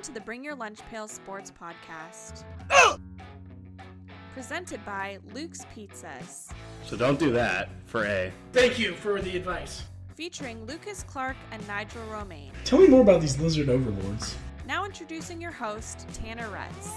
Welcome to the Bring Your Lunch Pail Sports Podcast. Presented by Luke's Pizzas. So don't do that for A. Thank you for the advice. Featuring Lucas Clark and Nigel Romaine. Tell me more about these lizard overlords. Now introducing your host, Tanner Retz.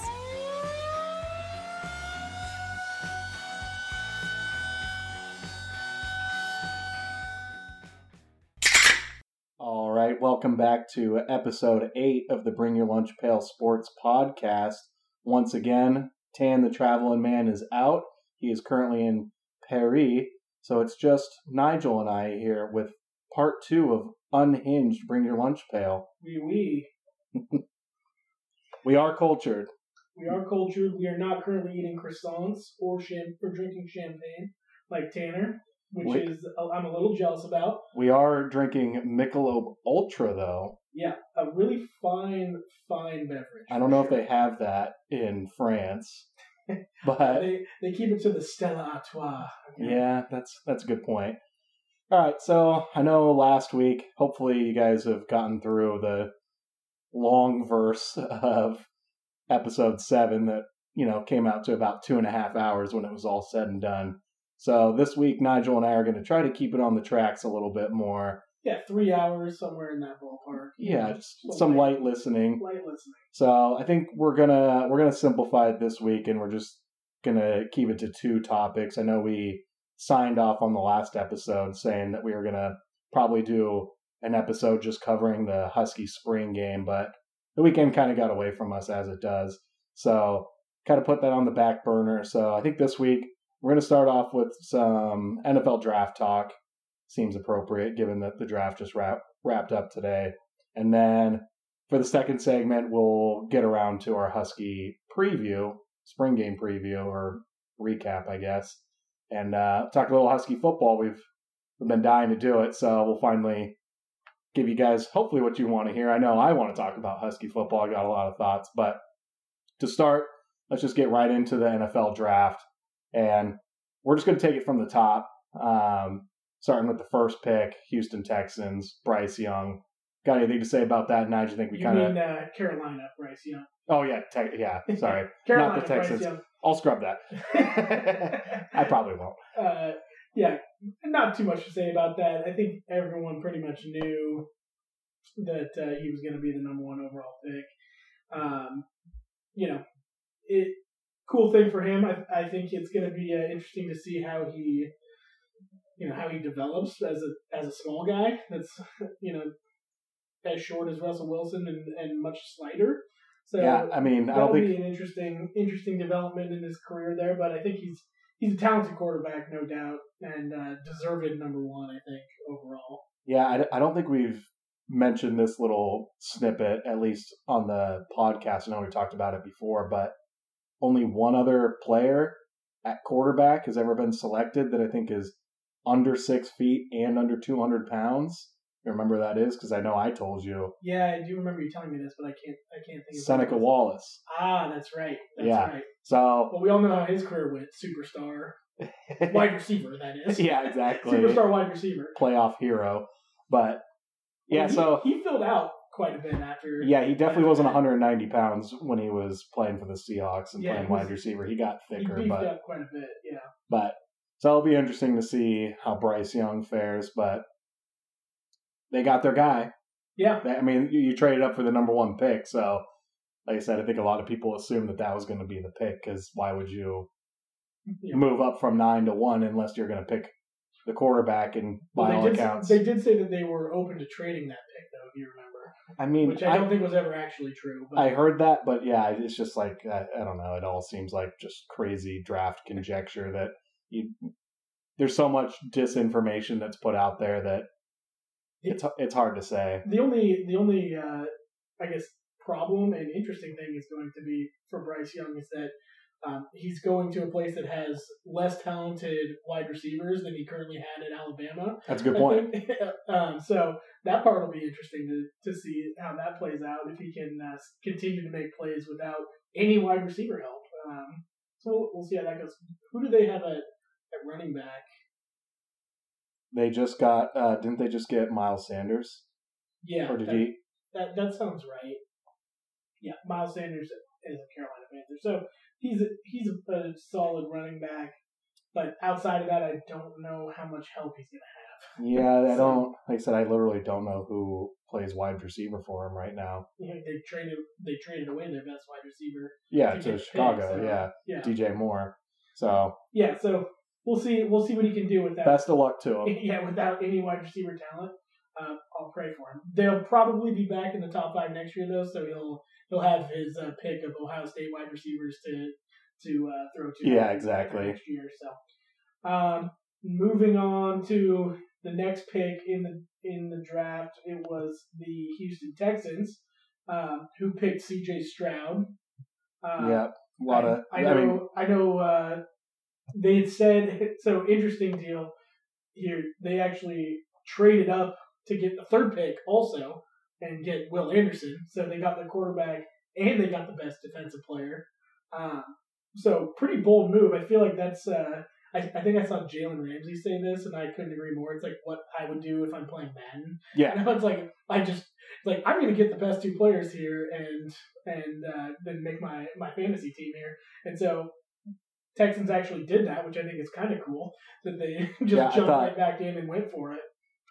Welcome back to episode eight of the Bring Your Lunch Pail Sports Podcast. Once again, Tan the Traveling Man is out. He is currently in Paris, so it's just Nigel and I here with part two of Unhinged Bring Your Lunch Pail. We we We are cultured. we are cultured. We are not currently eating croissants or cham- or drinking champagne like Tanner, which Wait. is uh, I'm a little jealous about. We are drinking Michelob Ultra, though. Yeah, a really fine fine beverage. I don't know if they have that in France, but they they keep it to the Stella Artois. Yeah, that's that's a good point. All right, so I know last week, hopefully you guys have gotten through the long verse of episode seven that you know came out to about two and a half hours when it was all said and done. So this week, Nigel and I are going to try to keep it on the tracks a little bit more. Yeah, three hours somewhere in that ballpark. Yeah, just some light listening. light listening. So I think we're gonna we're gonna simplify it this week, and we're just gonna keep it to two topics. I know we signed off on the last episode saying that we were gonna probably do an episode just covering the Husky spring game, but the weekend kind of got away from us as it does. So kind of put that on the back burner. So I think this week we're gonna start off with some NFL draft talk. Seems appropriate given that the draft just wrap, wrapped up today, and then for the second segment, we'll get around to our Husky preview, spring game preview or recap, I guess, and uh, talk a little Husky football. We've we've been dying to do it, so we'll finally give you guys hopefully what you want to hear. I know I want to talk about Husky football. I got a lot of thoughts, but to start, let's just get right into the NFL draft, and we're just going to take it from the top. Um, starting with the first pick, Houston Texans, Bryce Young. Got anything to say about that? Nigel, You think we kind of. mean uh, Carolina, Bryce Young? Oh yeah, te- yeah. Sorry, Carolina, not the Texans. I'll scrub that. I probably won't. uh, yeah, not too much to say about that. I think everyone pretty much knew that uh, he was going to be the number one overall pick. Um, you know, it cool thing for him. I, I think it's going to be uh, interesting to see how he, you know, how he develops as a as a small guy. That's you know as short as Russell Wilson and, and much slighter. So yeah, I mean, I don't be think. an interesting interesting development in his career there. But I think he's he's a talented quarterback, no doubt, and uh, deserved number one. I think overall. Yeah, I, I don't think we've mentioned this little snippet at least on the podcast. I know we talked about it before, but only one other player at quarterback has ever been selected that I think is under six feet and under two hundred pounds. You remember that is because I know I told you Yeah, I do remember you telling me this, but I can't I can't think. of Seneca who it is. Wallace. Ah, that's right. That's Yeah. right. So Well, we all know how his career went. Superstar, wide receiver. That is. yeah, exactly. Superstar wide receiver. playoff hero. But yeah, Well, he- so he filled out quite a bit after. yeah, he definitely wasn't 190 pounds when he was playing for the Seahawks and Yeah, playing wide receiver. He got he thicker, beefed but up quite a bit. Yeah. but so it'll be interesting to see how Bryce Young fares. But they got their guy. Yeah. I mean, you, you traded up for the number one pick, so like I said, I think a lot of people assumed that that was going to be the pick because why would you Yeah. move up from nine to one unless you're going to pick the quarterback? And by Well, all did. accounts, They did say that they were open to trading that pick, though. If you remember, I mean, which I don't think was ever actually true. But I heard that, but yeah, it's just like I, I don't know. It all seems like just crazy draft conjecture that you. There's so much disinformation that's put out there that it's it's hard to say. the only the only uh, I guess problem and interesting thing is going to be for Bryce Young is that um, he's going to a place that has less talented wide receivers than he currently had at Alabama. That's a good point. um, so that part will be interesting to, to see how that plays out if he can uh, continue to make plays without any wide receiver help. Um, so we'll see how that goes. Who do they have at, at running back? They just got uh didn't they just get Miles Sanders? Yeah, Or did that, he that that sounds right. yeah, Miles Sanders is a Carolina Panther, so he's a, he's a, a solid running back. But outside of that, I don't know how much help he's gonna have. Yeah, I don't. Like I said, I literally don't know who plays wide receiver for him right now. Know, they traded they traded away their best wide receiver. Yeah, To to Chicago. picked, so- yeah, Yeah, DJ Moore. So yeah. So we'll see we'll see what he can do with that. best of luck to him. yeah, without any wide receiver talent, uh, I'll pray for him. They'll probably be back in the top five next year, though, so he'll he'll have his uh, pick of Ohio State wide receivers to to uh, throw to. Yeah, exactly. Next year, so um, moving on to the next pick in the in the draft, it was the Houston Texans um, who picked C.J. Stroud. Uh, yeah, a lot of. I, I know. I, know. Uh, they had said so. Interesting deal here. They actually traded up to get the third pick also and get Will Anderson. So they got the quarterback and they got the best defensive player. Um, so pretty bold move. I feel like that's. Uh, I, I think I saw Jalen Ramsey say this, and I couldn't agree more. It's like what I would do if I'm playing Madden. yeah, And I was like, I just like I'm gonna get the best two players here and and uh, then make my my fantasy team here. And so Texans actually did that, which I think is kind of cool that they just Yeah, jumped thought- right back in and went for it.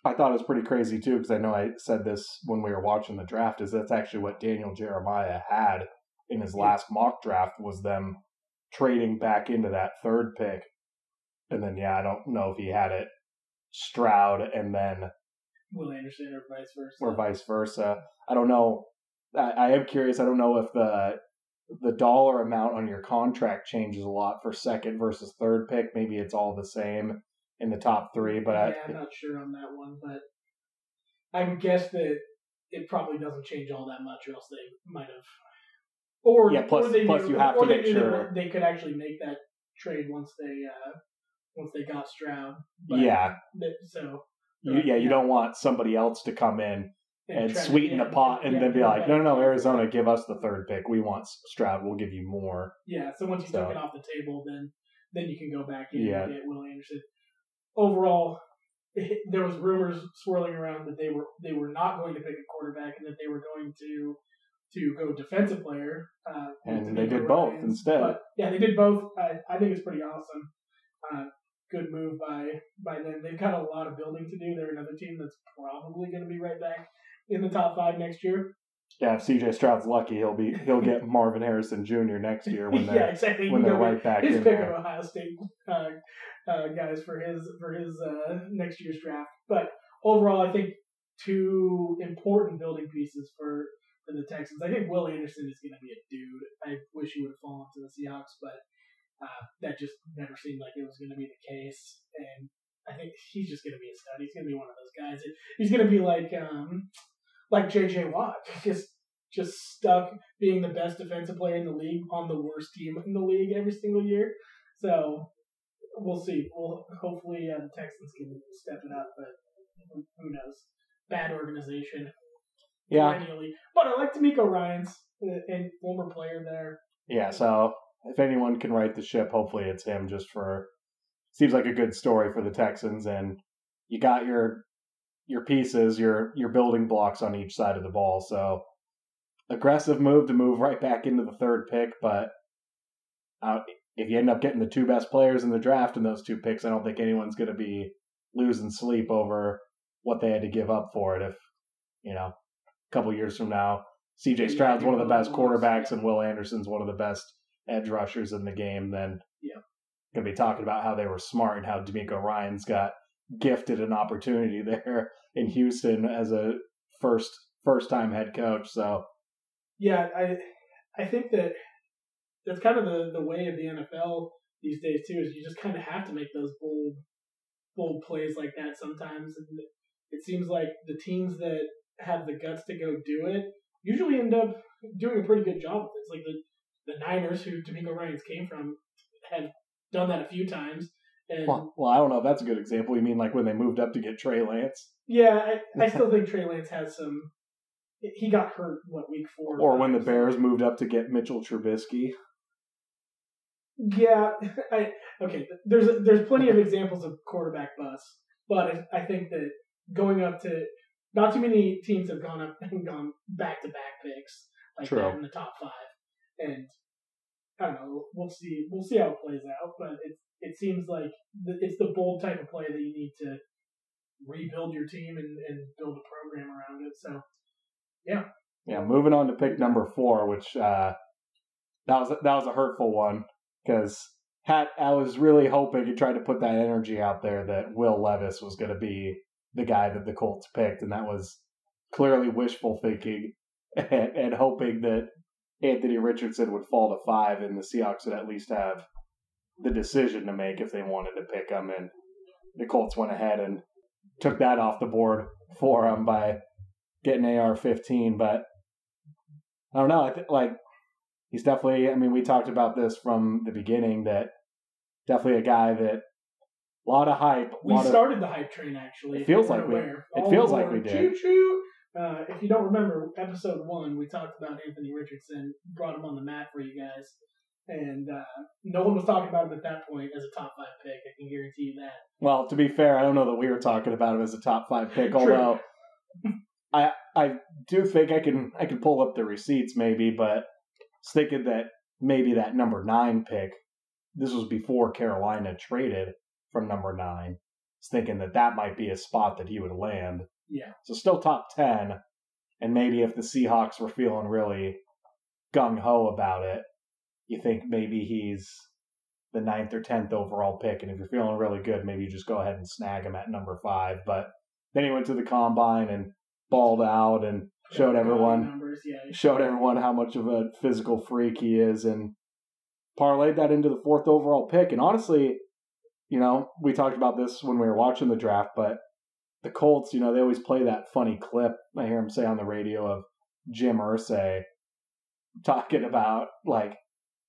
I thought it was pretty crazy too because I know I said this when we were watching the draft. Is that's actually what Daniel Jeremiah had in his last mock draft was them trading back into that third pick, and then yeah, I don't know if he had it Stroud and then Will Anderson or vice versa. or vice versa. I don't know. I, I am curious. I don't know if the the dollar amount on your contract changes a lot for second versus third pick. Maybe it's all the same in the top three, but yeah, I, I'm not sure on that one, but I would guess that it probably doesn't change all that much, or else they might have. Or Yeah, plus- or they plus knew- you have to they make sure- they could actually make that trade once they uh, once they got Stroud. But yeah, that- so you, yeah, you don't want somebody else to come in and to- sweeten the pot and yeah, then be like, no, no, no. Arizona, give us the third pick. We want Stroud. We'll give you more. Yeah, so once you So- took it off the table, then then you can go back in Yeah. and get Will Anderson. Overall, there was rumors swirling around that they were they were not going to pick a quarterback and that they were going to to go defensive player. Uh, And they did both Ryans. instead. But, yeah, they did both. I, I think it's pretty awesome. Uh, good move by by them. They've got a lot of building to do. They're another team that's probably going to be right back in the top five next year. Yeah, if CJ Stroud's lucky, he'll be he'll get Marvin Harrison Jr. next year when yeah, they're exactly. when they're right back his in pick there. of Ohio State uh, uh, guys for his for his uh, next year's draft. But overall, I think two important building pieces for for the Texans. I think Will Anderson is going to be a dude. I wish he would have fallen to the Seahawks, but uh, that just never seemed like it was going to be the case. And I think he's just going to be a stud. He's going to be one of those guys. He's going to be like um, like J.J. Watt, just just stuck being the best defensive player in the league on the worst team in the league every single year. So we'll see. Well, hopefully uh, the Texans can step it up, but who, knows? Bad organization. Yeah, perennially. But I like DeMeco Ryans uh, and former player there. yeah. So if anyone can right the ship, hopefully it's him. Just for seems like a good story for the Texans, and you got your your pieces, your your building blocks on each side of the ball. So aggressive move to move right back into the third pick, but uh, if you end up getting the two best players in the draft in those two picks, I don't think anyone's going to be losing sleep over what they had to give up for it. If you know, a couple years from now, C.J. Stroud's one of the best quarterbacks, and Will Anderson's one of the best edge rushers in the game, then Yeah. gonna be talking about how they were smart and how DeMeco Ryans got gifted an opportunity there in Houston as a first first time head coach. So Yeah, I I think that that's kind of the, the way of the NFL these days too. Is you just kind of have to make those bold bold plays like that sometimes. And it seems like the teams that have the guts to go do it usually end up doing a pretty good job with it. It's like the the Niners, who DeMeco Ryans came from, have done that a few times. And well, well, I don't know if that's a good example. You mean like when they moved up to get Trey Lance, yeah, I, I still think Trey Lance has some. He got hurt what week four, or when the. Bears moved up to get Mitchell Trubisky? Yeah, I okay. There's there's plenty of examples of quarterback bust, but I, I think that going up to not too many teams have gone up and gone back to back picks like True. that in the top five. And I don't know. We'll see. We'll see how it plays out. But it it seems like it's the bold type of play that you need to rebuild your team and, and build a program around it. So Yeah, Yeah, moving on to pick number four, which uh, that was that was a hurtful one because had I was really hoping he tried to put that energy out there that Will Levis was going to be the guy that the Colts picked, and that was clearly wishful thinking and, and hoping that Anthony Richardson would fall to five, and the Seahawks would at least have the decision to make if they wanted to pick him. And the Colts went ahead and took that off the board for him by getting AR-15, but I don't know. I think like he's definitely. I mean, we talked about this from the beginning. That definitely a guy that a lot of hype. We lot of, started the hype train. Actually, It feels like we- aware. it All feels like we did. Choo choo. Uh, if you don't remember episode one, we talked about Anthony Richardson, brought him on the map for you guys, and uh, no one was talking about him at that point as a top five pick. I can guarantee you that. well, to be fair, I don't know that we were talking about him as a top five pick. Although I I do think I can I can pull up the receipts maybe, but was thinking that maybe that number nine pick. This was before Carolina traded from number nine. Was thinking that that might be a spot that he would land. Yeah. So still top 10. And maybe if the Seahawks were feeling really gung ho about it, you think maybe he's the ninth or 10th overall pick. And if you're feeling really good, maybe you just go ahead and snag him at number five. But then he went to the combine and balled out and showed everyone numbers. Yeah, showed everyone how much of a physical freak he is and parlayed that into the fourth overall pick. And honestly, you know, we talked about this when we were watching the draft, but the Colts, you know, they always play that funny clip. I hear him say on the radio of Jim Irsay talking about like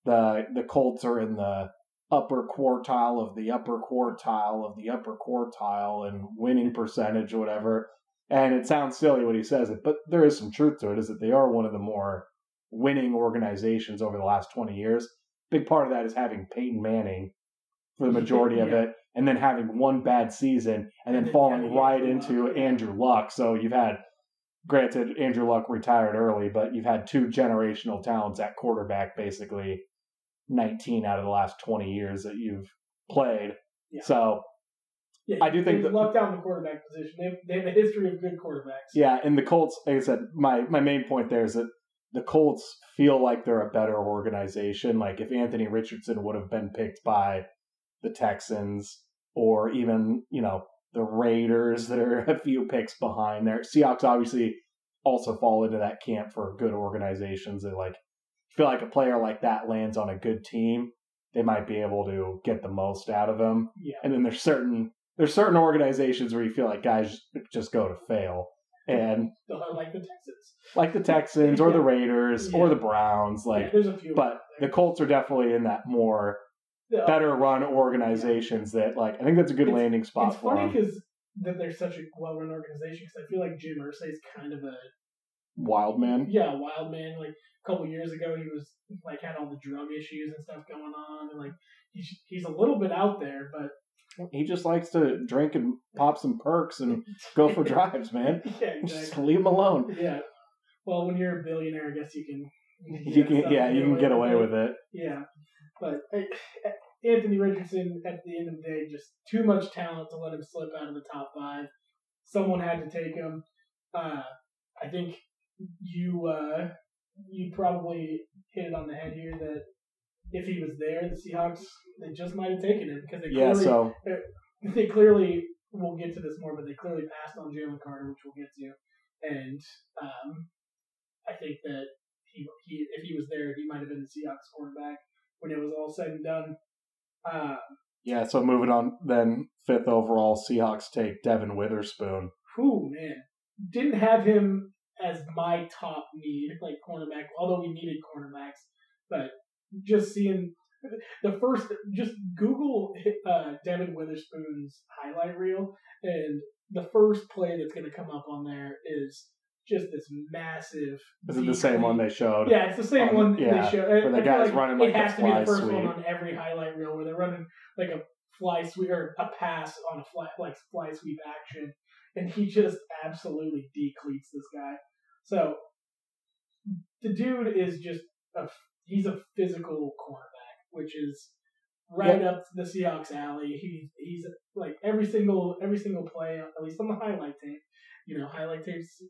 the the Colts are in the upper quartile of the upper quartile of the upper quartile and winning percentage or whatever. And it sounds silly when he says it, but there is some truth to it, is that they are one of the more winning organizations over the last 20 years. Big part of that is having Peyton Manning for the majority of it, and then having one bad season, and then falling right into Andrew Luck. So you've had, granted, Andrew Luck retired early, but you've had two generational talents at quarterback basically 19 out of the last 20 years that you've played. Yeah. So yeah. I do think they've that- lucked out in the quarterback position. They have, they have a history of good quarterbacks. Yeah, and the Colts, like I said, my my main point there is that the Colts feel like they're a better organization. Like if Anthony Richardson would have been picked by the Texans or even, you know, the Raiders that are a few picks behind there. Seahawks obviously also fall into that camp for good organizations that like feel like a player like that lands on a good team, they might be able to get the most out of him. Yeah. And then there's certain there's certain organizations where you feel like guys just go to fail. And like the Texans. like the Texans or the Raiders or the Browns, yeah, like there's a few. but the Colts are definitely in that more The- better run organizations that like I think that's a good It's- landing spot for them. It's funny them. because that they're such a well-run organization because I feel like Jim Irsay is kind of a Wild man. yeah wild man. Like a couple years ago, he was like had all the drug issues and stuff going on, and like he's he's a little bit out there, but He just likes to drink and pop some perks and go for drives, man. yeah, Just leave him alone. Yeah. Well, when you're a billionaire, I guess you can. You can, yeah, you can get away with it. Yeah, but Anthony Richardson, at the end of the day, just too much talent to let him slip out of the top five. Someone had to take him. Uh, I think you uh, you probably hit it on the head here that if he was there, the Seahawks they just might have taken him because they Yeah, clearly so they clearly we'll get to this more, but they clearly passed on Jalen Carter, which we'll get to, and um, I think that he, he if he was there, he might have been the Seahawks quarterback when it was all said and done. Uh, yeah, so moving on then fifth overall, Seahawks take Devon Witherspoon. whew, man, didn't have him as my top need, like cornerback. Although we needed cornerbacks, but just seeing the first, just Google uh, Devon Witherspoon's highlight reel, and the first play that's going to come up on there is just this massive. Is it the same one they showed? Yeah, it's the same one yeah, they show. where the guy's like running it like has the to be the first one on every highlight reel where they're running like a fly sweep or a pass on a fly like fly sweep action, and he just absolutely decleats this guy. So the dude is just a he's a physical cornerback, which is right up the Seahawks alley. He he's like every single every single play, at least on the highlight tape. You know, highlight tapes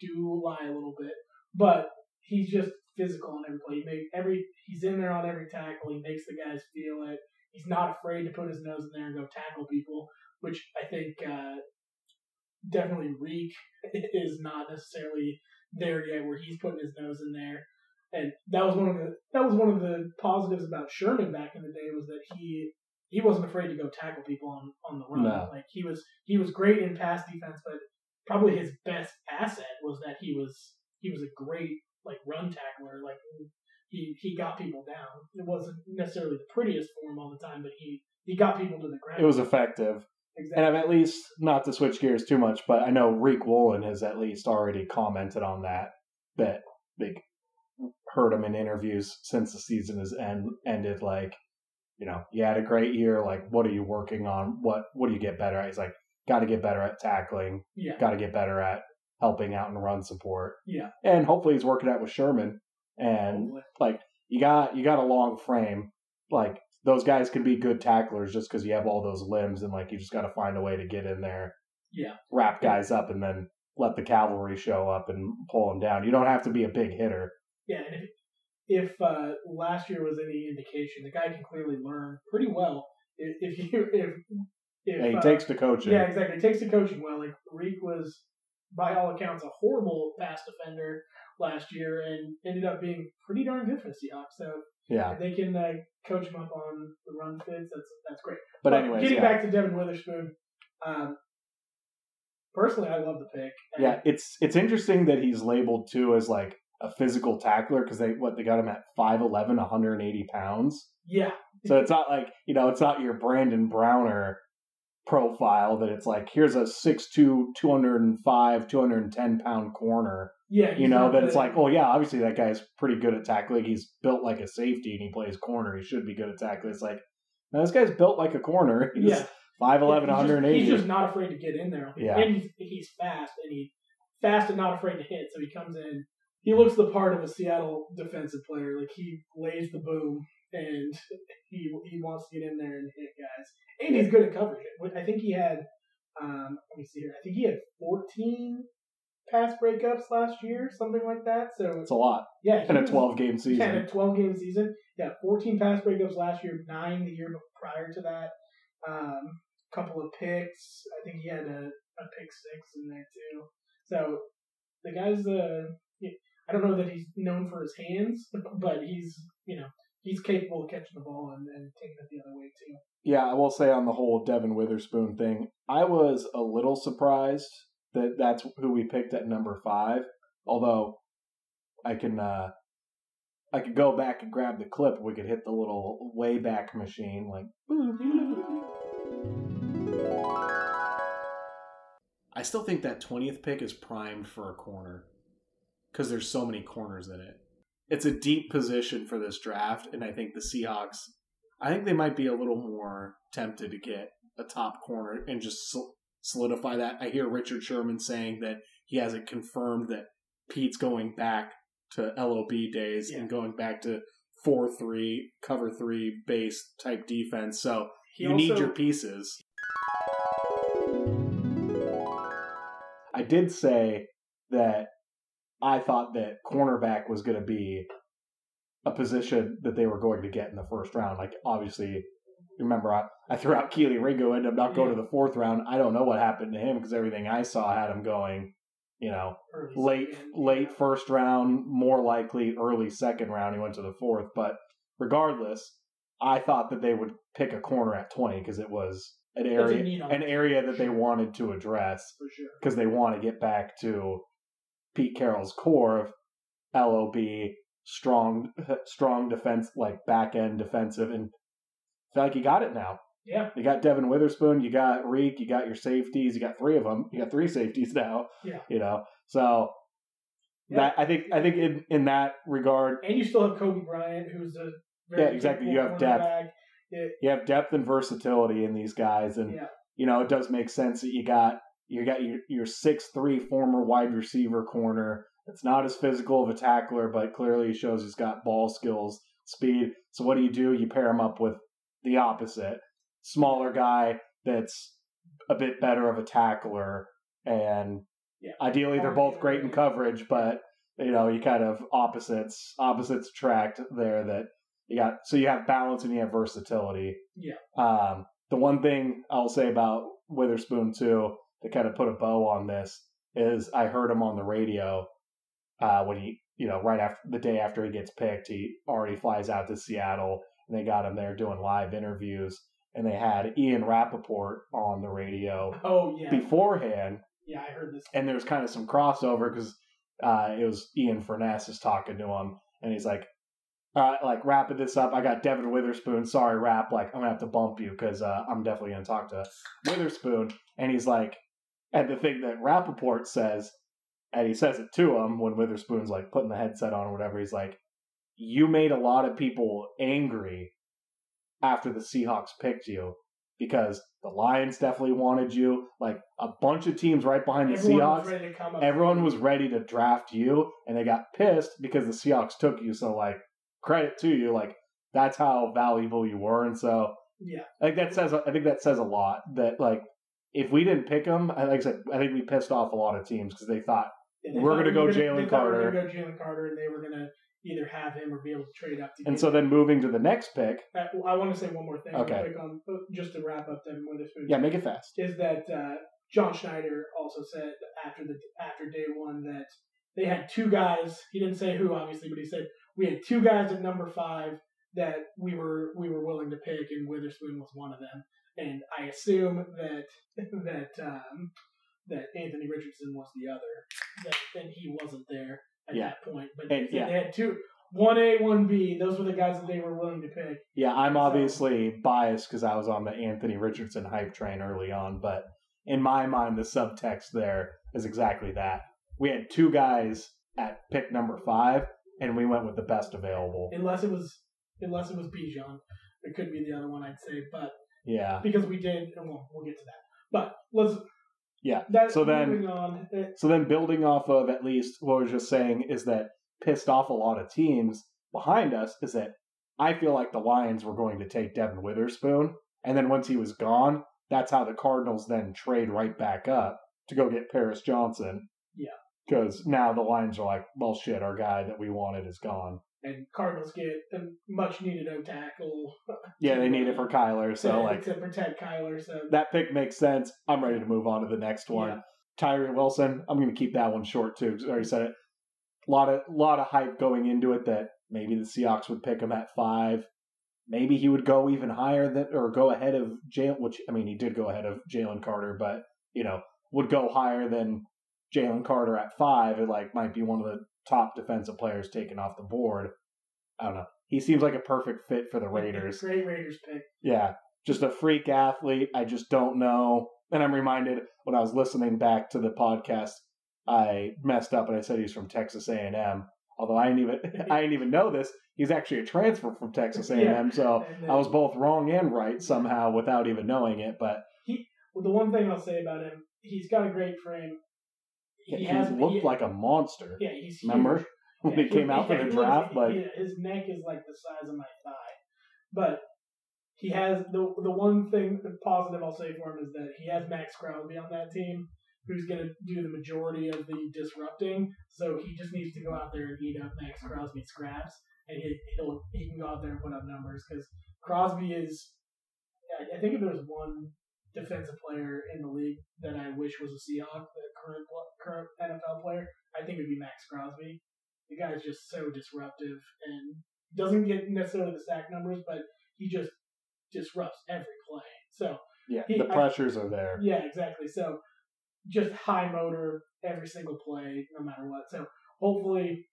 do lie a little bit, but he's just physical on every play. He make every he's in there on every tackle. He makes the guys feel it. He's not afraid to put his nose in there and go tackle people, which I think uh, definitely Riq is not necessarily there yet, where he's putting his nose in there. And that was one of the that was one of the positives about Sherman back in the day was that he he wasn't afraid to go tackle people on on the run. No. Like he was he was great in pass defense, but probably his best asset was that he was he was a great like run tackler. Like he he got people down. It wasn't necessarily the prettiest form all the time, but he he got people to the ground. It was effective. Exactly. And I've at least, not to switch gears too much, but I know Riq Woolen has at least already commented on that, that they heard him in interviews since the season has end, ended, like, you know, you had a great year, like, what are you working on? What, what do you get better at? He's like, got to get better at tackling, yeah, got to get better at helping out and run support. yeah. And hopefully he's working out with Sherman. And Hopefully. like you got you got a long frame. Like those guys can be good tacklers just because you have all those limbs, and like you just got to find a way to get in there, Yeah, wrap guys up, and then let the cavalry show up and pull them down. You don't have to be a big hitter. yeah. And if, if uh, last year was any indication, the guy can clearly learn pretty well. If, if you if if And he uh, takes to coaching. Yeah, exactly. It takes the coaching well. Like Riq was, by all accounts, a horrible pass defender last year, and ended up being pretty darn good for the Seahawks. So Yeah. they can uh, coach him up on the run fits, that's that's great. But anyways, getting yeah. back to Devon Witherspoon, um, personally, I love the pick. And yeah, it's it's interesting that he's labeled too as like a physical tackler because they what they got him at 5'11", 180 pounds. yeah, So it's not like, you know, it's not your Brandon Browner profile that it's like, here's a 6'2", 205, 210 pound corner. Yeah. You know, that it's like, oh yeah, obviously that guy's pretty good at tackling. He's built like a safety and he plays corner. He should be good at tackling. It's like, no, this guy's built like a corner. He's yeah. 5'11", Yeah, he's just- He's just not afraid to get in there. Yeah. And he's, he's fast, and he fast and not afraid to hit. So he comes in. He looks the part of a Seattle defensive player. Like he lays the boom, and he he wants to get in there and hit guys. And he's good at coverage. I think he had. Um, let me see here. I think he had 14 pass breakups last year, something like that. So It's a lot yeah, in a 12 game yeah, season. in a 12 game season. Yeah, 14 pass breakups last year, nine the year prior to that. Um, couple of picks. I think he had a, a pick six in there too. So the guy's uh, I don't know that he's known for his hands, but he's you know he's capable of catching the ball and, and taking it the other way too. Yeah, I will say on the whole Devon Witherspoon thing, I was a little surprised that that's who we picked at number five. Although I can uh I could go back and grab the clip. We could hit the little way back machine, like. I still think that twentieth pick is primed for a corner because there's so many corners in it. It's a deep position for this draft, and I think the Seahawks I think they might be a little more tempted to get a top corner and just sol- solidify that. I hear Richard Sherman saying that he hasn't confirmed that Pete's going back to LOB days and going back to 4 3, cover 3 base type defense. So He you need your pieces. I did say that I thought that cornerback was going to be a position that they were going to get in the first round. Like, obviously, remember, I, I threw out Kelee Ringo, ended up not going Yeah. to the fourth round. I don't know what happened to him because everything I saw had him going, you know, Early late second. late first round, more likely early second round. He went to the fourth, but regardless, I thought that they would pick a corner at twenty because it was an area an area that they wanted to address for sure. because they want to get back to Pete Carroll's core of LOB strong strong defense like back end defensive and feel like you got it now. Yeah, You got Devon Witherspoon, you got Riq, you got your safeties, you got three of them. You got three safeties now. Yeah. You know. So Yeah. that I think I think in in that regard, and you still have Coby Bryant, who's a very Yeah, exactly. You have depth. It- you have depth and versatility in these guys and yeah, you know, it does make sense that you got you got your your six three former wide receiver corner It's not as physical of a tackler, but clearly he shows he's got ball skills, speed. So what do you do? You pair him up with the opposite, smaller guy that's a bit better of a tackler, and Yeah. ideally they're both great in coverage, but you know you kind of opposites opposites attract there. That you got so you have balance and you have versatility. Yeah. Um, the one thing I'll say about Witherspoon too, to kind of put a bow on this, is I heard him on the radio uh, when he, you know, right after the day after he gets picked, he already flies out to Seattle, and they got him there doing live interviews, and they had Ian Rapoport on the radio Oh yeah, beforehand, yeah, I heard this. and there's kind of some crossover because uh, it was Ian Furness is talking to him, and he's like, "All right, like wrapping this up. I got Devon Witherspoon. Sorry, Rap. Like I'm gonna have to bump you because uh, I'm definitely gonna talk to Witherspoon." And he's like, and the thing that Rapoport says, and he says it to him when Witherspoon's like putting the headset on or whatever. He's like, "You made a lot of people angry after the Seahawks picked you." Because the Lions definitely wanted you, like a bunch of teams right behind the Everyone Seahawks was ready to come up. everyone was ready to draft you and they got pissed because the Seahawks took you. So like credit to you, like that's how valuable you were. And so Yeah, like that says I think that says a lot that like if we didn't pick him, I like I said, I think we pissed off a lot of teams because they thought they We're gonna go were Jalen they thought we were gonna go Jalen Carter, and they were gonna either have him or be able to trade up to. and so then moving to the next pick, Uh, I want to say one more thing, Okay. quick on uh, just to wrap up Devon Witherspoon. yeah, make it fast. is that uh, John Schneider also said after the after day one that they had two guys. He didn't say who, obviously, but he said we had two guys at number five that we were we were willing to pick, and Witherspoon was one of them. And I assume that that um, that Anthony Richardson was the other, that and he wasn't there at Yeah. that point. But And- they, yeah. they had two. One A, one B. Those were the guys that they were willing to pick. Yeah, I'm So- obviously biased because I was on the Anthony Richardson hype train early on, but in my mind, the subtext there is exactly that. We had two guys at pick number five, and we went with the best available. Unless it was unless it was Bijan. It could be the other one I'd say, but Yeah. because we did, and we'll, we'll get to that. But let's. Yeah, That, so then- on. So then, building off of at least what I was just saying is that pissed off a lot of teams behind us is that I feel like the Lions were going to take Devon Witherspoon, and then once he was gone, that's how the Cardinals then trade right back up to go get Paris Johnson. Yeah. Because now the Lions are like, well, shit, our guy that we wanted is gone. And Cardinals get a much needed O tackle. Yeah, they need it for Kyler, so to, like to protect Kyler. So that pick makes sense. I'm ready to move on to the next one. Yeah. Tyree Wilson. I'm going to keep that one short too. I already said it. A lot of lot of hype going into it that maybe the Seahawks would pick him at five. Maybe he would go even higher than or go ahead of Jalen. Which I mean, he did go ahead of Jalen Carter, but you know would go higher than Jalen Carter at five. It like might be one of the top defensive players taken off the board. I don't know. He seems like a perfect fit for the Raiders. Great Raiders pick. Yeah, just a freak athlete. I just don't know. And I'm reminded when I was listening back to the podcast, I messed up and I said he's from Texas A&M. Although I didn't even I didn't even know this. He's actually a transfer from Texas A&M. Yeah. So I was both wrong and right somehow without even knowing it. But Well, the one thing I'll say about him, he's got a great frame. He, He has looked he- like a monster. Yeah, he's Remember huge. when Yeah, he came out for the draft? Like yeah, his neck is like the size of my thigh, but he has the the one thing positive I'll say for him is that he has Maxx Crosby on that team, who's going to do the majority of the disrupting. So he just needs to go out there and eat up Maxx Crosby scraps, and he he'll he can go out there and put up numbers because Crosby is. I- think if there's one defensive player in the league that I wish was a Seahawk, the current current NFL player, I think it'd be Maxx Crosby. The guy's just so disruptive and doesn't get necessarily the sack numbers, but he just disrupts every play. So yeah, he- the I- pressures are there. yeah, exactly. So just high motor every single play, no matter what. So hopefully,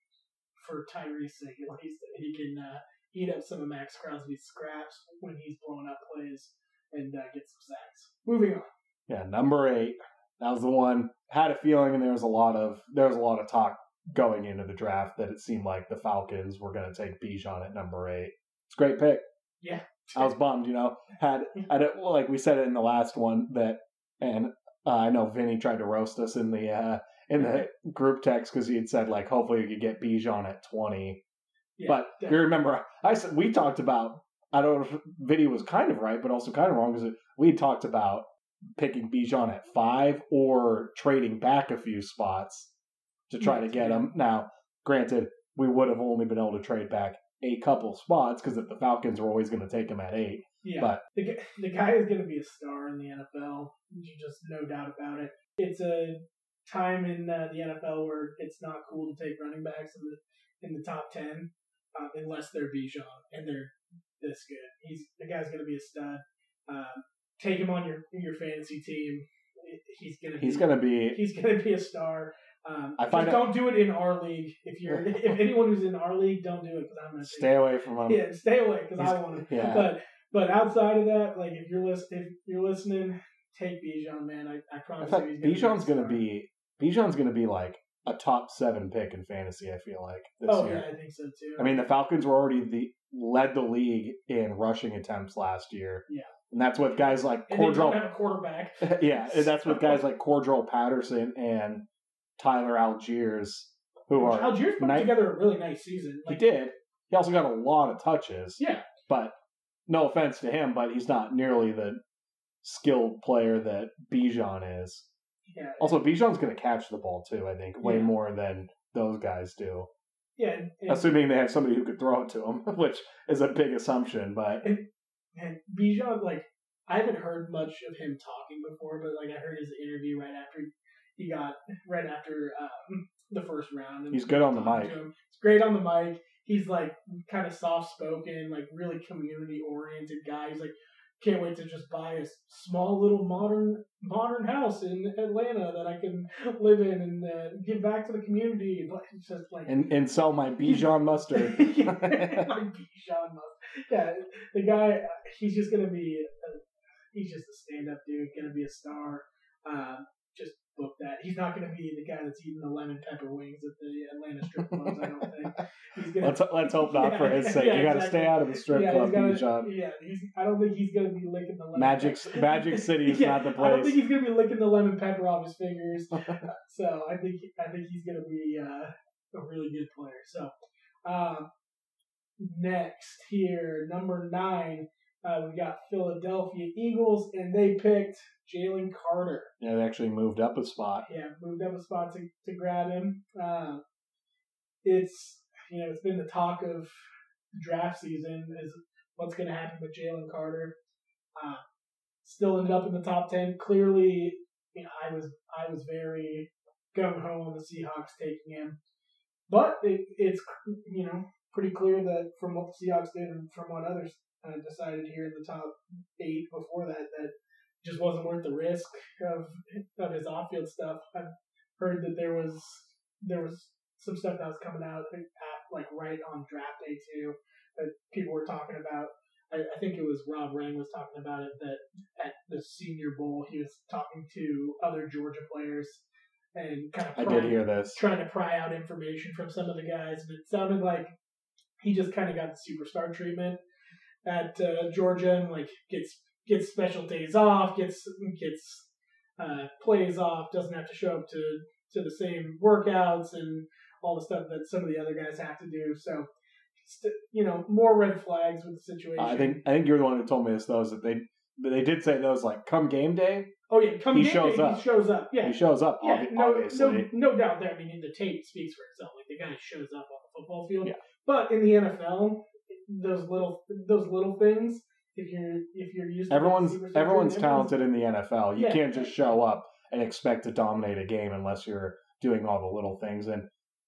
for Tyree's sake, at least he can uh, eat up some of Maxx Crosby's scraps when he's blowing up plays and uh, get some sacks. Moving on. Yeah, number eight. That was the one. Had a feeling, and there was a lot of there was a lot of talk going into the draft that it seemed like the Falcons were going to take Bijan at number eight. It's a great pick. Yeah. I was bummed. You know, had I don't, well, like we said it in the last one that, and uh, I know Vinny tried to roast us in the uh, in the group text because he had said like hopefully we could get Bijan at twenty. Yeah, but if you remember, I said we talked about. I don't know if Vinny was kind of right, but also kind of wrong because we talked about picking Bijan at five or trading back a few spots to try to get him. Now, granted, we would have only been able to trade back a couple spots because the Falcons were always going to take him at eight. Yeah, But the, the guy is going to be a star in the NFL. There's just no doubt about it. It's a time in uh, the NFL where it's not cool to take running backs in the in the top ten uh, unless they're Bijan and they're this good. He's the guy's going to be a stud. Um, take him on your your fantasy team. He's going to he's going to be. he's to be a star. Um, I find don't do it in our league. If you're if anyone who's in our league, don't do it because I'm to Stay away from him. yeah, stay away because I want to. yeah. But but outside of that, like if you're list if you're listening, take Bijan, man. I, I promise fact, you, he's Bijan's to be Bijan's to be like a top seven pick in fantasy. I feel like this Oh year. yeah, I think so too. I mean, the Falcons were already the led the league in rushing attempts last year. Yeah. And that's with guys like and they Cordarrelle. have a quarterback. yeah, and that's with guys like Cordarrelle Patterson and Tyler Allgeier, who are Allgeier put night- together a really nice season. he did. He also got a lot of touches. Yeah, but no offense to him, but he's not nearly the skilled player that Bijan is. yeah, Also, Bijan's going to catch the ball too. I think way Yeah. more than those guys do. yeah. And, and, Assuming they have somebody who could throw it to him, which is a big assumption. But and Bijan, like I haven't heard much of him talking before, but like I heard his interview right after he got right after um, the first round. And He's good on the mic. He's great on the mic. He's like kind of soft spoken, like really community oriented guy. He's like can't wait to just buy a small little modern modern house in Atlanta that I can live in and uh, give back to the community. But it's just like and and sell my Bijan mustard. like Bijan Must. Yeah, the guy, he's just gonna be, a, he's just a stand-up dude, gonna be a star. Um, just book that. He's not gonna be the guy that's eating the lemon pepper wings at the Atlanta strip clubs. I don't think. He's gonna. let's let's hope not for his sake. Yeah, you got to exactly. stay out of the strip yeah, club, Bijan. gonna, yeah, he's. I don't think he's gonna be licking the lemon. Magic pepper. Magic City is Yeah, not the place. I don't think he's gonna be licking the lemon pepper off his fingers. so I think I think he's gonna be uh, a really good player. So um, next here, number nine, uh, we got Philadelphia Eagles, and they picked Jalen Carter. yeah, they actually moved up a spot. Yeah, moved up a spot to, to grab him. Um, it's you know it's been the talk of draft season is what's going to happen with Jalen Carter. Uh, still ended up in the top ten. Clearly, you know, I was I was very gung ho on the Seahawks taking him, but it, it's you know pretty clear that from what the Seahawks did and from what others uh, decided here in the top eight before that that just wasn't worth the risk of of his off field stuff. I've heard that there was there was some stuff that was coming out like right on draft day too that people were talking about. I, I think it was Rob Rang was talking about it that at the Senior Bowl he was talking to other Georgia players and kind of I did hear this. trying to pry out information from some of the guys, and it sounded like he just kind of got the superstar treatment at uh, Georgia, and like gets gets special days off, gets gets uh, plays off, doesn't have to show up to to the same workouts and all the stuff that some of the other guys have to do. So, st- you know, more red flags with the situation. I think I think you're the one who told me this though. Is that they they did say those like come game day Oh yeah, come he game shows day, up. he shows up. Yeah, he shows up. Yeah, obvi- no, no, no doubt there. I mean, the tape speaks for itself. Like the guy shows up on the football field. Yeah. But in the NFL, those little those little things. If you're if you're used everyone's everyone's talented in the NFL. You Yeah. can't just show up and expect to dominate a game unless you're doing all the little things. And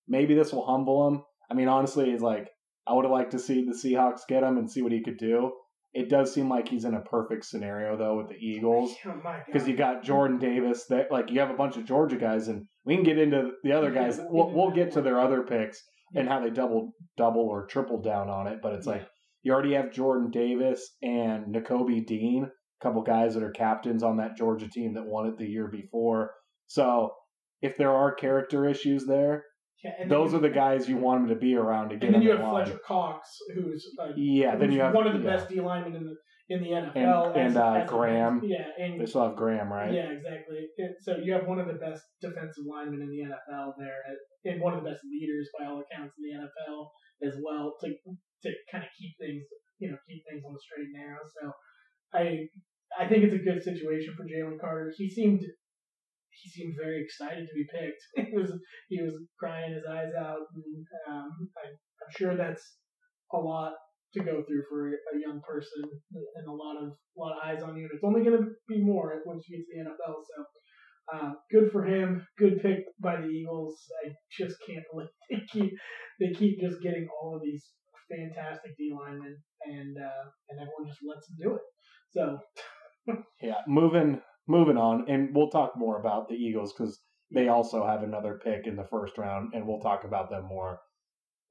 maybe this will humble him. I mean, honestly, it's like I would have liked to see the Seahawks get him and see what he could do. It does seem like he's in a perfect scenario though with the Eagles. Oh because you got Jordan Davis. That like you have a bunch of Georgia guys, and we can get into the other guys. We'll, we'll get to their other picks and how they double, double or triple down on it. But it's like you already have Jordan Davis and Nakobe Dean, a couple guys that are captains on that Georgia team that won it the year before. So if there are character issues there, Yeah, those are the guys you want them to be around to get And then you have line. Fletcher Cox, who's uh, Yeah, then who's you have one of the yeah. best D linemen in the in the NFL. And- and, uh, a- Graham. yeah, and They still have Graham, right? yeah, exactly. And so you have one of the best defensive linemen in the NFL there, and one of the best leaders by all accounts in the NFL as well to to kind of keep things, you know, keep things on the straight and narrow. So I I think it's a good situation for Jalen Carter. He seemed he seemed very excited to be picked. he was he was crying his eyes out, and um, I, I'm sure that's a lot to go through for a, young person and a lot of a lot of eyes on you. And it's only going to be more once you get to the NFL. So. Uh, good for him. Good pick by the Eagles. I just can't believe they keep they keep just getting all of these fantastic D linemen, and uh, and everyone just lets them do it. So Yeah, moving moving on, and we'll talk more about the Eagles because they also have another pick in the first round, and we'll talk about them more.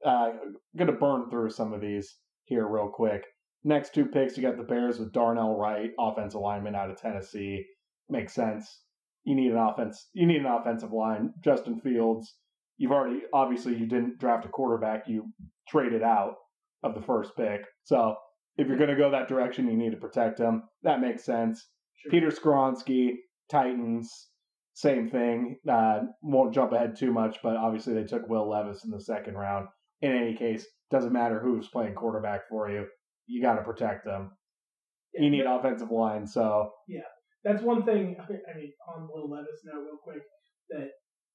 Uh, gonna burn through some of these here real quick. Next two picks, you got the Bears with Darnell Wright, offensive lineman out of Tennessee. Makes sense. You need an offense. You need an offensive line. Justin Fields. You've already obviously you didn't draft a quarterback. You traded out of the first pick. So if you're going to go that direction, you need to protect him. That makes sense. Sure. Peter Skoronski, Titans, same thing. Uh, won't jump ahead too much, but obviously they took Will Levis in the second round. In any case, doesn't matter who's playing quarterback for you. You got to protect them. You need offensive line. So yeah, that's one thing. I mean, on Will Levis note, real quick, that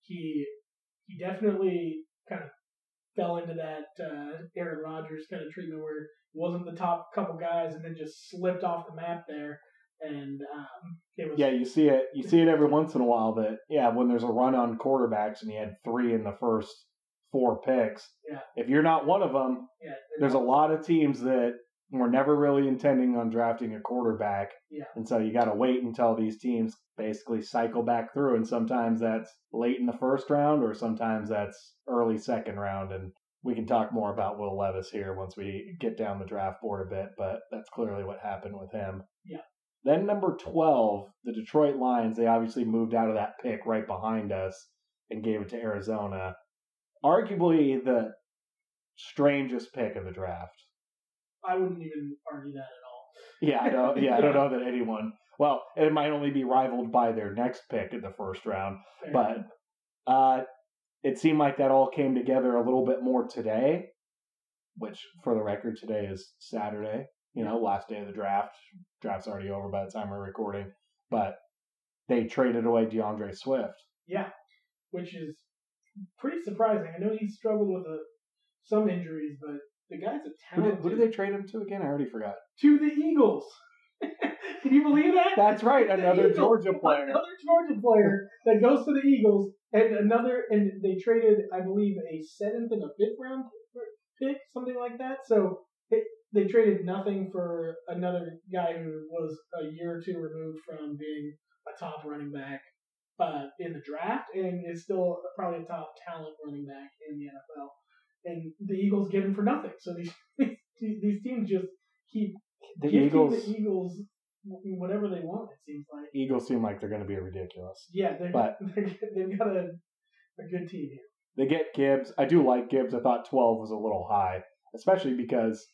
he he definitely kind of fell into that uh, Aaron Rodgers kind of treatment where he wasn't the top couple guys and then just slipped off the map there, and um, it was yeah, you see it. You see it every once in a while. That yeah, when there's a run on quarterbacks and you had three in the first four picks. Yeah. If you're not one of them, yeah, there's a lot of teams that were never really intending on drafting a quarterback. Yeah. And so you got to wait until these teams basically cycle back through. And sometimes that's late in the first round, or sometimes that's early second round. And we can talk more about Will Levis here once we get down the draft board a bit, but that's clearly what happened with him. Yeah. Then number 12, the Detroit Lions, they obviously moved out of that pick right behind us and gave it to Arizona. Arguably the strangest pick of the draft. I wouldn't even argue that at all. Yeah, I don't. Yeah, I don't know that anyone. Well, it might only be rivaled by their next pick in the first round, Fair but enough. uh, it seemed like that all came together a little bit more today. Which, for the record, today is Saturday. You know, last day of the draft. Draft's already over by the time we're recording, but they traded away D'Andre Swift. yeah, which is pretty surprising. I know he struggled with a, some injuries, but the guy's a Who did, who did they trade him to again? I already forgot. to the Eagles. Can you believe that? That's right, The another Eagles. Georgia player. Another Georgia player that goes to the Eagles, and another, and they traded, I believe, a seventh and a fifth round pick, something like that. So it, they traded nothing for another guy who was a year or two removed from being a top running back uh, in the draft, and is still probably a top talent running back in the NFL. And the Eagles get him for nothing. So these these teams just keep The Eagles. the Eagles whatever they want. It seems like. Eagles seem like they're going to be ridiculous. Yeah, they're, But- they're, they've got a, a good team here. They get Gibbs. I do like Gibbs. I thought 12 was a little high, especially because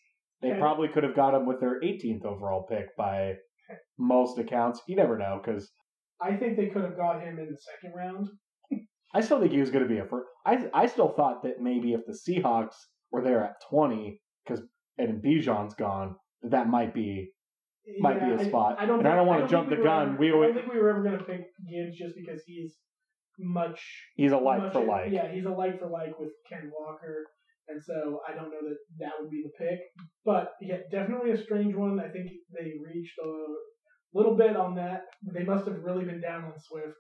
they Okay. probably could have got him with their 18th overall pick by most accounts. You never know because I think they could have got him in the second round. I still think he was going to be a first. I I still thought that maybe if the Seahawks were there at 20 because and Bijan's gone, that that might be Might be a I- spot. I, don't. And I don't wanna jump the were gun. ever- We I always- don't think we were ever going to pick Gibbs just because he's much. he's a like much- for like. Yeah, he's a like for like with Ken Walker, and so I don't know that that would be the pick. But yeah, definitely a strange one. I think they reached a little bit on that. They must have really been down on Swift,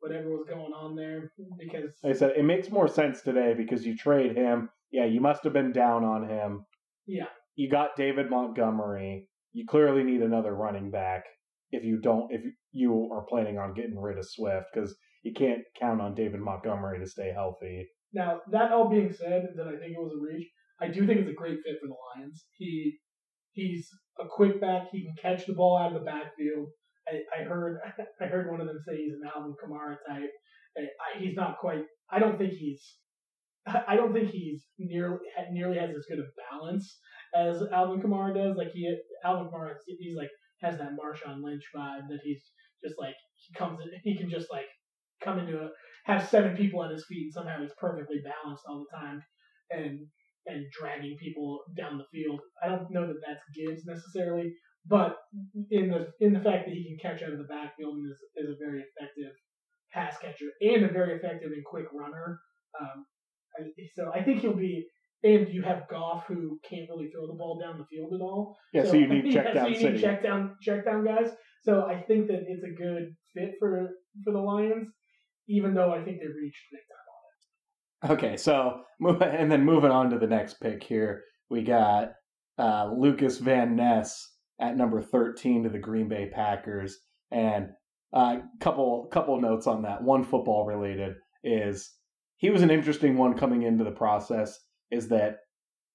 whatever was going on there, because Like I said, it makes more sense today because you trade him. Yeah, you must have been down on him. Yeah. You got David Montgomery. You clearly need another running back if you don't if you are planning on getting rid of Swift because you can't count on David Montgomery to stay healthy. Now, that all being said, that I think it was a reach. I do think it's a great fit for the Lions. He he's a quick back. He can catch the ball out of the backfield. I, I heard I heard one of them say he's an Alvin Kamara type. I, he's not quite. I don't think he's. I don't think he's nearly nearly has as good a balance as Alvin Kamara does. Like he Alvin Kamara, he's like has that Marshawn Lynch vibe that he's just like he comes in, he can just like come into a have seven people at his feet and somehow he's perfectly balanced all the time and and dragging people down the field. I don't know that that's Gibbs necessarily, but in the in the fact that he can catch out of the backfield and is, is a very effective pass catcher and a very effective and quick runner. Um, I, so I think he'll be. And you have Goff who can't really throw the ball down the field at all. Yeah, so, you need check yeah, down so you city. check down check down guys. So I think that it's a good fit for for the Lions, even though I think they've reached big time. Okay, so move and then moving on to the next pick here, we got uh, Lukas Van Ness at number thirteen to the Green Bay Packers, and a uh, couple couple notes on that. One football related is he was an interesting one coming into the process. Is that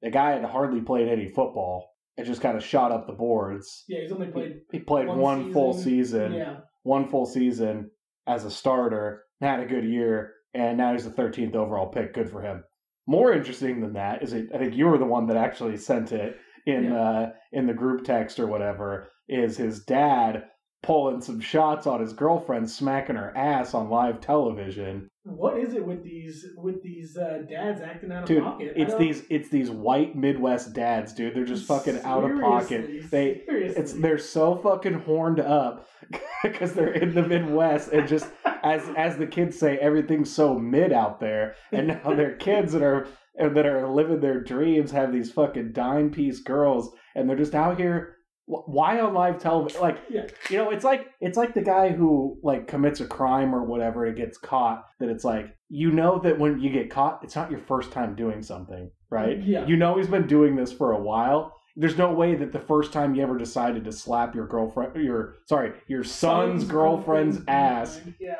the guy had hardly played any football. It just kind of shot up the boards. Yeah, he's only played. He played one, One full season. season Yeah, one full season as a starter, had a good year, and now he's the 13th overall pick. Good for him. More interesting than that is, it, I think you were the one that actually sent it in Yeah. uh, in the group text or whatever. Is his dad pulling some shots on his girlfriend, smacking her ass on live television? What is it with these with these uh, dads acting out of Dude, pocket? It's these it's these white Midwest dads, dude. They're just fucking out of pocket. They seriously. it's they're so fucking horned up because they're in the Midwest and just as as the kids say, everything's so mid out there, and now their kids that are that are living their dreams have these fucking dime piece girls, and they're just out here. Wh- Why on live television? Like Yeah. you know, it's like it's like the guy who like commits a crime or whatever and gets caught. That it's like you know that when you get caught, it's not your first time doing something, right? Mm, yeah. You know he's been doing this for a while. There's no way that the first time you ever decided to slap your girlfriend, your sorry, your son's, girlfriend's ass Yeah,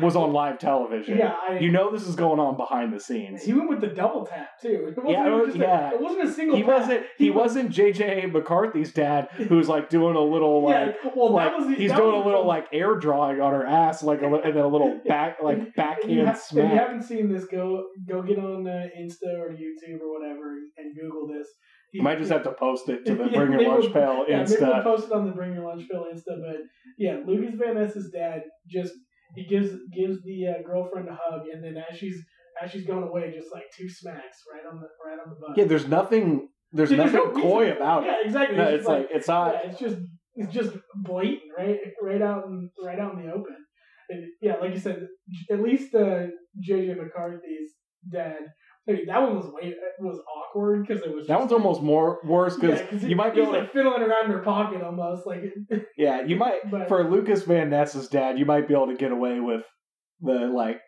was on live television. yeah. I, You know this is going on behind the scenes. he went with the double tap too. It wasn't Yeah, it was- yeah. A, it wasn't a single. He tap. wasn't. He was- wasn't JJ McCarthy's dad, who's like doing a little like yeah, well, like that was the, he's that doing a little like air drawing on her ass, like a and then a little back like you backhand ha- If you haven't seen this, go go get on uh, Insta or YouTube or whatever and Google this. You might just have to post it to the Yeah, Bring Your Lunch Pail Yeah, maybe we'll Insta. post it on the Bring Your Lunch Pail Insta. But yeah, Lukas Van Ness's dad just he gives gives the uh, girlfriend a hug, and then as she's as she's going away, just like two smacks right on the right on the butt. Yeah, there's nothing. There's nothing no reason- coy about Yeah, it. Yeah, exactly. No, just it's like it's not. yeah, it's just it's just blatant, right? Right out in right out in the open. And yeah, like you said, at least uh, JJ McCarthy's dad. Mean, that one was way was awkward because it was That just- one's almost more worse because yeah, you might be like fiddling around in her pocket almost like Yeah, you might But- for Lukas Van Ness's dad, you might be able to get away with the like.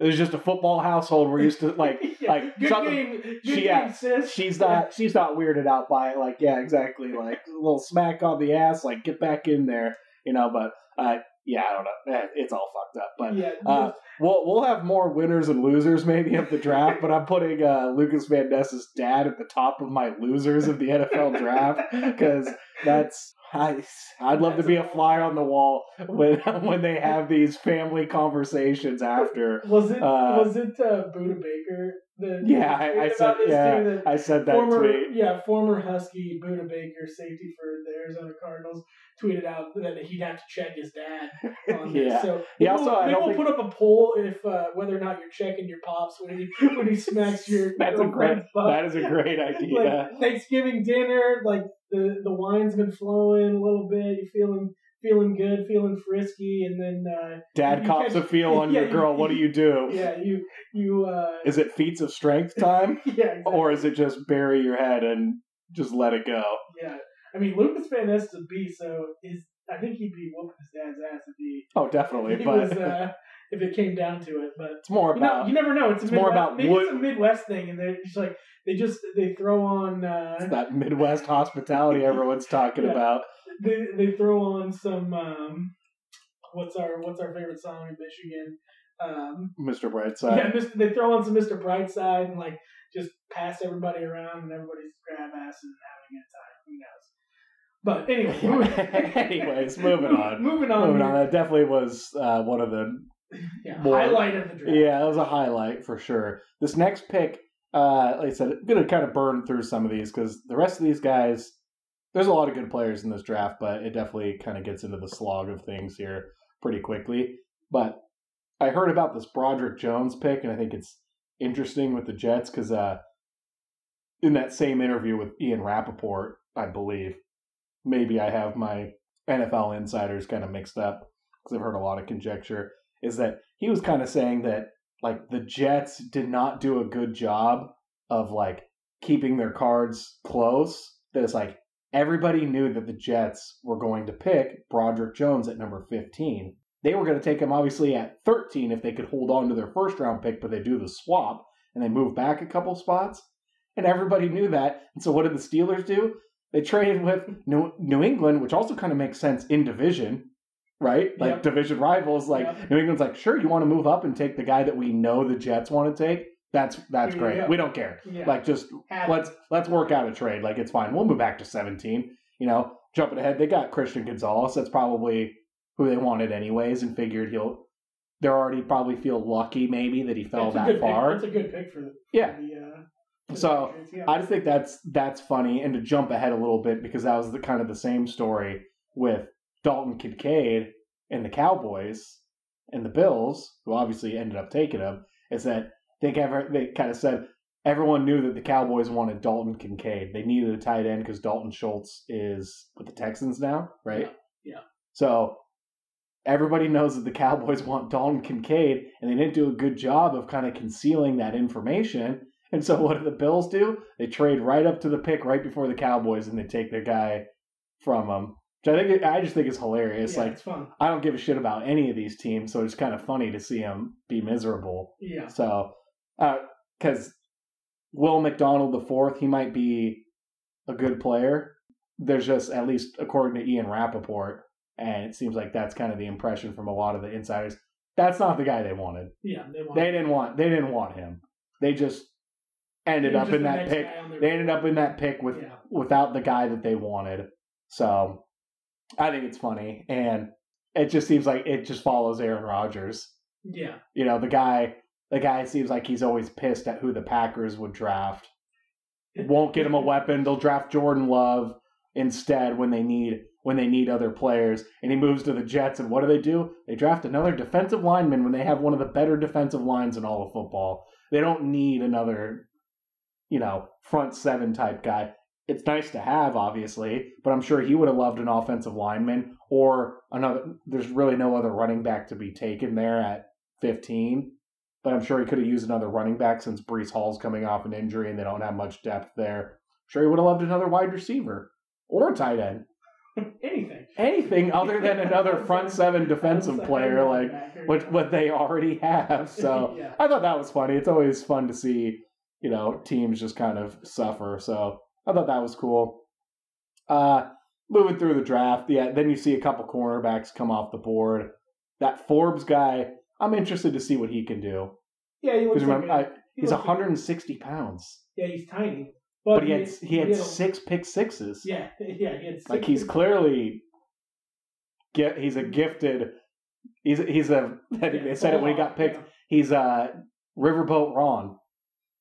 It was just a football household. We're used to like Yeah, like good something- game, good she- game, yeah, sis. she's not she's not weirded out by it. Like yeah, exactly. Like a little smack on the ass. Like get back in there, you know. But uh, yeah, I don't know. Eh, It's all fucked up. But yeah, uh, we'll we'll have more winners and losers maybe of the draft. but I'm putting uh, Lukas Van Ness's dad at the top of my losers of the NFL draft because that's. I, I'd love to be a fly on the wall when when they have these family conversations after. was it uh, was it uh, Budda Baker? The Yeah, I, I said yeah, I said that former tweet. yeah former Husky Budda Baker safety for the Arizona Cardinals tweeted out that he'd have to check his dad on this. Yeah. So He maybe also- we'll, I maybe we'll think- put up a poll if uh, whether or not you're checking your pops when he when he smacks your That's a great. butt. That is a great idea. like Thanksgiving dinner, like the the wine's been flowing a little bit. You feeling feeling good, feeling frisky, and then uh, Dad cops catch- a feel on yeah, your you- girl. What do you do? yeah, you you uh, Is it feats of strength time, yeah, exactly. or is it just bury your head and just let it go? yeah. I mean, Lukas Van Ness is a beast, so is I think he'd be whooping his dad's ass if he, Oh, definitely. he But was uh, if it came down to it. But it's more you, know, about you never know. It's, a it's more about maybe what- it's a Midwest thing, and they're just like they just they throw on uh, that Midwest hospitality everyone's talking Yeah. about. they they throw on some um, what's our what's our favorite song in Michigan? Um, Mr. Brightside. yeah, they throw on some Mr. Brightside and like just pass everybody around and everybody's grab ass and having a good time. Who knows? But anyway, Anyways, moving on. moving on. Moving on. That definitely was uh, one of the Yeah, More- highlight of the draft. Yeah, that was a highlight for sure. This next pick uh, like I said, I'm gonna kind of burn through some of these because the rest of these guys, there's a lot of good players in this draft, but it definitely kind of gets into the slog of things here pretty quickly. But I heard about this Broderick Jones pick, and I think it's interesting with the Jets because uh, in that same interview with Ian Rapoport, I believe, maybe I have my NFL insiders kind of mixed up because I've heard a lot of conjecture, is that he was kind of saying that like the Jets did not do a good job of like keeping their cards close. That it's like everybody knew that the Jets were going to pick Broderick Jones at number 15. They were going to take him obviously at 13 if they could hold on to their first round pick, but they do the swap and they move back a couple spots. And everybody knew that. And so what did the Steelers do? They traded with New, New England, which also kind of makes sense in division, right? Like Yep. division rivals. Like Yep. New England's like, sure, you want to move up and take the guy that we know the Jets want to take. That's that's great. We don't care. Yeah. Like just Have- let's let's work out a trade. Like it's fine. We'll move back to 17. You know, jumping ahead, they got Christian Gonzalez. That's probably who they wanted anyways, and figured he'll. They're already probably feel lucky maybe that he fell it's that far. Pick. It's a good pick for the Yeah. The, uh, for So, yeah. I just think that's that's funny, and to jump ahead a little bit because that was the kind of the same story with Dalton Kincaid and the Cowboys and the Bills, who obviously ended up taking him. Is that they ever they kind of said everyone knew that the Cowboys wanted Dalton Kincaid. They needed a tight end because Dalton Schultz is with the Texans now, right? Yeah, yeah. So everybody knows that the Cowboys want Dalton Kincaid, and they didn't do a good job of kind of concealing that information. And so what do the Bills do? They trade right up to the pick right before the Cowboys, and they take their guy from them. Which I think I just think is hilarious. yeah, like it's fun. I don't give a shit about any of these teams, so it's kind of funny to see them be miserable. Yeah, So, uh, because Will McDonald the fourth, he might be a good player. There's just at least according to Ian Rapoport, and it seems like that's kind of the impression from a lot of the insiders. That's not the guy they wanted. yeah. They, want, They didn't want. They didn't want him. They just ended up just in that pick. guy on their They ended up in that pick with Yeah. without the guy that they wanted. So I think it's funny, and it just seems like it just follows Aaron Rodgers. Yeah, You know, the guy the guy seems like he's always pissed at who the Packers would draft. It won't get him a weapon. They'll draft Jordan Love instead when they need when they need other players. And he moves to the Jets and what do they do? They draft another defensive lineman when they have one of the better defensive lines in all of football. They don't need another, you know, front seven type guy. It's nice to have, obviously, but I'm sure he would have loved an offensive lineman or another. There's really no other running back to be taken there at 15, but I'm sure he could have used another running back since Breece Hall's coming off an injury and they don't have much depth there. sure, he would have loved another wide receiver or a tight end. anything. Anything other than another front seven defensive player, like what what they already have. So yeah, I thought that was funny. It's always fun to see, you know, teams just kind of suffer. So I thought that was cool. Uh moving through the draft, yeah, then you see a couple cornerbacks come off the board. That Forbes guy, I'm interested to see what he can do. yeah. He looks remember, I, he he's looks like- 160 pounds, Yeah, he's tiny, but he had he had six pick sixes. Yeah, yeah, he had six like he's clearly get he's a gifted. He's he's a. Yeah, they said it when he got picked. yeah. He's a riverboat Ron.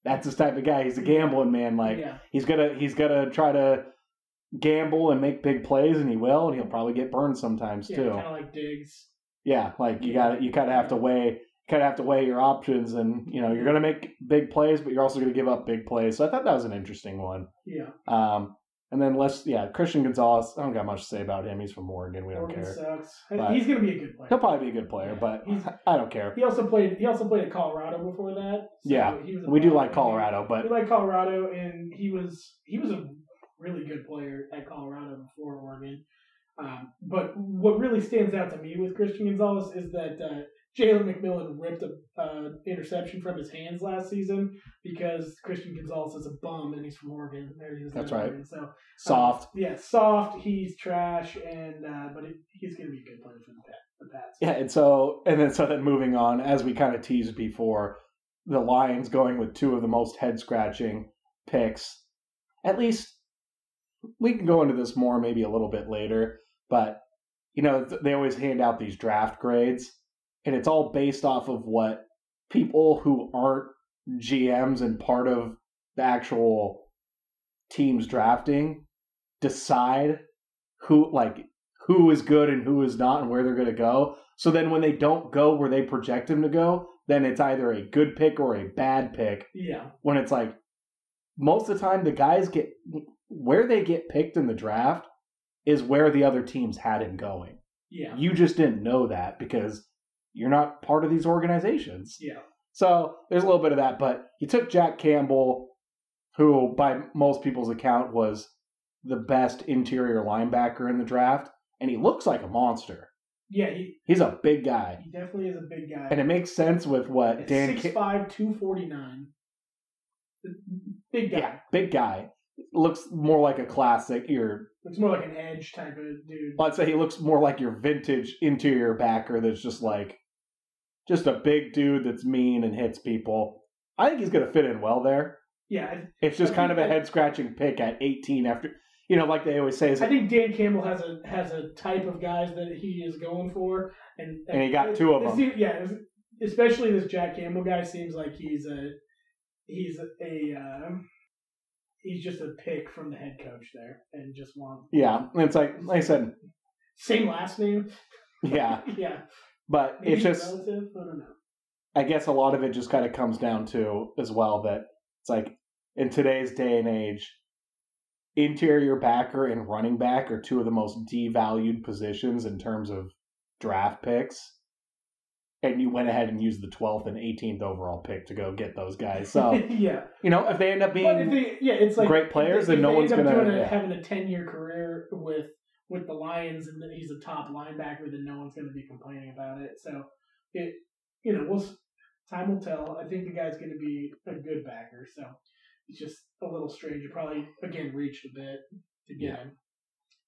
That's his type of guy. He's a gambling man. Like yeah, he's gonna he's gonna try to gamble and make big plays, and he will, and he'll probably get burned sometimes yeah, too. kind of like Diggs. Yeah, like you got you kind of have to weigh kind of have to weigh your options, and you know you're gonna make big plays, but you're also gonna give up big plays. So I thought that was an interesting one. Yeah, Um, and then let's yeah, Christian Gonzalez. I don't got much to say about him. He's from Oregon. We don't Oregon care. sucks. But- he's gonna be a good player. He'll probably be a good player, Yeah, but he's- I don't care. He also played. He also played at Colorado before that. so Yeah, he was a We do like. Colorado, but We like Colorado, and he was he was a really good player at Colorado before Oregon. Um, but what really stands out to me with Christian Gonzalez is that uh, Jalen McMillan ripped a uh, interception from his hands last season because Christian Gonzalez is a bum and he's from Oregon. There he is. That's there, right. Oregon. So soft. um, yeah, soft. He's trash, and uh, but it, he's going to be a good player for the, the Pats. Yeah, and so and then so then moving on, as we kind of teased before, the Lions going with two of the most head scratching picks. At least we can go into this more maybe a little bit later, but you know they always hand out these draft grades, and it's all based off of what people who aren't GMs and part of the actual teams drafting decide who like who is good and who is not and where they're going to go. So then when they don't go where they project them to go, then it's either a good pick or a bad pick. Yeah. When it's like most of the time the guys get where they get picked in the draft is where the other teams had him going. Yeah. You just didn't know that because you're not part of these organizations. Yeah. So there's a little bit of that, but he took Jack Campbell, who by most people's account was the best interior linebacker in the draft, and he looks like a monster. Yeah, he, He's a big guy, he definitely is a big guy. and it makes sense with what At Dan. 6'5", Ca- 249. Big guy. yeah, big guy. Looks more like a classic. Your Looks more like an edge type of dude. I'd say he looks more like your vintage interior backer that's just like just a big dude that's mean and hits people. I think he's going to fit in well there. Yeah, It's just I kind of a head scratching pick at 18 after, you know, like they always say, is I think Dan Campbell has a has a type of guys that he is going for, and And he got two of them. seems- yeah, especially this Jack Campbell guy seems like he's a he's a uh, he's just a pick from the head coach there, and just want yeah, and it's like, like I said, same last name. yeah, yeah, but maybe it's just, relative. I don't know. I guess a lot of it just kind of comes down to as well that it's like in today's day and age, interior backer and running back are two of the most devalued positions in terms of draft picks. And you went ahead and used the 12th and 18th overall pick to go get those guys. So, yeah, you know, if they end up being they, yeah, it's like great players, if, then if no they one's gonna- doing yeah. having a ten year career with with the Lions and he's a top linebacker, then no one's going to be complaining about it. So it, you know, we'll time will tell. I think the guy's going to be a good backer. So it's just a little strange. You probably again reached a bit to get Yeah. him.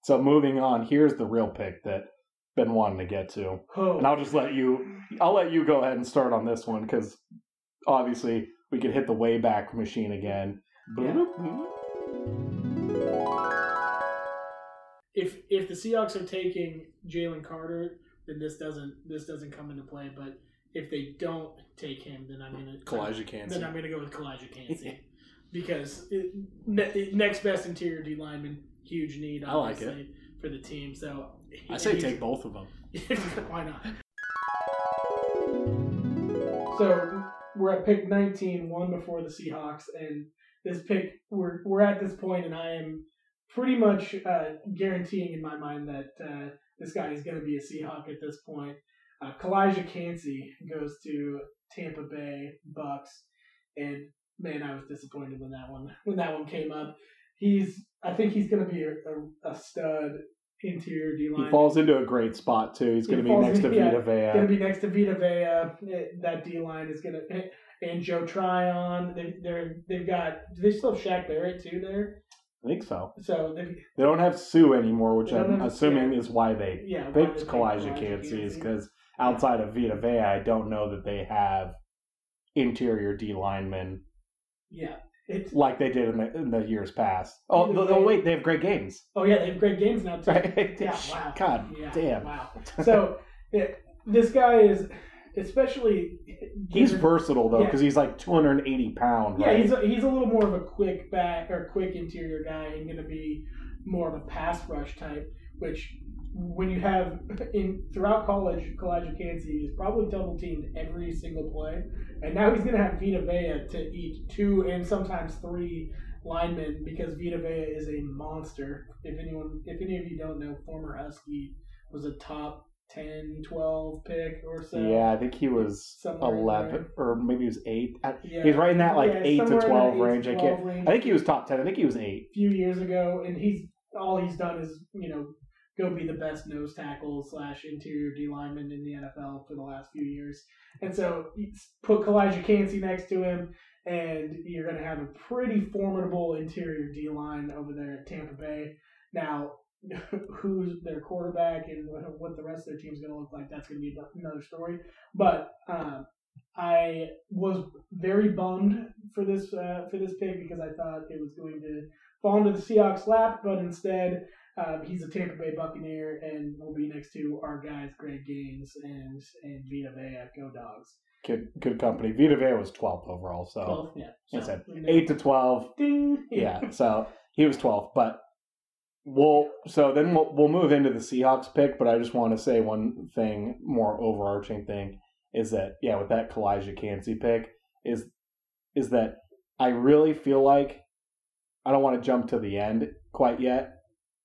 So moving on, here's the real pick that been wanting to get to. Oh, And I'll just let you I'll let you go ahead and start on this one cuz obviously we could hit the way back machine again. Yeah. If if the Seahawks are taking Jalen Carter, then this doesn't this doesn't come into play. But if they don't take him, then I'm gonna Then I'm gonna go with Calijah Kancey because it, ne- next best interior D lineman, huge need I like obviously for the team. So I say take both of them. Why not? So we're at pick 19, one before the Seahawks, and this pick we're we're at this point, and I am pretty much uh, guaranteeing in my mind that uh, this guy is going to be a Seahawk at this point. Uh, Calijah Kancey goes to Tampa Bay Bucks, and man, I was disappointed when that one when that one came up. He's I think he's going to be a, a, a stud interior D line. He falls into a great spot too. He's He going to be next to in- yeah, Vita Vea. Going to be next to Vita Vea. Eh, That D line is going to and Joe Tryon. They, they're they've got. Do they still have Shaq Barrett too there? I think so. So they They don't have Suh anymore, which I'm have- assuming yeah. is why they yeah. picked Calijah Kancey is because outside of Vita Vea, I don't know that they have interior D linemen yeah. It's, like they did in the, in the years past. Oh, way- oh, wait, they have Greg Gaines. oh yeah, they have Greg Gaines now too. Right? Yeah, wow. God Yeah, damn. Wow. So this guy is especially. He's versatile though Yeah. because he's like 280 pound. Yeah, right? he's a, he's a little more of a quick back or quick interior guy and going to be more of a pass rush type. Which, when you have in throughout college, Calijah Kancey is probably double teamed every single play, and now he's going to have Vita Vea to eat two and sometimes three linemen because Vita Vea is a monster. If anyone, if any of you don't know, former Husky was a top 10, 12 pick or so. yeah, I think he was Somewhere 11 or maybe he was eight. I, Yeah. He's right in that like Yeah, eight to somewhere in that 12 eight to range. I can't. range. I think he was top 10. I think he was eight. A few years ago, and he's all he's done is you know go be the best nose tackle slash interior D lineman in the NFL for the last few years, and so put Calijah Kancey next to him, and you're going to have a pretty formidable interior D line over there at Tampa Bay. Now, who's their quarterback and what the rest of their team's going to look like, that's going to be another story. But um, I was very bummed for this uh, for this pick because I thought it was going to fall into the Seahawks lap, but instead um, he's a Tampa Bay Buccaneer and will be next to our guys Greg Gaines and and Vita Vea. Go Dogs! good good company. Vita Vea was 12th overall, so 12, yeah. I said know. 8 to 12. Ding. Yeah, so he was 12th, but we'll so then we'll, we'll move into the Seahawks pick, but I just want to say one thing, more overarching thing is that yeah, with that Calijah Kancey pick is is that I really feel like I don't want to jump to the end quite yet,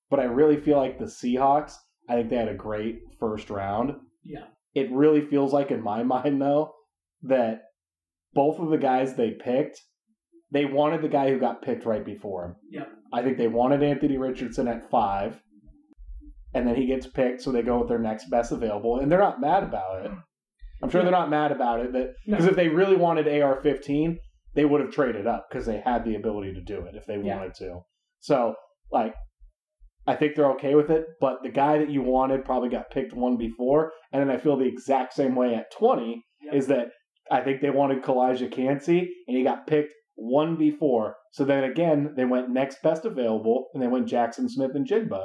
but I really feel like the Seahawks, I think they had a great first round. Yeah. It really feels like in my mind though that both of the guys they picked, they wanted the guy who got picked right before him. Yep. I think they wanted Anthony Richardson at five, and then he gets picked, so they go with their next best available, and they're not mad about it. I'm sure they're not mad about it that No. because if they really wanted AR-15, they would have traded up because they had the ability to do it if they Yeah. wanted to. So, like, I think they're okay with it. But the guy that you wanted probably got picked one before, and then I feel the exact same way at 20 Yep. is that I think they wanted Calijah Kancey, and he got picked one before. So then again, they went next best available, and they went Jaxon Smith-Njigba.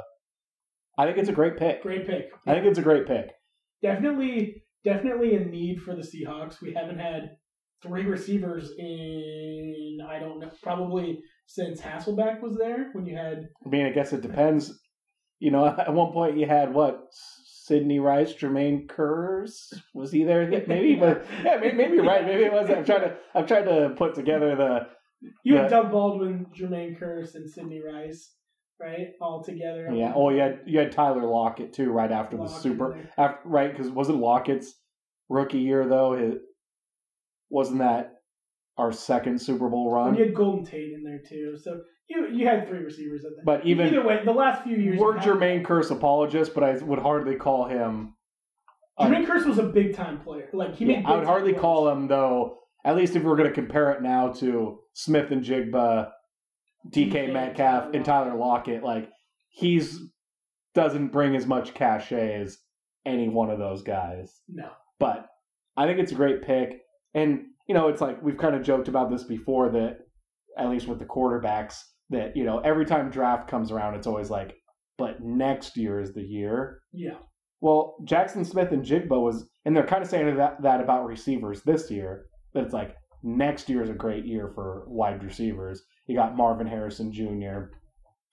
I think it's a great pick. Great pick. I think it's a great pick. Definitely, definitely a need for the Seahawks. We haven't had three receivers in I don't know, probably since Hasselbeck was there. When you had I mean, I guess it depends. You know, at one point you had what Sidney Rice, Jermaine Kearse was he there? Maybe, but yeah, maybe, maybe you're right. Maybe it was. I'm trying to I'm trying to put together the you had Doug Baldwin, Jermaine Kearse, and Sidney Rice, right, all together. yeah. Oh, you had you had Tyler Lockett too, right after the Super after right because wasn't Lockett's rookie year though? It wasn't that our second Super Bowl And run. you had Golden Tate in there too. So you you had three receivers at that. But even either way, the last few years, we're you had- Jermaine Kearse apologists, but I would hardly call him. a- Jermaine Kearse was a big time player. Like he Yeah, made. I would hardly call him though. At least if we are going to compare it now to Smith-Njigba, DK DK, Metcalf, and Tyler Tyler Lockett, like he's doesn't bring as much cachet as any one of those guys. No. But I think it's a great pick, and you know it's like we've kind of joked about this before that at least with the quarterbacks that you know every time draft comes around it's always like, but next year is the year. Yeah. Well, Jaxon Smith-Njigba was, and they're kind of saying that that about receivers this year. That it's like next year is a great year for wide receivers. You got Marvin Harrison Jr.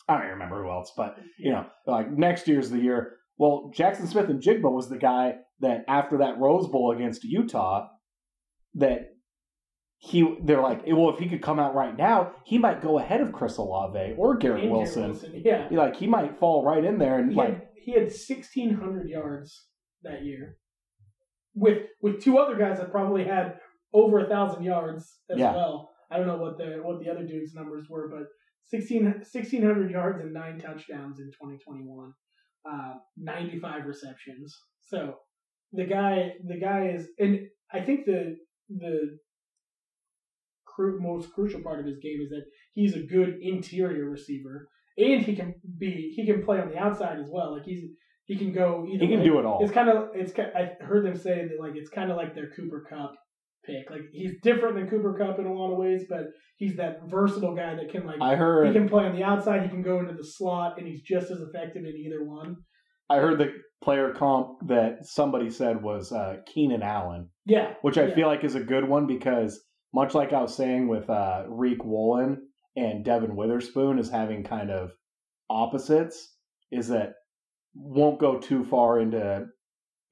I don't even remember who else, but you know, like next year's the year. Well, Jaxon Smith-Njigba was the guy that after that Rose Bowl against Utah, that he they're like, well, if he could come out right now, he might go ahead of Chris Olave or Garrett And Wilson. Yeah. Like he might fall right in there and He like had, he had sixteen hundred yards that year, with with two other guys that probably had over a thousand yards as Yeah. well. I don't know what the what the other dudes' numbers were, but 16 1600 yards and nine touchdowns in twenty twenty one, uh, ninety five receptions. So the guy the guy is, and I think the the cru- most crucial part of his game is that he's a good interior receiver, and he can be he can play on the outside as well. Like he's he can go either. he can way. do it all. It's kind of it's. I heard them say that like it's kind of like their Cooper Kupp pick. Like he's different than Cooper Kupp in a lot of ways, but he's that versatile guy that can like I heard he can play on the outside, he can go into the slot, and he's just as effective in either one. I heard the player comp that somebody said was uh, Keenan Allen, Yeah, which I Yeah. feel like is a good one because much like I was saying with uh, Riq Woolen and Devon Witherspoon is having kind of opposites, is that won't go too far into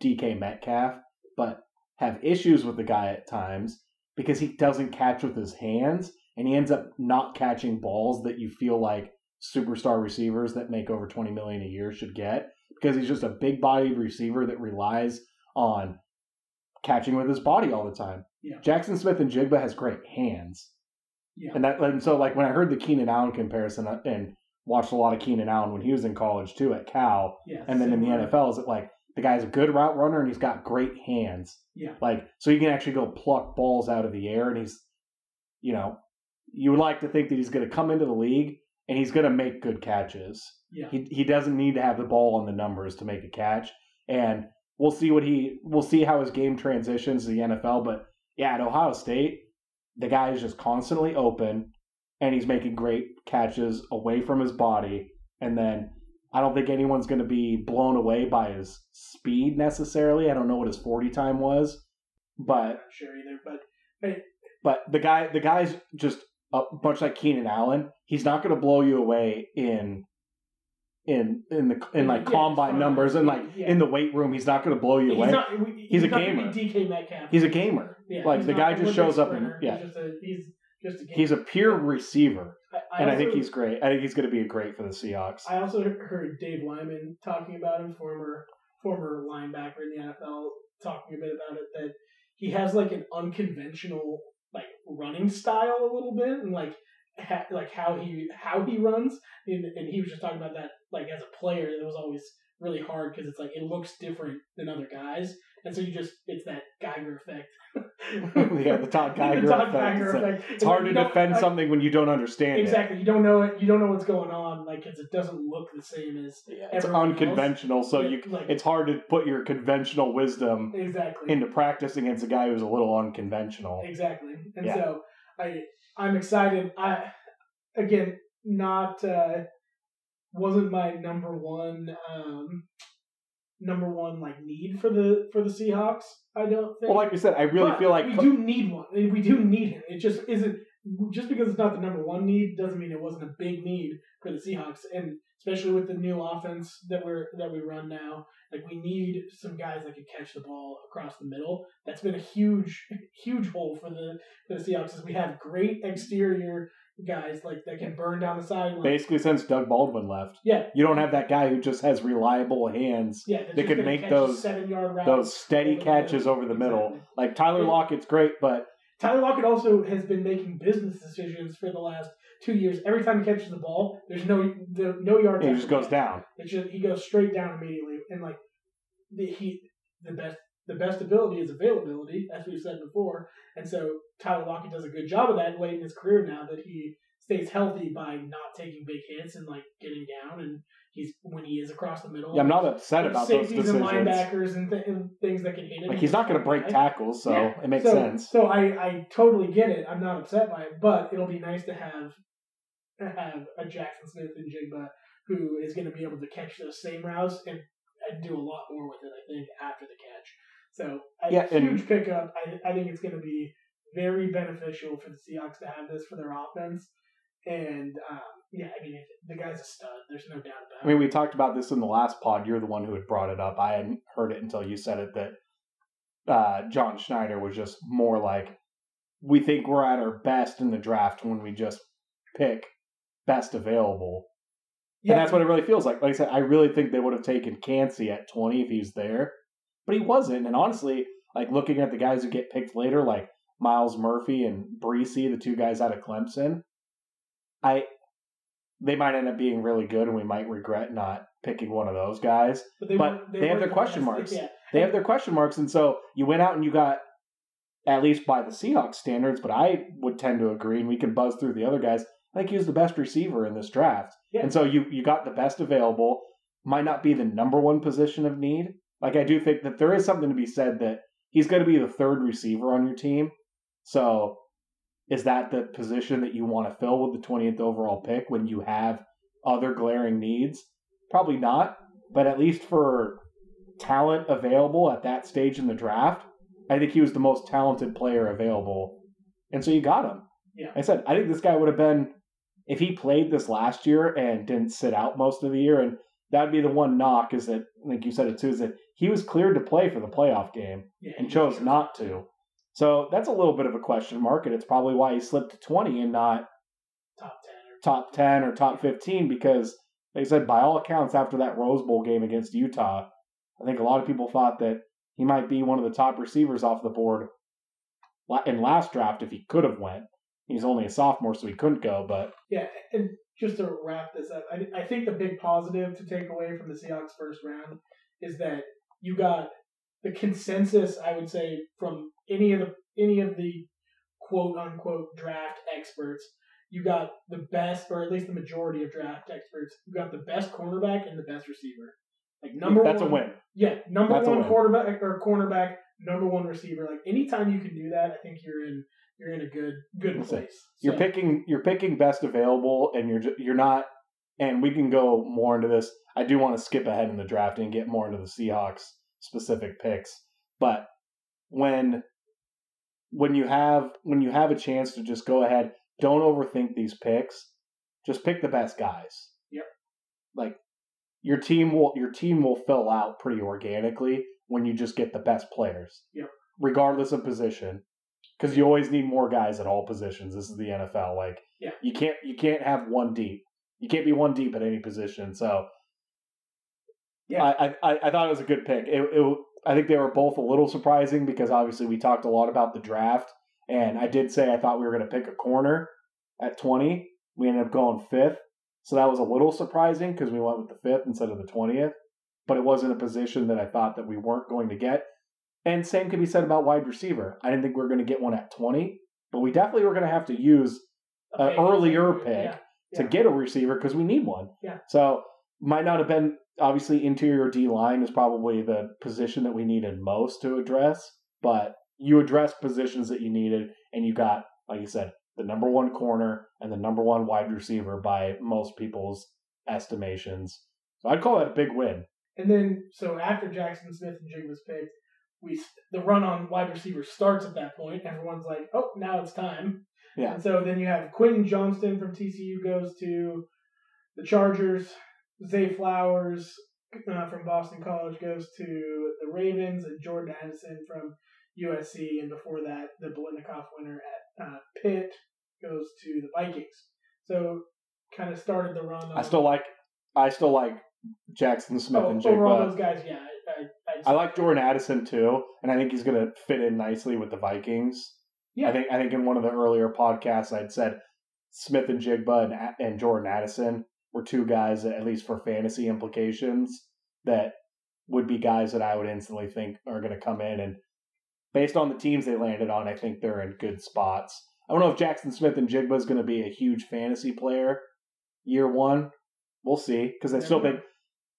DK Metcalf, but have issues with the guy at times because he doesn't catch with his hands and he ends up not catching balls that you feel like superstar receivers that make over 20 million a year should get because he's just a big bodied receiver that relies on catching with his body all the time. Yeah. Jaxon Smith-Njigba has great hands. Yeah. And that and so like when I heard the Keenan Allen comparison uh, and watched a lot of Keenan Allen when he was in college too at Cal yeah. and then in the similar. NFL is it like the guy's a good route runner and he's got great hands. Yeah. Like so he can actually go pluck balls out of the air and he's you know, you would like to think that he's going to come into the league and he's going to make good catches. Yeah. He he doesn't need to have the ball on the numbers to make a catch, and we'll see what he we'll see how his game transitions to the NFL. But yeah, at Ohio State, the guy is just constantly open, and he's making great catches away from his body. And then I don't think anyone's going to be blown away by his speed necessarily. I don't know what his forty time was, but I'm not sure either. But but the guy the guy's just a much like Keenan Allen. He's not going to blow you away in in in the in like Yeah, combine numbers and like Yeah. in the weight room. He's not going to blow you he's away. not. He's a not gamer. DK Metcalf. he's a gamer. Yeah, like, the guy just shows up and- yeah. He's just a he's just a gamer. He's a pure receiver, I, and I think he's great. I think he's going to be great for the Seahawks. I also heard Dave Wyman talking about him, former former linebacker in the NFL, talking a bit about it that he has like an unconventional like running style a little bit, and like ha- like how he how he runs, and, and he was just talking about that like as a player, it was always really hard because it's like it looks different than other guys, and so you just it's that Geiger effect. yeah, the Todd Geiger The Todd effect. Geiger It's, effect. it's hard like to defend like, something when you don't understand Exactly. You don't know it. You don't know what's going on. Like 'cause it doesn't look the same as. Yeah, it's everyone else. unconventional, so you like it's hard to put your conventional wisdom exactly into practice against a guy who's a little unconventional. exactly. And Yeah. so I I'm excited. I again not uh wasn't my number one um number one like need for the for the Seahawks. I don't think. Well, like we said, I really But feel like we do need one. We do need him. It just isn't just because it's not the number one need doesn't mean it wasn't a big need for the Seahawks, and especially with the new offense that we're that we run now. Like we need some guys that can catch the ball across the middle. That's been a huge, huge hole for the for the Seahawks. Is we have great exterior guys like that can burn down the sideline. basically since Doug Baldwin left, Yeah, you don't have that guy who just has reliable hands, yeah. They could make those- seven yard those steady over catches middle. over the middle. Exactly. Like Tyler Yeah. Lockett's great, but Tyler Lockett also has been making business decisions for the last two years. Every time he catches the ball, there's no the, no yards. he just goes down. It's just he goes straight down immediately, and like the he the best the best ability is availability, as we've said before, and so Tyler Lockett does a good job of that late in his career now that he stays healthy by not taking big hits and like getting down, and he's when he is across the middle. Yeah, I'm not upset about those safeties and decisions. linebackers and, th- and things that can hit him. Like he's not going to break tackles, so Yeah. it makes so, sense. So I, I totally get it. I'm not upset by it, but it'll be nice to have have a Jaxon Smith-Njigba who is going to be able to catch those same routes and, and do a lot more with it. I think after the catch. So a Yeah, and- huge pickup. I, I think it's going to be very beneficial for the Seahawks to have this for their offense. And um, yeah, I mean the guy's a stud. There's no doubt about it. I mean, we talked about this in the last pod. You're the one who had brought it up. I hadn't heard it until you said it that uh, John Schneider was just more like, we think we're at our best in the draft when we just pick best available. Yeah, And that's what it really feels like. Like I said, I really think they would have taken Kancey at 20 if he's there, but he wasn't. And honestly, like looking at the guys who get picked later, like Myles Murphy and Bresee, the two guys out of Clemson, I they might end up being really good, and we might regret not picking one of those guys. but they, but weren't- they have their the question marks. Yeah, They have their question marks, and so you went out and you got at least by the Seahawks standards, but I would tend to agree, and we can buzz through the other guys. I think he was the best receiver in this draft. Yeah. And so you you got the best available. Might not be the number one position of need. Like I do think that there is something to be said that he's going to be the third receiver on your team. So is that the position that you want to fill with the 20th overall pick when you have other glaring needs? Probably not, but at least for talent available at that stage in the draft, I think he was the most talented player available. And so you got him. Yeah. I said, I think this guy would have been, if he played this last year and didn't sit out most of the year, and that'd be the one knock is that, like you said it too, is that he was cleared to play for the playoff game yeah, and chose not to. So that's a little bit of a question mark, and it's probably why he slipped to 20 and not top ten or top 10 or top 15 because, like said, by all accounts, after that Rose Bowl game against Utah, I think a lot of people thought that he might be one of the top receivers off the board in last draft if he could have went. He's only a sophomore, so he couldn't go, but Yeah, and just to wrap this up, I, I think the big positive to take away from the Seahawks first round is that you got the consensus. I would say from any of the any of the quote unquote draft experts, you got the best, or at least the majority of draft experts, you got the best cornerback and the best receiver. Like number that's one, a win. Yeah, number That's one quarterback or cornerback, number one receiver. Like anytime you can do that, I think you're in you're in a good good place. You're picking you're picking best available, and you're you're not. And we can go more into this. I do want to skip ahead in the draft and get more into the Seahawks specific picks. But when when you have when you have a chance to just go ahead, don't overthink these picks. Just pick the best guys. Yep. Like your team will your team will fill out pretty organically when you just get the best players. Yep. Regardless of position. Because you always need more guys at all positions. This is the NFL. Like Yeah. you can't you can't have one deep. You can't be one deep at any position. So Yeah. I, I, I thought it was a good pick. It, it, I think they were both a little surprising because obviously we talked a lot about the draft, and I did say I thought we were going to pick a corner at 20. We ended up going fifth. So that was a little surprising because we went with the fifth instead of the 20th. But it wasn't a position that I thought that we weren't going to get. And same could be said about wide receiver. I didn't think we were going to get one at 20, but we definitely were going to have to use An pick, earlier yeah, pick yeah. to get a receiver because we need one. Yeah. So might not have been obviously interior D line is probably the position that we needed most to address, but you addressed positions that you needed and you got, like you said, the number one corner and the number one wide receiver by most people's estimations. So I'd call that a big win. And then, so after Jaxon Smith-Njigba was picked, we the run on wide receiver starts at that point. Everyone's like, "Oh, now it's time." Yeah. And so then you have Quentin Johnston from TCU goes to the Chargers. Zay Flowers uh, from Boston College goes to the Ravens, and Jordan Addison from USC. And before that, the Biletnikoff winner at uh, Pitt goes to the Vikings. So kind of started the run. I still like I still like Jaxon Smith oh, and overall Jigba. those guys. Yeah, I, like Jordan Addison too, and I think he's going to fit in nicely with the Vikings. Yeah. I think I think in one of the earlier podcasts I'd said Smith-Njigba and, and Jordan Addison were two guys that, at least for fantasy implications, that would be guys that I would instantly think are going to come in. And based on the teams they landed on, I think they're in good spots. I don't know if Jaxon Smith-Njigba is going to be a huge fantasy player year one. We'll see because I still think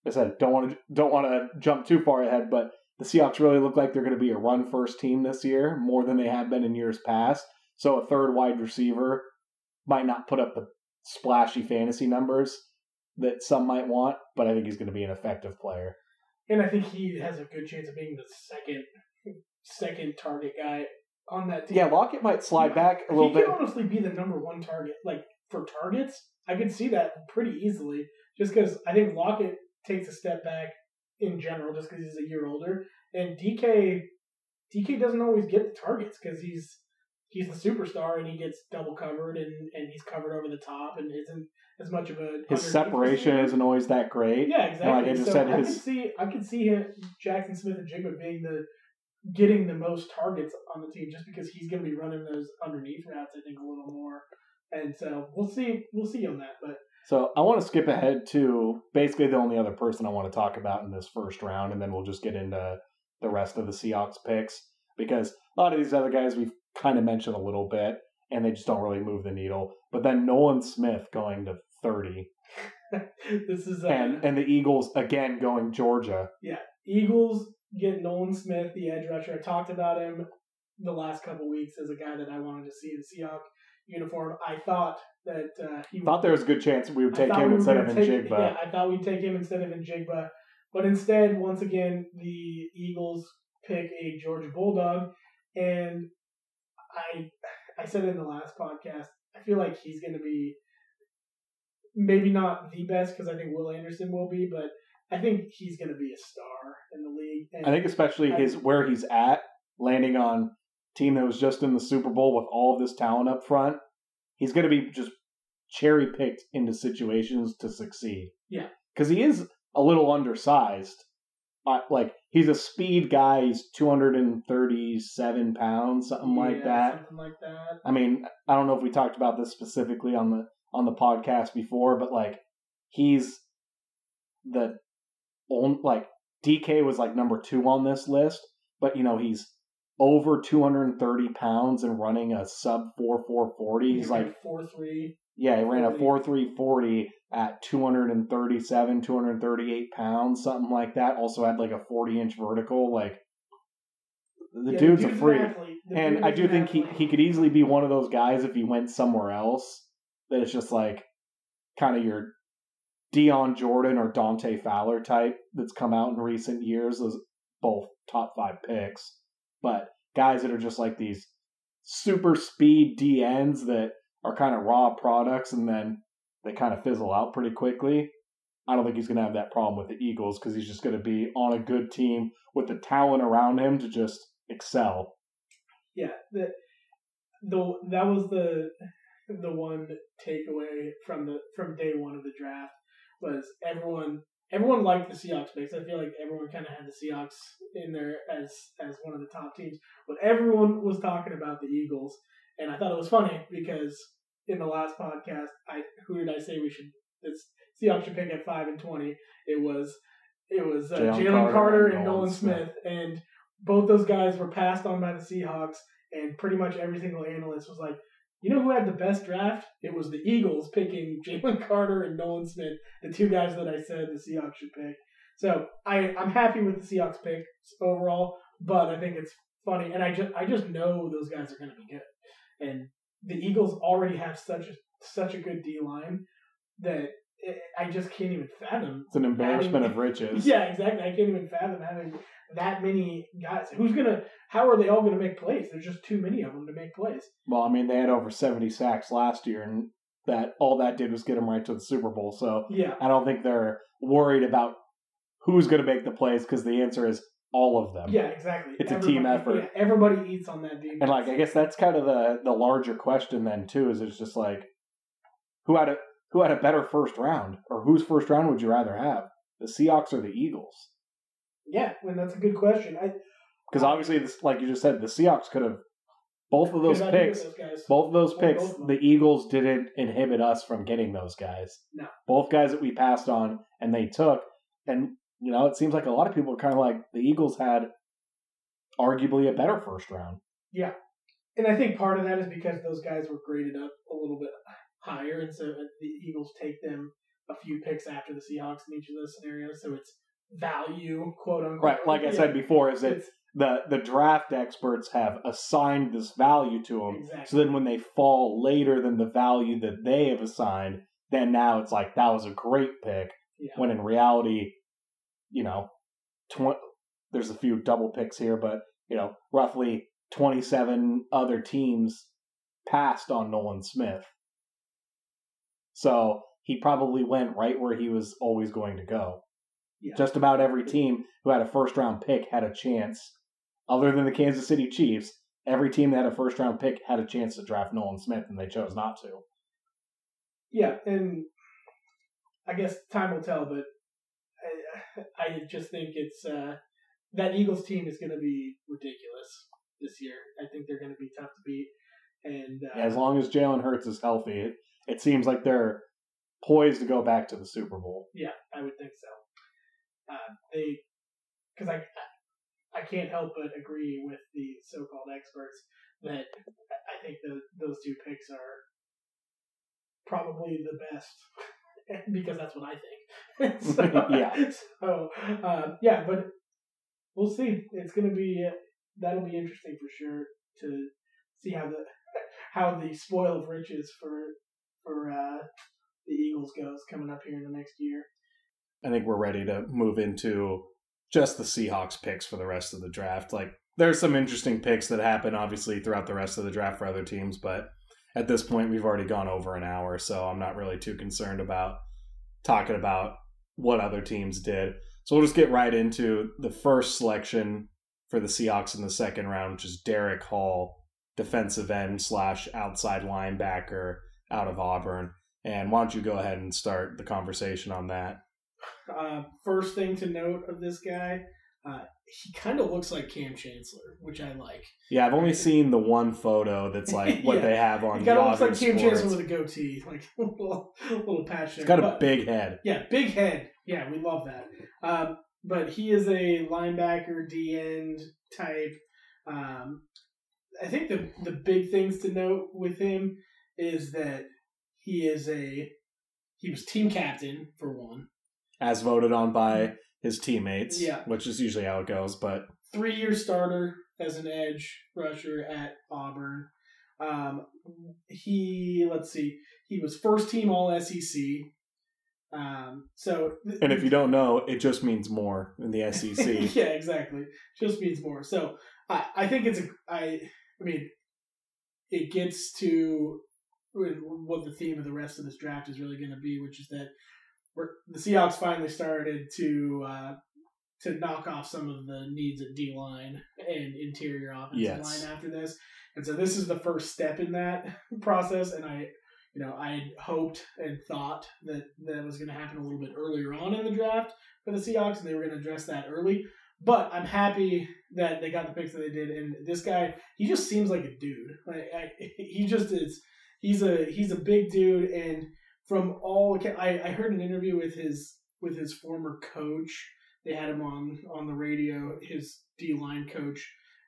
I said don't want to don't want to jump too far ahead, but the Seahawks really look like they're going to be a run first team this year more than they have been in years past. So a third wide receiver might not put up the splashy fantasy numbers that some might want, but I think he's going to be an effective player. And I think he has a good chance of being the second second target guy on that team. Yeah, Lockett might slide back a he little bit. could honestly be the number one target. Like for targets, I could see that pretty easily. Just because I think Lockett takes a step back in general, just because he's a year older, and DK DK doesn't always get the targets because he's he's the superstar and he gets double covered and and he's covered over the top and isn't as much of a His separation receiver. isn't always that great. Yeah, exactly. like I just so said, I his- could see I could see him Jaxon Smith-Njigba being the getting the most targets on the team just because he's going to be running those underneath routes. I think a little more, and so we'll see we'll see on that. But So I want to skip ahead to basically the only other person I want to talk about in this first round, and then we'll just get into the rest of the Seahawks picks because a lot of these other guys we've kind of mentioned a little bit, and they just don't really move the needle. But then Nolan Smith going to thirty, this is uh, and and the Eagles again going Georgia. Yeah, Eagles get Nolan Smith, the edge rusher. I talked about him the last couple weeks as a guy that I wanted to see in Seahawk uniform. I thought that uh, he Thought there was a good chance we would take him we instead of take- Njigba. Yeah, I thought we'd take him instead of Njigba. But instead, once again, the Eagles pick a Georgia Bulldog. And I I said in the last podcast, I feel like he's going to be maybe not the best because I think Will Anderson will be, but I think he's going to be a star in the league. And I think especially his where he's at, landing on team that was just in the Super Bowl with all of this talent up front, he's going to be just cherry picked into situations to succeed. Yeah. because he is a little undersized. Like he's a speed guy. He's two hundred and thirty-seven pounds, something like that. Something like that. I mean, I don't know if we talked about this specifically on the on the podcast before, but like he's the on like DK was like number two on this list, but you know he's over 230 pounds and running a sub four four forty. He's like four three. yeah, he ran a 40. four three forty at 237, 238 pounds, something like that. Also had like a 40 inch vertical. Like the Yeah, dude's a freak. And I do an think he, he could easily be one of those guys if he went somewhere else that it's just like kind of your Dion Jordan or Dante Fowler type that's come out in recent years. Those both top five picks. But guys that are just like these super speed DNs that are kind of raw products and then they kind of fizzle out pretty quickly. I don't think he's going to have that problem with the Eagles because he's just going to be on a good team with the talent around him to just excel. Yeah, the the that was the the one takeaway from the from day one of the draft was everyone everyone liked the Seahawks picks. I feel like everyone kind of had the Seahawks in there as as one of the top teams, but everyone was talking about the Eagles, and I thought it was funny because in the last podcast, I who did I say we should this Seahawks should pick at five and twenty? It was it was uh, Jalen Carter Carter, and Nolan Smith, and both those guys were passed on by the Seahawks, and pretty much every single analyst was like. You know who had the best draft? It was the Eagles picking Jalen Carter and Nolan Smith, the two guys that I said the Seahawks should pick. So I, I'm happy with the Seahawks picks overall, but I think it's funny, and I just I just know those guys are going to be good, and the Eagles already have such a such a good D line that I just can't even fathom. It's an embarrassment of riches. Yeah, exactly. I can't even fathom having that many guys. Who's gonna? How are they all gonna make plays? There's just too many of them to make plays. Well, I mean, they had over 70 sacks last year, and that all that did was get them right to the Super Bowl. So Yeah, I don't think they're worried about who's going to make the plays because the answer is all of them. yeah, exactly. It's a team effort. Yeah, everybody eats on that defense. And like, I guess that's kind of the the larger question then too. Is it's just like, who had a who had a better first round, or whose first round would you rather have, the Seahawks or the Eagles? yeah, and that's a good question. I Because obviously, this, like you just said, the Seahawks could have both of those could not do picks. those. Both of those Or picks, of the Eagles didn't inhibit us from getting those guys. No. Both guys that we passed on and they took. And, you know, it seems like a lot of people are kind of like the Eagles had arguably a better first round. Yeah. And I think part of that is because those guys were graded up a little bit higher, and so the Eagles take them a few picks after the Seahawks in each of those scenarios. So it's value, quote unquote. Right. Like I Yeah, said before, is that it's- the, the draft experts have assigned this value to them. exactly. So then when they fall later than the value that they have assigned, then now it's like that was a great pick. Yeah. When in reality, you know, tw- there's a few double picks here, but you know, roughly 27 other teams passed on Nolan Smith. So he probably went right where he was always going to go. Yeah. Just about every team who had a first round pick had a chance, other than the Kansas City Chiefs. Every team that had a first round pick had a chance to draft Nolan Smith, and they chose not to. Yeah, and I guess time will tell, but I, I just think it's uh, that Eagles team is going to be ridiculous this year. I think they're going to be tough to beat, and uh, As long as Jalen Hurts is healthy, it, seems like they're poised to go back to the Super Bowl. Yeah, I would think so. Uh, they, because I, I can't help but agree with the so-called experts that I think the, those two picks are probably the best because that's what I think. so, Yeah. So, uh, yeah, but we'll see. It's going to be uh, that'll be interesting for sure to see how the how the spoil of riches for for uh, the Eagles goes coming up here in the next year. I think we're ready to move into just the Seahawks picks for the rest of the draft. Like, there's some interesting picks that happen, obviously, throughout the rest of the draft for other teams, but at this point, we've already gone over an hour, so I'm not really too concerned about talking about what other teams did. So we'll just get right into the first selection for the Seahawks in the second round, which is Derek Hall, defensive end slash outside linebacker out of Auburn. And why don't you go ahead and start the conversation on that? Uh, first thing to note of this guy, uh, he kind of looks like Kam Chancellor, which I like. Yeah, I've only seen the one photo that's like what Yeah. they have on He kind of looks like Kam Sports. Chancellor with a goatee, like a little, little patch there. He's got a But- big head. Yeah, big head. Yeah, we love that. Um, but he is a linebacker, D end type. Um, I think the the big things to note with him is that he is a he was team captain for one. as voted on by his teammates. Yeah. which is usually how it goes. But Three year starter as an edge rusher at Auburn. Um, he let's see, he was first team All SEC. Um, so and if you don't know, it just means more in the SEC. yeah, exactly. Just means more. So I, I think it's a I I mean it gets to what the theme of the rest of this draft is really going to be, which is that we're, the Seahawks finally started to uh, to knock off some of the needs at D line and interior offensive Yes. line after this, and so this is the first step in that process. And I, you know, I hoped and thought that that was going to happen a little bit earlier on in the draft for the Seahawks, and they were going to address that early. But I'm happy that they got the picks that they did, and this guy, he just seems like a dude. Like I, he just is. He's a he's a big dude, and from all I I heard an interview with his with his former coach. They had him on on the radio. His D line coach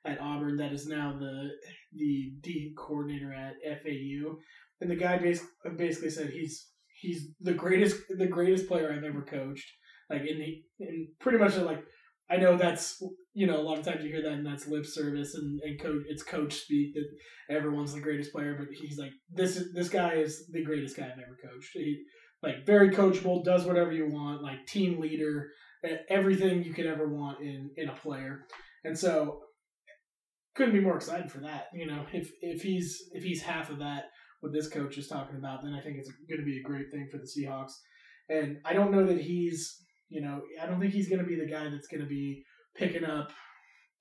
at Auburn, that is now the the D coordinator at FAU, and the guy basically basically said he's he's the greatest the greatest player I've ever coached. Like in the and pretty much like I know that's you know a lot of times you hear that and that's lip service and and coach it's coach speak that everyone's the greatest player, but he's like this is this guy is the greatest guy I've ever coached. He like very coachable, does whatever you want, like team leader, everything you could ever want in in a player, and so couldn't be more excited for that. You know, if if he's if he's half of that what this coach is talking about, then I think it's going to be a great thing for the Seahawks. And I don't know that he's you know I don't think he's going to be the guy that's going to be picking up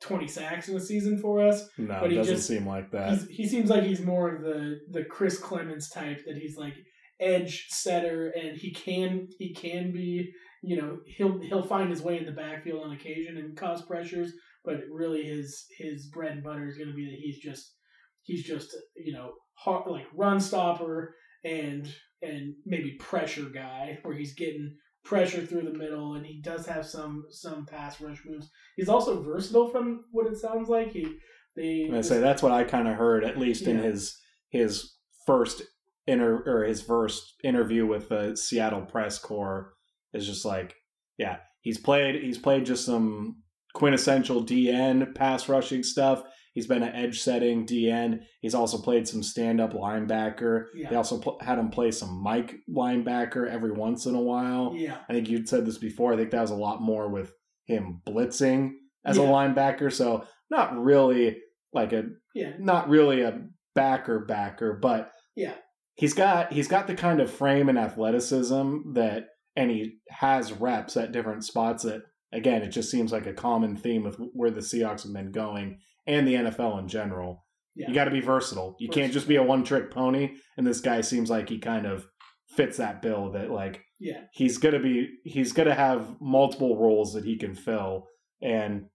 20 sacks in a season for us. No, But it he doesn't just- seem like that. He's, he seems like he's more of the the Chris Clemons type that he's like edge setter and he can he can be you know he'll he'll find his way in the backfield on occasion and cause pressures but really his his bread and butter is going to be that he's just he's just you know hard, like run stopper and and maybe pressure guy where he's getting pressure through the middle and he does have some some pass rush moves. He's also versatile from what it sounds like. He they I say that's what I kind of heard, at least in his his first inter or his first interview with the Seattle press corps. Is just like, yeah, he's played he's played just some quintessential DN pass rushing stuff. He's been an edge setting DN. He's also played some stand up linebacker. Yeah. They also pl- had him play some Mike linebacker every once in a while. yeah I think you'd said this before. I think that was a lot more with him blitzing as a linebacker. So not really like a yeah not really a backer backer, but Yeah. he's got he's got the kind of frame and athleticism that and he has reps at different spots that again it just seems like a common theme of where the Seahawks have been going and the NFL in general. Yeah. You got to be versatile. You can't just be a one trick pony and this guy seems like he kind of fits that bill that like yeah he's gonna be he's gonna have multiple roles that he can fill and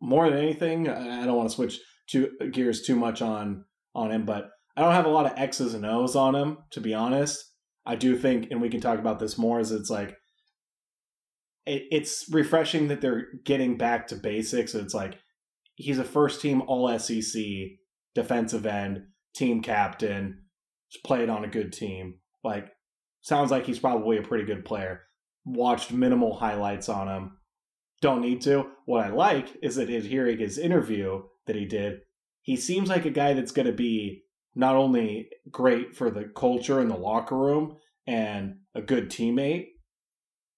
more than anything i I don't want to switch to gears too much on on him but i don't have a lot of x's and o's on him to be honest i do think and we can talk about this more is it's like it, it's refreshing that they're getting back to basics it's like he's a first team all sec defensive end team captain played on a good team like sounds like he's probably a pretty good player. Watched minimal highlights on him. Don't need to. What I like is that in hearing his interview that he did, he seems like a guy that's going to be not only great for the culture in the locker room and a good teammate.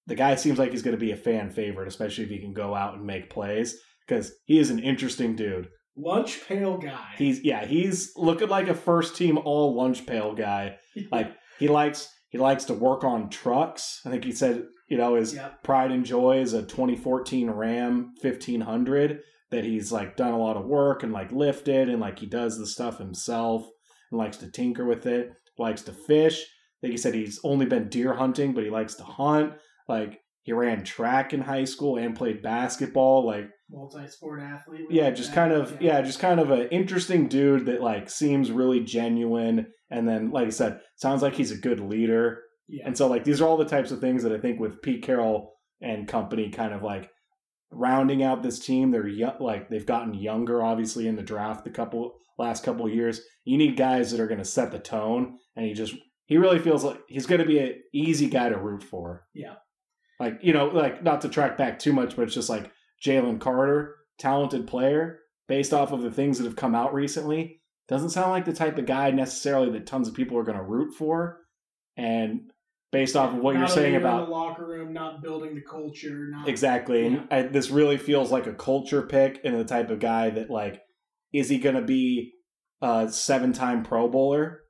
The guy seems like he's going to be a fan favorite, especially if he can go out and make plays because he is an interesting dude. lunch pail guy He's yeah, he's looking like a first team all lunch pail guy. like he likes he likes to work on trucks. I think he said, you know, his yeah pride and joy is a 2014 Ram 1500 that he's like done a lot of work and like lifted and like he does the stuff himself and likes to tinker with it. Likes to fish. I think he said he's only been deer hunting, but he likes to hunt. Like he ran track in high school and played basketball. Like multi-sport athlete yeah just kind of yeah. just kind of an interesting dude that like seems really genuine and then like i said sounds like he's a good leader yeah and so like these are all the types of things that i think with pete carroll and company kind of like rounding out this team they're young like they've gotten younger obviously in the draft the couple last couple of years you need guys that are going to set the tone and he just he really feels like he's going to be an easy guy to root for Yeah. Like you know like not to track back too much but it's just like Jalen Carter, talented player, based off of the things that have come out recently, doesn't sound like the type of guy necessarily that tons of people are going to root for. And based off of what Not you're saying about the locker room, not building the culture, not exactly, Yeah. and I, this really feels like a culture pick and the type of guy that like, is he going to be a seven-time Pro Bowler.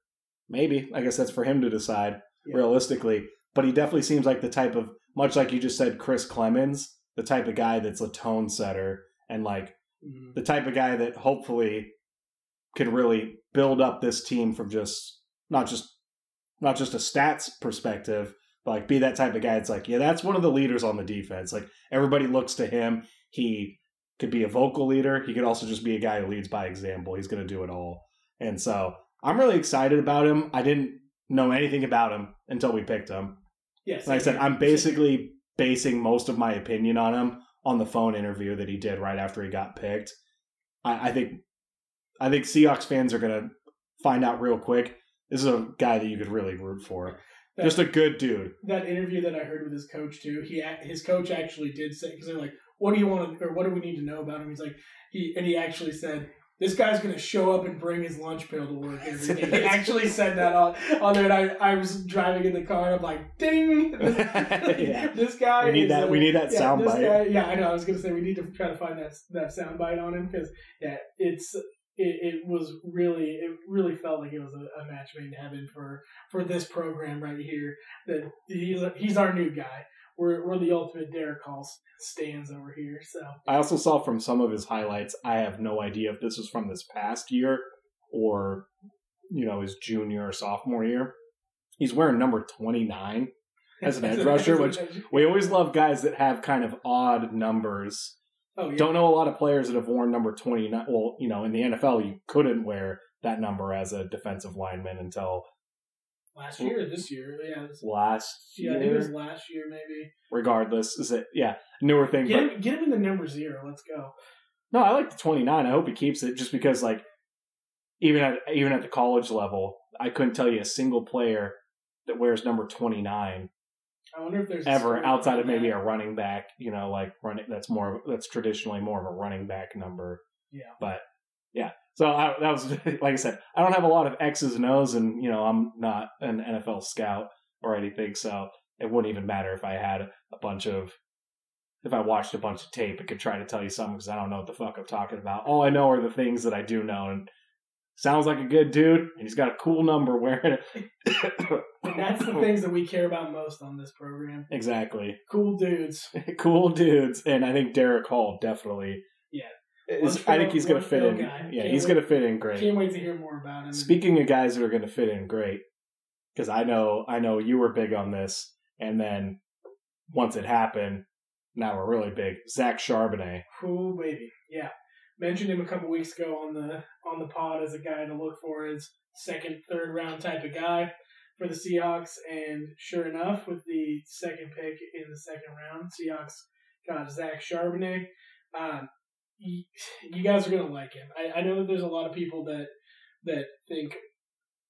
Maybe I guess that's for him to decide Yeah. realistically. But he definitely seems like the type of, much like you just said, Chris Clemons, the type of guy that's a tone setter and like Mhm. the type of guy that hopefully can really build up this team from just not just not just a stats perspective, but like be that type of guy. It's like, yeah, that's one of the leaders on the defense. Like everybody looks to him. He could be a vocal leader. He could also just be a guy who leads by example. He's going to do it all. And so I'm really excited about him. I didn't know anything about him until we picked him. Yes, Like I said, I'm basically basing most of my opinion on him on the phone interview that he did right after he got picked. I, I think I think Seahawks fans are gonna find out real quick. This is a guy that you could really root for. That- Just a good dude. that interview that I heard with his coach too. He his coach actually did say because they're like, "What do you want to or what do we need to know about him?" He's like, he and he actually said. This guy's gonna show up and bring his lunch pail to work every day. He actually said that on, on there, and I, I was driving in the car, and I'm like, "Ding!" Yeah. This guy. We need that- uh, we need that yeah, sound bite. guy- yeah, I know. I was gonna say we need to try to find that that sound bite on him because yeah, it's it, it was really it really felt like it was a, a match made in heaven for for this program right here. That he's he's our new guy. We're we're the ultimate Derek Hall stands over here. So I also saw from some of his highlights. I have no idea if this was from this past year or you know his junior or sophomore year. He's wearing number twenty nine as an edge rusher, which we always love guys that have kind of odd numbers. oh yeah. Don't know a lot of players that have worn number 29. Well, you know, in the NFL, you couldn't wear that number as a defensive lineman until last year or this year yeah. was- last yeah, I think it was year. last year maybe. Regardless, is it? Yeah, newer thing. Get But him, get him in the number zero. Let's go. no, I like the 29. I hope he keeps it just because, like, even at even at the college level, I couldn't tell you a single player that wears number 29 I wonder if there's ever outside of maybe that. a running back. You know, like running. That's more. That's traditionally more of a running back number. Yeah. But yeah, so I, that was like I said. I don't have a lot of X's and O's, and you know, I'm not an NFL scout or anything, so it wouldn't even matter if I had a bunch of. If I watched a bunch of tape, it could try to tell you something because I don't know what the fuck I'm talking about. All I know are the things that I do know, and sounds like a good dude, and he's got a cool number wearing it. And that's the things that we care about most on this program. exactly. Cool dudes. cool dudes, and I think Derek Hall definitely. Is- I think he's going to fit in. guy. Yeah, Can't he's going to fit in great. Can't wait to hear more about him. Speaking of guys that are going to fit in great, because I know I know you were big on this, and then once it happened, now we're really big. Zach Charbonnet. Cool baby. Yeah. Mentioned him a couple weeks ago on the on the pod as a guy to look for as second, third round type of guy for the Seahawks. And sure enough, with the second pick in the second round, Seahawks got Zach Charbonnet. Um, you, guys are gonna like him. I, I know that there's a lot of people that that think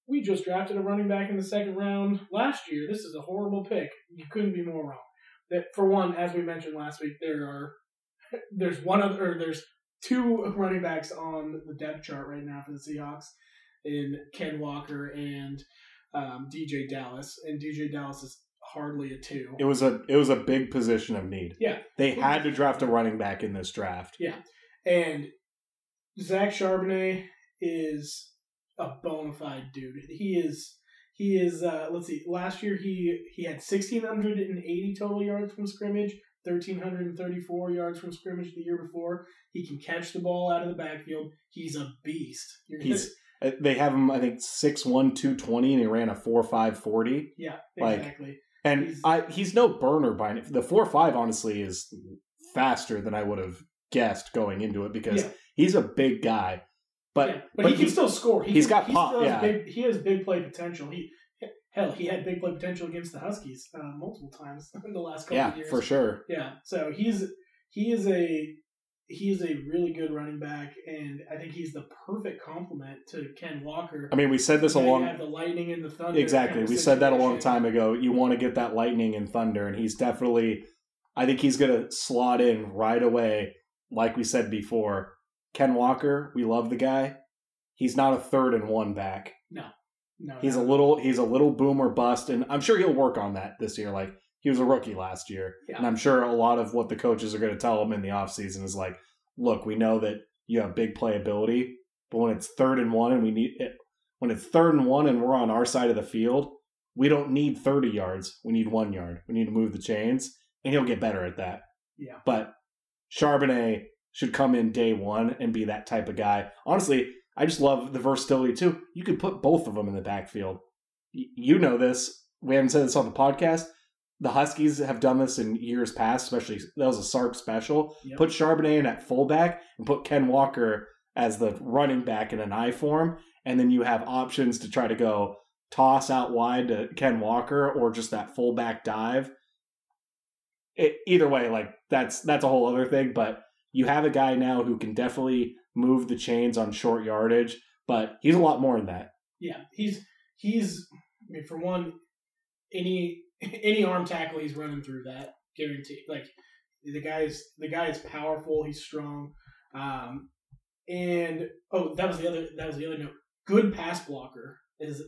we just drafted a running back in the second round last year. This is a horrible pick. You couldn't be more wrong. That for one, as we mentioned last week, there are there's one other or there's two running backs on the depth chart right now for the Seahawks in Ken Walker and um, DeeJay Dallas, and DeeJay Dallas is hardly a two. It was a it was a big position of need. Yeah. they had to draft a running back in this draft. And Zach Charbonnet is a bona fide dude. He is he is uh, let's see. Last year he he had sixteen hundred and eighty total yards from scrimmage, thirteen hundred and thirty four yards from scrimmage the year before. He can catch the ball out of the backfield. He's a beast. Gonna- He's uh, they have him I think 6'1", 220, and he ran a four five forty. yeah, like, exactly. And He's- I, he's no burner by any- the four five. Honestly, is faster than I would have guessed going into it because Yeah. he's a big guy. But yeah, but, he can still score. He he's can- got he pop, still has yeah. big, he has big play potential. He hell, he had big play potential against the Huskies uh, multiple times in the last couple yeah, of years. for sure. Yeah, so he's he is a he is a really good running back, and I think he's the perfect complement to Ken Walker. I mean, we said this a long have the lightning and the thunder. exactly. kind of We said that a long time ago. You want to get that lightning and thunder, and he's definitely. I think he's going to slot in right away, like we said before. Ken Walker, we love the guy. He's not a third and one back. No, No. He's a little he's a little boomer bust, and I'm sure he'll work on that this year. Like he was a rookie last year, Yeah. and I'm sure a lot of what the coaches are going to tell him in the offseason is like, look, we know that you have big playability, But when it's third and one and we need it, when it's third and one and we're on our side of the field, we don't need 30 yards. We need one yard. We need to move the chains, and he'll get better at that. Yeah. But Charbonnet should come in day one and be that type of guy. Honestly, I just love the versatility too. You could put both of them in the backfield. You know this. We haven't said this on the podcast. The Huskies have done this in years past, especially that was a Sark special. Yep. Put Charbonnet in at fullback and put Ken Walker as the running back in an I form, and then you have options to try to go toss out wide to Ken Walker or just that fullback dive. It, either way, like that's that's a whole other thing. But you have a guy now who can definitely move the chains on short yardage, but he's a lot more than that. Yeah, he's he's I mean, for one, any any arm tackle he's running through that guaranteed. Like the guy's the guy is powerful. He's strong. Um, and oh, that was the other that was the other note. Good pass blocker is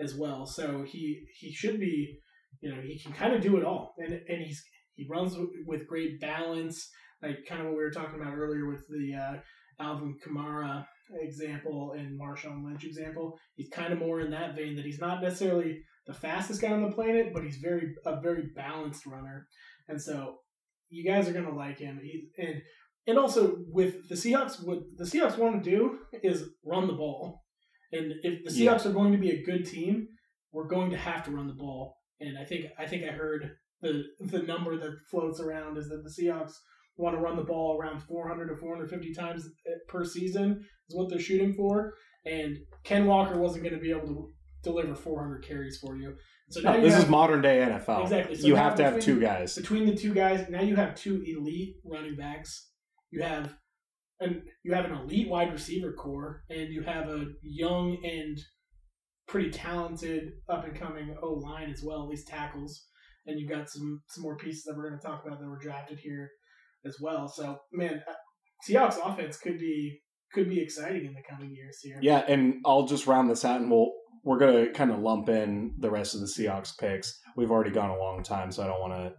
as well. So he he should be. You know, he can kind of do it all, and and he's he runs with, with great balance. Like kind of what we were talking about earlier with the uh, Alvin Kamara example and Marshawn Lynch example. He's kind of more in that vein that he's not necessarily the fastest guy on the planet, but he's very a very balanced runner, and so you guys are gonna like him. He, and and also with the Seahawks, what the Seahawks want to do is run the ball, and if the Yeah. Seahawks are going to be a good team, we're going to have to run the ball. And I think I think I heard the the number that floats around is that the Seahawks want to run the ball around 400 to 450 times per season is what they're shooting for. And Ken Walker wasn't going to be able to deliver 400 carries for you. So now No, you this have, is modern day NFL. Exactly. So you have to have between- two guys. between the two guys. Now you have two elite running backs. You have and you have an elite wide receiver core, and you have a young and pretty talented up and coming O line as well, at least tackles. And you've got some some more pieces that we're going to talk about that were drafted here as well. So man, uh, Seahawks offense could be could be exciting in the coming years here. Yeah, and I'll just round this out, and we'll we're gonna kind of lump in the rest of the Seahawks picks. We've already gone a long time, so I don't want to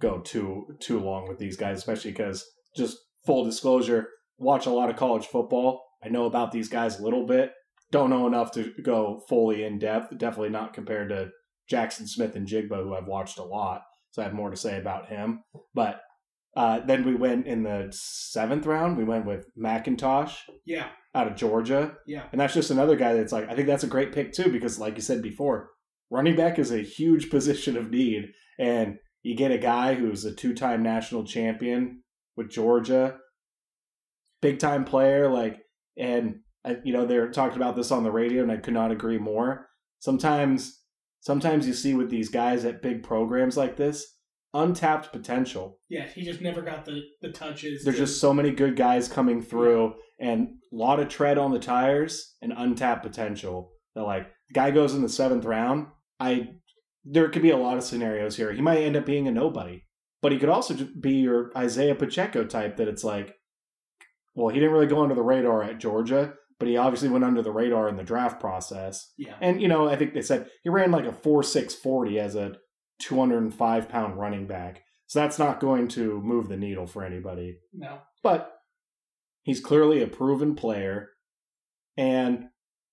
go too too long with these guys, especially because just full disclosure, watch a lot of college football. I know about these guys a little bit. Don't know enough to go fully in depth. Definitely not compared to Jaxon Smith-Njigba, who I've watched a lot. So I have more to say about him. But uh, then we went in the seventh round. We went with McIntosh Yeah, out of Georgia. yeah, And that's just another guy that's like, I think that's a great pick too, because like you said before, running back is a huge position of need. And you get a guy who's a two time national champion with Georgia, big time player, like, and, I, you know, they're talking about this on the radio, and I could not agree more. Sometimes, sometimes you see with these guys at big programs like this, untapped potential. yeah. He just never got the the touches. There's to- just so many good guys coming through and a lot of tread on the tires and untapped potential. That like guy goes in the seventh round. I there could be a lot of scenarios here. He might end up being a nobody, but he could also be your Isaiah Pacheco type. That it's like, well, he didn't really go under the radar at Georgia, but he obviously went under the radar in the draft process. yeah. And you know, I think they said he ran like a four six forty as a two hundred and five pound running back. So that's not going to move the needle for anybody No. but he's clearly a proven player, and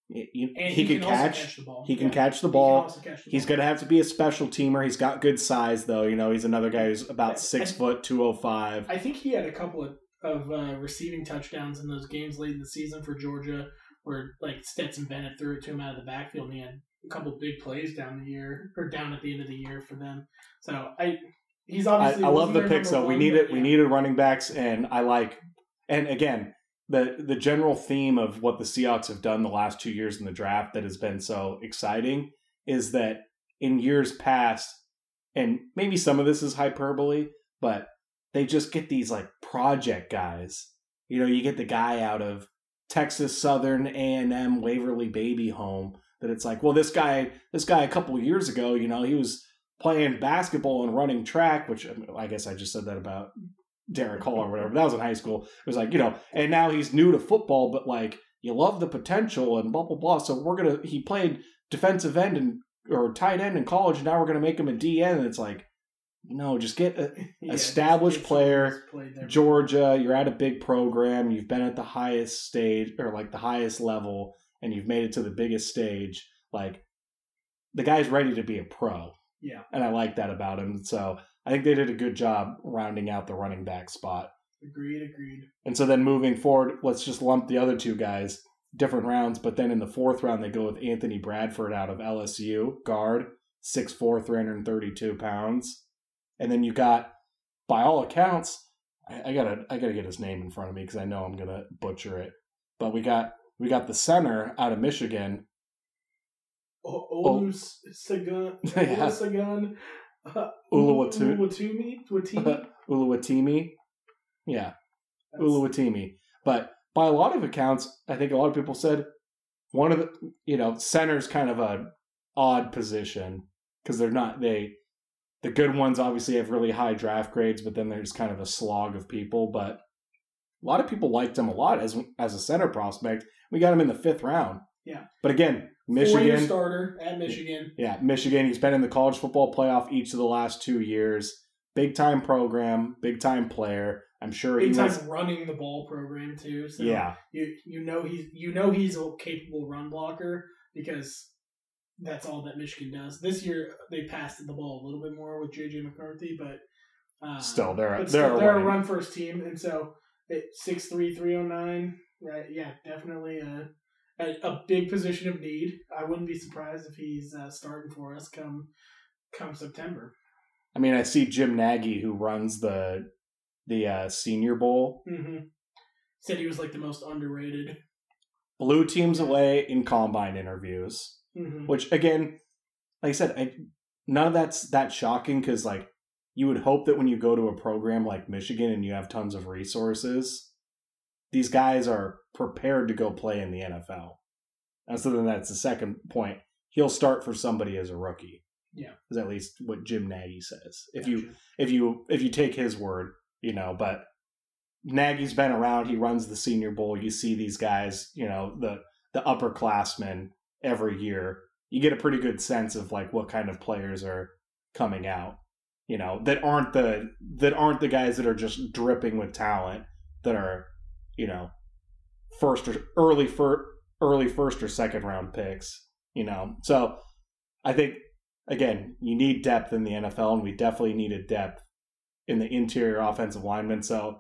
he, he- And he, can, also catch. the ball. He can Yeah. catch the ball. also catch the He's going to have to be a special teamer. He's got good size, though. You know, he's another guy who's about six And- foot, two oh five. I think he had a couple of, of uh, receiving touchdowns in those games late in the season for Georgia, where like Stetson Bennett threw it to him out of the backfield, and he had a couple big plays down the year or down at the end of the year for them. So I, he's I, obviously. I love the picks, though. We one, need but it. We yeah. needed running backs, and I like. And again, the the general theme of what the Seahawks have done the last two years in the draft that has been so exciting is that in years past, and maybe some of this is hyperbole, but they just get these like project guys. You know, you get the guy out of Texas Southern A and M Waverly Baby Home that it's like, well, this guy, this guy a couple years ago, you know, he was playing basketball and running track, which um, I, guess I just said that about Derek Hall or whatever. That was in high school. It was like, you know, and now he's new to football, but like you love the potential and blah blah blah. So we're gonna he played defensive end and or tight end in college, and now we're gonna make him a DN. And it's like no, just get a Yeah, Established player, always played there. Georgia. You're at a big program. You've been at the highest stage or like the highest level, and you've made it to the biggest stage. Like the guy's ready to be a pro. Yeah. and I like that about him. So I think they did a good job rounding out the running back spot. Agreed, agreed. And so then moving forward, let's just lump the other two guys, different rounds. But then in the fourth round, they go with Anthony Bradford out of LSU, guard, 6'4, 332 pounds. And then you got, by all accounts, I, I gotta I gotta get his name in front of me because I know I'm gonna butcher it. But we got we got the center out of Michigan, O- Oh. Yeah. Sagan, uh, Uluwatu- Uluwatumi, Watimi. Oluwatimi. Yeah, That's- Oluwatimi. But by a lot of accounts, I think a lot of people said one of the you know center's kind of a odd position because they're not they the good ones obviously have really high draft grades, but then there's kind of a slog of people. But a lot of people liked him a lot as as a center prospect. We got him in the fifth round. Yeah. But again, Michigan. starter at Michigan. Yeah, Michigan. He's been in the college football playoff each of the last two years. Big time program, big time player. I'm sure Big he time was. running the ball program too. So Yeah, you you know he's you know he's a capable run blocker because that's all that Michigan does. This year they passed the ball a little bit more with JJ McCarthy, but uh, still they're but they're, still, they're a run first team, and so six three three oh nine. Right? Yeah, definitely a, a a big position of need. I wouldn't be surprised if he's uh, starting for us come come September. I mean, I see Jim Nagy who runs the the uh, Senior Bowl. hmm Said he was like the most underrated. Blew teams away in combine interviews, hmm which again, like I said, I, none of that's that shocking because like you would hope that when you go to a program like Michigan and you have tons of resources, these guys are prepared to go play in the NFL. And so then that's the second point. He'll start for somebody as a rookie. Yeah. is at least what Jim Nagy says. If you if you if you take his word, you know, but Nagy's been around, he runs the senior bowl. You see these guys, you know, the the upperclassmen every year. You get a pretty good sense of like what kind of players are coming out, you know, that aren't the that aren't the guys that are just dripping with talent that are, you know, first or early for early first or second round picks, you know. So I think again, you need depth in the NFL, and we definitely needed depth in the interior offensive linemen. So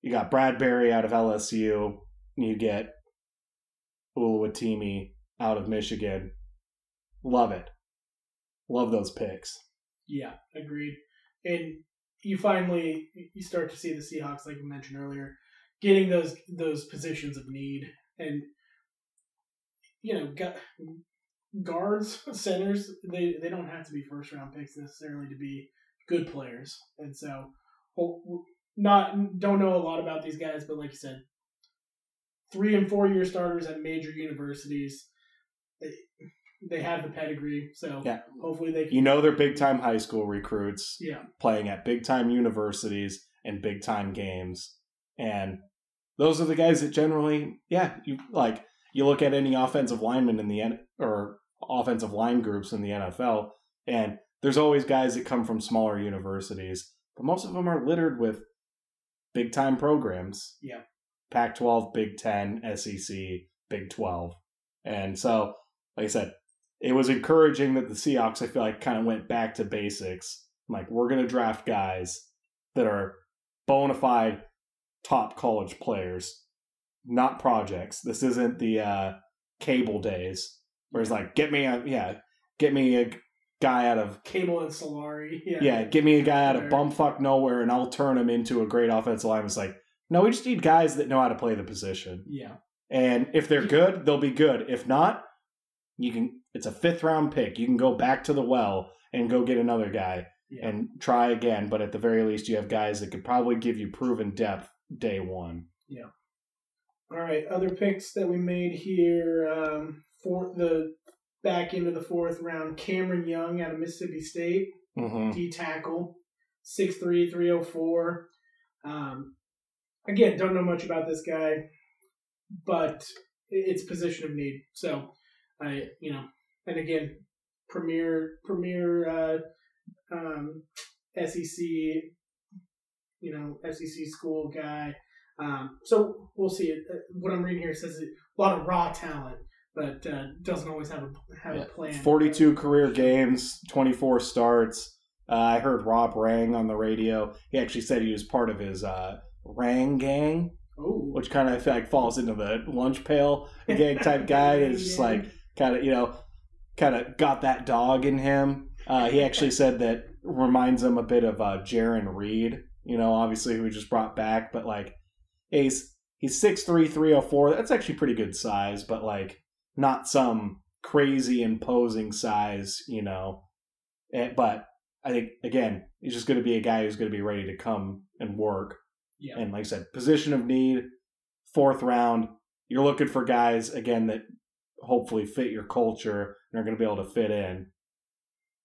you got Bradbury out of LSU, you get Oluwatimi out of Michigan. Love it. Love those picks. Yeah, agreed. And you finally you start to see the Seahawks, like you mentioned earlier, getting those those positions of need, and you know, gu- guards, centers, they they don't have to be first round picks necessarily to be good players, and so not don't know a lot about these guys, but like you said, three and four year starters at major universities. They, they have the pedigree, so Yeah. hopefully they can. You know they're big time high school recruits yeah, playing at big time universities and big time games. And those are the guys that generally, yeah, you like you look at any offensive lineman in the N or offensive line groups in the NFL, and there's always guys that come from smaller universities, but most of them are littered with big time programs. Yeah. Pac 12, Big 10, SEC, Big 12. And so, like I said, it was encouraging that the Seahawks, I feel like, kind of went back to basics. Like, we're going to draft guys that are bona fide top college players, not projects. This isn't the uh, cable days where it's like, get me a, yeah, get me a guy out of Cable and Solari. Yeah. yeah, give me a guy out of bumfuck nowhere and I'll turn him into a great offensive lineman. It's like, no, we just need guys that know how to play the position. Yeah. And if they're good, they'll be good. If not, you can it's a fifth round pick. You can go back to the well and go get another guy Yeah. and try again. But at the very least you have guys that could probably give you proven depth day one. Yeah. All right. Other picks that we made here um, for the back into the fourth round. Cameron Young out of Mississippi State, Mm-hmm. D tackle, 6'3", 304. Um, again, don't know much about this guy, but it's position of need. So I, you know, and again, premier premier uh, um, SEC, you know, SEC school guy. Um, so we'll see. Uh, What I'm reading here says a lot of raw talent, but uh, doesn't always have a have Yeah. a plan. 42 career games, 24 starts. Uh, I heard Rob Rang on the radio. He actually said he was part of his uh, Rang gang, Oh, which kind of like falls into the lunch pail gang type guy. It's just like kind of you know, kind of got that dog in him. Uh, he actually said that reminds him a bit of uh, Jarran Reed. You know, obviously who we just brought back, but like he's he's six three three oh four. That's actually pretty good size, but like not some crazy imposing size. You know, Eh, but I think again he's just going to be a guy who's going to be ready to come and work. yeah, And like I said, position of need, fourth round. You're looking for guys again that hopefully fit your culture and are going to be able to fit in.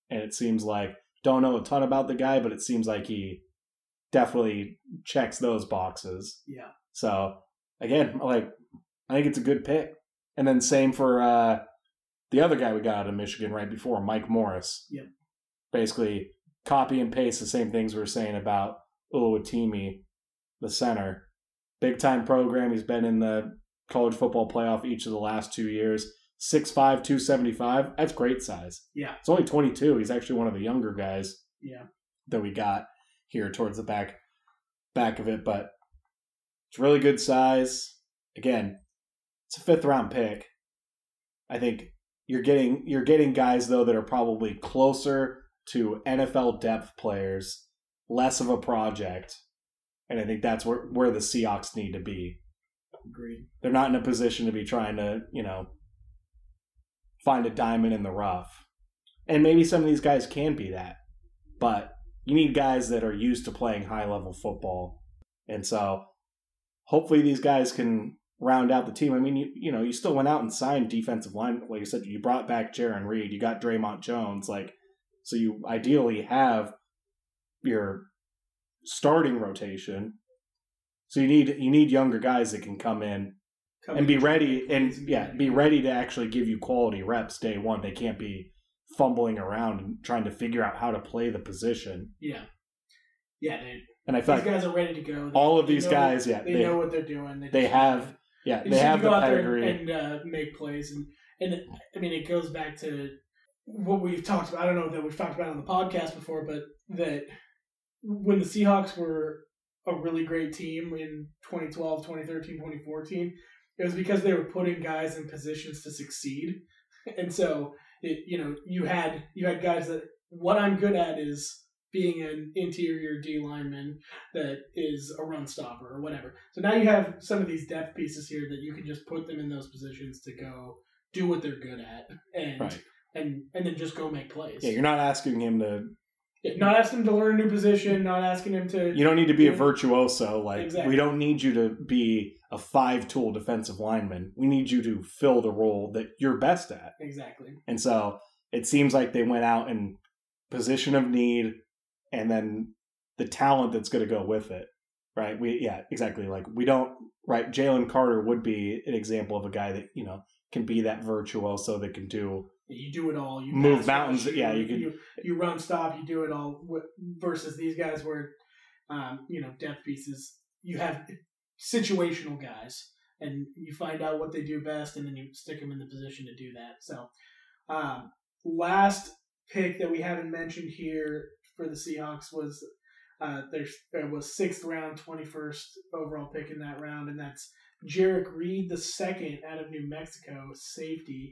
And it seems like don't know a ton about the guy, but it seems like he definitely checks those boxes. yeah, So again, like I think it's a good pick. And then same for uh the other guy we got out of Michigan right before, Mike Morris. Yeah. Basically copy and paste the same things we were saying about Oluwatimi, the center. Big time program. He's been in the college football playoff each of the last two years. 6'5", 275. That's great size. Yeah. It's only 22. He's actually one of the younger guys yeah. that we got here towards the back back of it, but it's really good size. Again, it's a fifth round pick. I think you're getting you're getting guys though that are probably closer to NFL depth players, less of a project. And I think that's where, where the Seahawks need to be. Agreed. They're not in a position to be trying to, you know, find a diamond in the rough. And maybe some of these guys can be that. But you need guys that are used to playing high level football. And so hopefully these guys can round out the team. I mean, you, you know, you still went out and signed defensive line. Like you said, you brought back Jarran Reed, you got Dre'Mont Jones. Like, so you ideally have your starting rotation. So you need you need younger guys that can come in and be ready and yeah, be ready to actually give you quality reps day one. They can't be fumbling around and trying to figure out how to play the position. Yeah. Yeah, they, And I feel these like guys are ready to go. They- all of these know- guys, yeah, they, they know what they're doing. They, they have yeah, They have go the out there pedigree. and uh, make plays, and and I mean it goes back to what we've talked about. I don't know that we've talked about on the podcast before, but that when the Seahawks were a really great team in 2012, 2013, 2014, it was because they were putting guys in positions to succeed, and so it, you know you had you had guys that what I'm good at is being an interior D lineman that is a run stopper or whatever. So now you have some of these depth pieces here that you can just put them in those positions to go do what they're good at and Right. and and then just go make plays. Yeah, you're not asking him to. Not asking him to learn a new position, not asking him to You don't need to be a virtuoso. Like Exactly. we don't need you to be a five tool defensive lineman. We need you to fill the role that you're best at. exactly. And so it seems like they went out in position of need and then the talent that's going to go with it. Right. We, yeah, exactly. Like we don't, right. Jalen Carter would be an example of a guy that, you know, can be that virtuoso that can do, You do it all. You Move mountains, rush, yeah, you you, could- you run stop. You do it all. Versus these guys where, um, you know, depth pieces. You have situational guys, and you find out what they do best, and then you stick them in the position to do that. So, um, last pick that we haven't mentioned here for the Seahawks was uh, there's there was sixth round, twenty first overall pick in that round, and that's Jerrick Reed the second out of New Mexico, safety.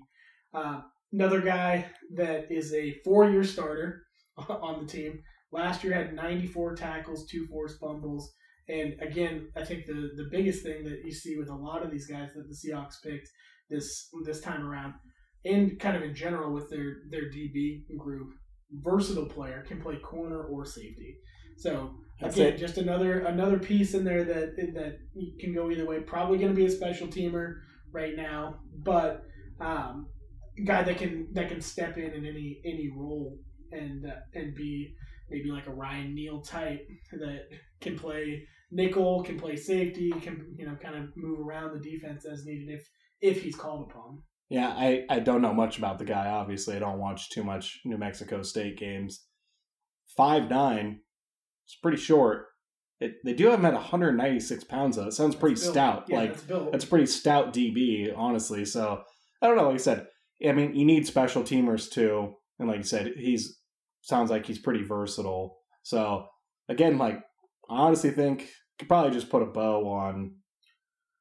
Uh, another guy that is a four year starter on the team. Last year had 94 tackles, two forced fumbles. And again, I think the, the biggest thing that you see with a lot of these guys that the Seahawks picked this this time around, and kind of in general with their, their DB group, versatile player can play corner or safety. So That's again, it. just another another piece in there that that can go either way. Probably going to be a special teamer right now, but um, guy that can that can step in in any any role and uh, and be maybe like a Ryan Neal type that can play nickel, can play safety, can you know kind of move around the defense as needed if if he's called upon. Yeah, I, I don't know much about the guy. Obviously, I don't watch too much New Mexico State games. Five nine, It's pretty short. It, they do have him at 196 pounds though. It sounds pretty That's stout. Yeah, like that's that's pretty stout DB, honestly. So I don't know. Like I said, I mean, you need special teamers too, and like you said, he's sounds like he's pretty versatile. So again, like I honestly think could probably just put a bow on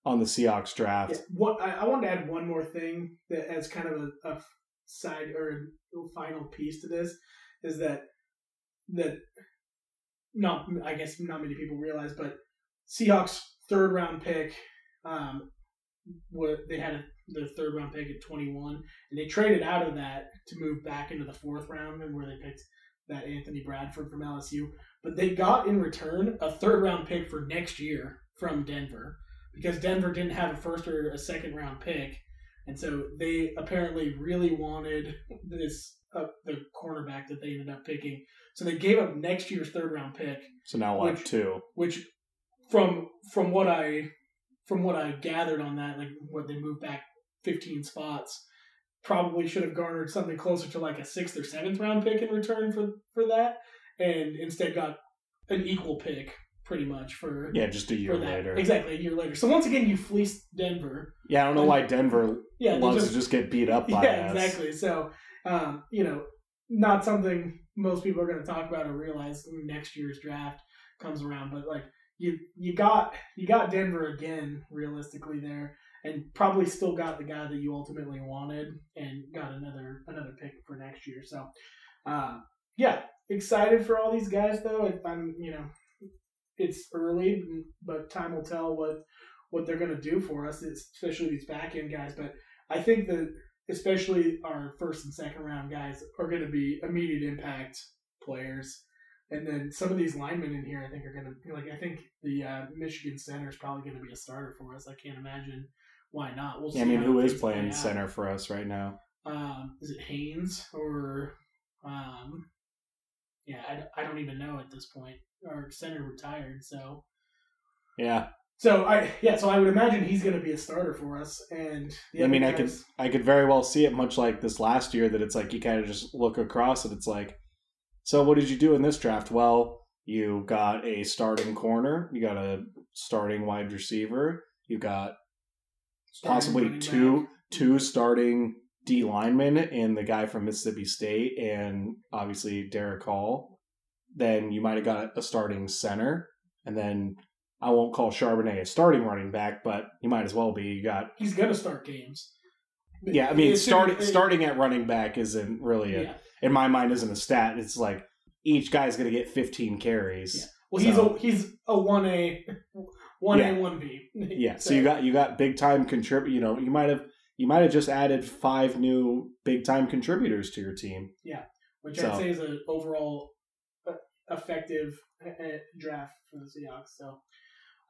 on the Seahawks draft. Yeah, what I, I wanted to add one more thing that as kind of a, a side or a final piece to this is that that not I guess not many people realize, but Seahawks third round pick, um, what they had a, their third round pick at twenty one, and they traded out of that to move back into the fourth round, and where they picked that Anthony Bradford from LSU. But they got in return a third round pick for next year from Denver because Denver didn't have a first or a second round pick, and so they apparently really wanted this uh, the cornerback that they ended up picking. So they gave up next year's third round pick, So now what? Which- two. which from from what I from what I gathered on that, like what they moved back fifteen spots, probably should have garnered something closer to like a sixth or seventh round pick in return for for that, and instead got an equal pick pretty much for Yeah, just a year later. Exactly, a year later. So once again, you fleeced Denver. Yeah, I don't know why Denver Yeah, loves just- to just get beat up by yeah, us. exactly. So, um, you know, not something most people are going to talk about or realize when next year's draft comes around. But like, you you got you got Denver again, realistically there, and probably still got the guy that you ultimately wanted, and got another another pick for next year. So, uh, yeah, excited for all these guys though. If I'm you know, it's early, but time will tell what what they're to do for us, especially these back end guys. But I think that especially our first and second round guys are going to be immediate impact players. And then some of these linemen in here, I think, are going to like, I think the uh, Michigan center is probably going to be a starter for us. I can't imagine why not. We'll. Yeah, I mean, who is playing out. center for us right now? Um, is it Haynes or, um, yeah, I, I don't even know at this point. Our center retired, so Yeah, so I yeah, so I would imagine he's going to be a starter for us. And I mean, other I could I could very well see it much like this last year that it's like you kind of just look across and it's like, so what did you do in this draft? Well, you got a starting corner, you got a starting wide receiver, you got possibly two two starting D linemen and the guy from Mississippi State and obviously Derick Hall. Then you might have got a starting center, and then I won't call Charbonnet a starting running back, but he might as well be. You got He's to start games. yeah, I mean, starting starting at running back isn't really a, Yeah. in my mind isn't a stat. It's like each guy's going to get 15 carries. Yeah. Well, he's a he's a one A, one A, one B. Yeah, so you got you got big time contribute. You know, you might have you might have just added five new big time contributors to your team. Yeah, which so- I'd say is an overall effective draft for the Seahawks. So,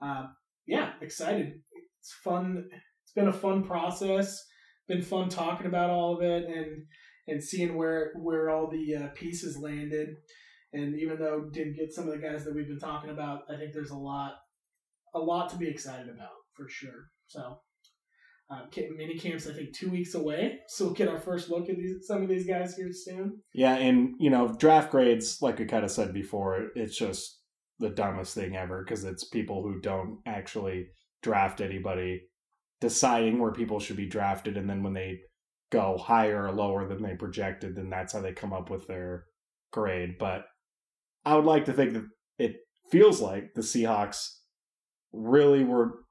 uh, yeah, excited. It's fun. It's been a fun process. Been fun talking about all of it and and seeing where where all the uh, pieces landed. And even though didn't get some of the guys that we've been talking about, I think there's a lot a lot to be excited about for sure. So. Uh, mini camps, I think, two weeks away, so we'll get our first look at these some of these guys here soon. Yeah, and you know, draft grades, like I kind of said before, it's just the dumbest thing ever because it's people who don't actually draft anybody deciding where people should be drafted, and then when they go higher or lower than they projected, then that's how they come up with their grade. But I would like to think that it feels like the Seahawks really were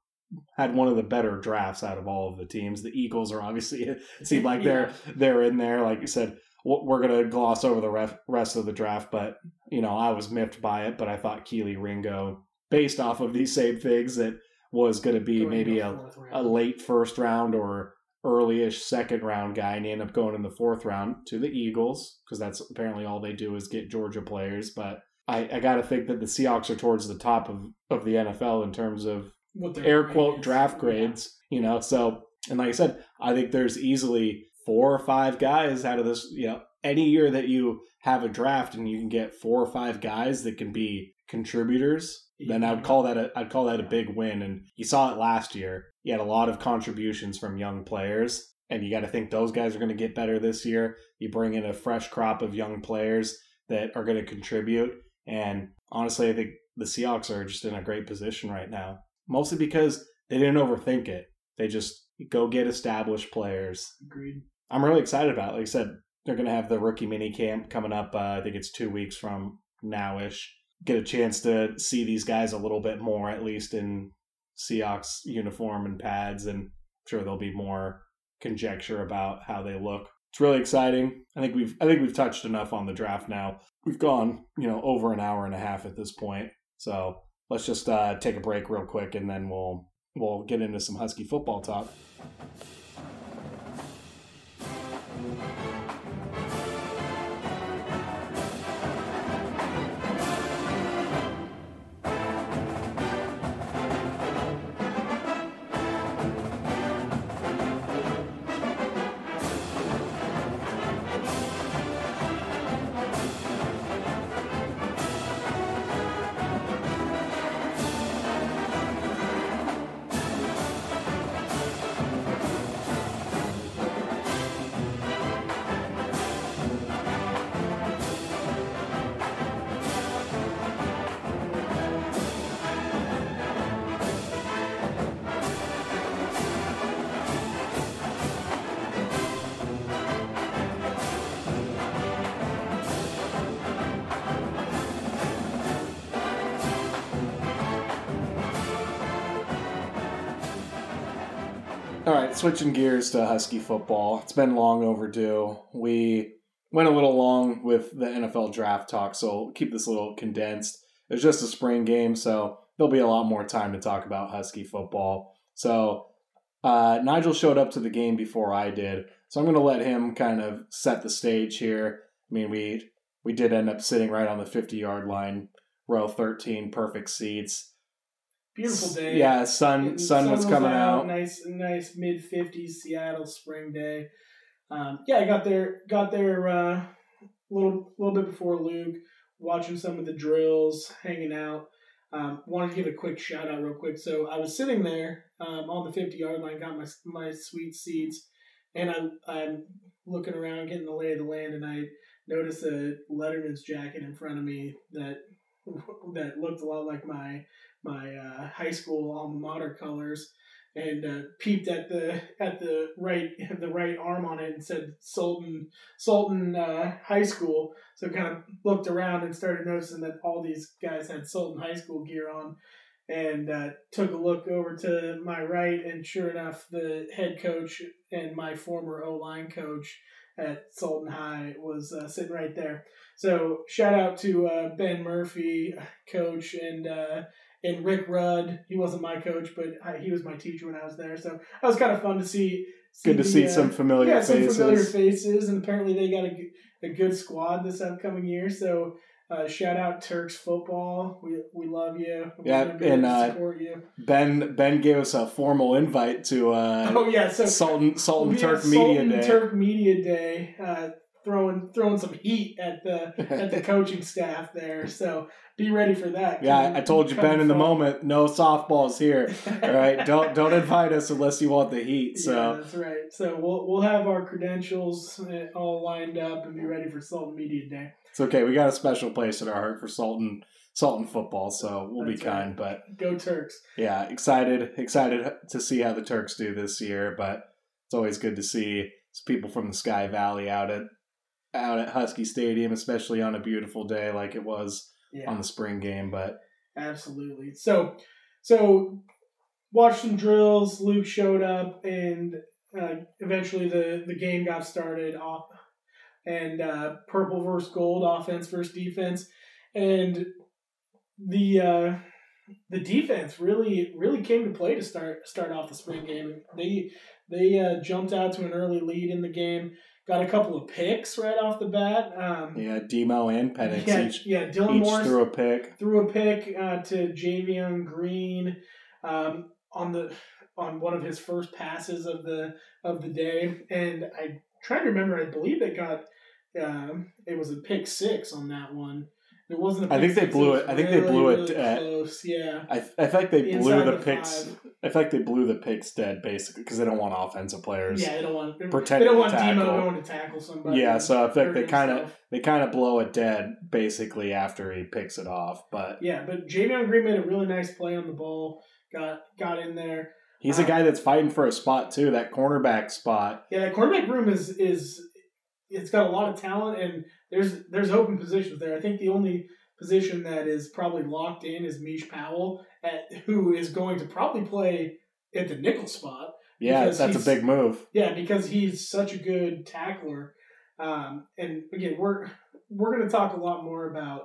had one of the better drafts out of all of the teams. The Eagles are obviously it seemed like they're they're in there. Like you said, we're gonna gloss over the ref, rest of the draft, but you know I was miffed by it. But I thought Kelee Ringo, based off of these same things, that was gonna be Going maybe a a late first round or early-ish second round guy and he ended up going in the fourth round to the Eagles because that's apparently all they do is get Georgia players. But I, I got to think that the Seahawks are towards the top of, of the NFL in terms of what air quote is. draft Yeah. grades, you know. So, and like I said, I think there's easily four or five guys out of this, you know, any year that you have a draft and you can get four or five guys that can be contributors, then I would call that a I'd call that a big win. And you saw it last year. You had a lot of contributions from young players, and you got to think those guys are going to get better this year. You bring in a fresh crop of young players that are going to contribute, and honestly, I think the Seahawks are just in a great position right now. Mostly because they didn't overthink it. They just go get established players. Agreed. I'm really excited about. It. Like I said, they're going to have the rookie mini camp coming up. Uh, I think it's two weeks from nowish. Get a chance to see these guys a little bit more, at least in Seahawks uniform and pads, and I'm sure there'll be more conjecture about how they look. It's really exciting. I think we've I think we've touched enough on the draft now. We've gone you know over an hour and a half at this point, so let's just uh, take a break real quick, and then we'll we'll get into some Husky football talk. All right, switching gears to Husky football. It's been long overdue. We went a little long with the NFL draft talk, so we'll keep this a little condensed. It's just a spring game, so there'll be a lot more time to talk about Husky football. So uh, Nigel showed up to the game before I did, so I'm going to let him kind of set the stage here. I mean, we we did end up sitting right on the 50 yard line, row 13, perfect seats. Beautiful day. Yeah, sun sun, was coming out. Nice, nice mid fifties Seattle spring day. Um, yeah, I got there, got there a uh, little little bit before Luke, watching some of the drills, hanging out. Um, wanted to give a quick shout out real quick. So I was sitting there um, on the fifty yard line, got my my sweet seats, and I'm I'm looking around, getting the lay of the land, and I noticed a Letterman's jacket in front of me that that looked a lot like my my uh, high school alma mater colors and uh, peeped at the at the right the right arm on it and said Sultan Sultan uh, High School. So kind of looked around and started noticing that all these guys had Sultan High School gear on, and uh, took a look over to my right, and sure enough, the head coach and my former O line coach at Sultan High was uh, sitting right there. So shout out to uh, Ben Murphy, coach, and uh, and Rick Rudd. He wasn't my coach, but I, he was my teacher when I was there. So that was kind of fun to see. see Good to the, see uh, some familiar yeah, faces. some familiar faces, and apparently they got a, a good squad this upcoming year. So uh, shout out Turks football. We we love you. We're Yeah, and, uh, support you. Ben Ben gave us a formal invite to uh, Oh yeah, so Sultan Sultan Turk Media Sultan Day. Turk Media Day. Throwing throwing some heat at the at the coaching staff there. So be ready for that. yeah, Coming- I told you, Ben, in the moment, no softballs here. All right, don't don't invite us unless you want the heat. yeah, So that's right. So we'll we'll have our credentials uh, all lined up and be ready for Sultan Media Day. it's okay. We got a special place in our heart for Sultan Sultan football, so we'll That's be kind. But Go Turks! yeah, excited excited to see how the Turks do this year. But it's always good to see people from the Sky Valley out at out at Husky Stadium, especially on a beautiful day like it was Yeah, on the spring game. But absolutely. So so watched some drills. Luke showed up, and uh, eventually the the game got started off. And uh, purple versus gold, offense versus defense, and the uh, the defense really really came to play to start start off the spring game. They they uh, jumped out to an early lead in the game, got a couple of picks right off the bat. Um, yeah, Demo and Penix yeah, each yeah, Dylan each Morris threw a pick. threw a pick uh, to Javion Green um, on the on one of his first passes of the of the day, and I trying to remember. I believe it got um, it was a pick six on that one. It wasn't. A I think they blew it- I think they blew it at- Close, yeah. I, I like they blew the, picks. five. I like they blew the picks dead basically because they don't want offensive players. Yeah, they don't want. Pretend they don't to want Demo tackle. going to tackle somebody. Yeah, so I think they kind of they kind of blow it dead basically after he picks it off. But Yeah, but Javion Green made a really nice play on the ball. Got got in there. he's a Uh, guy that's fighting for a spot too. That cornerback spot. Yeah, that cornerback room is is it's got a lot of talent and there's there's open positions there. I think the only position that is probably locked in is Mish Powell, at, who is going to probably play at the nickel spot. Yeah, that's a big move. Yeah, because he's such a good tackler. Um, and again, we're we're going to talk a lot more about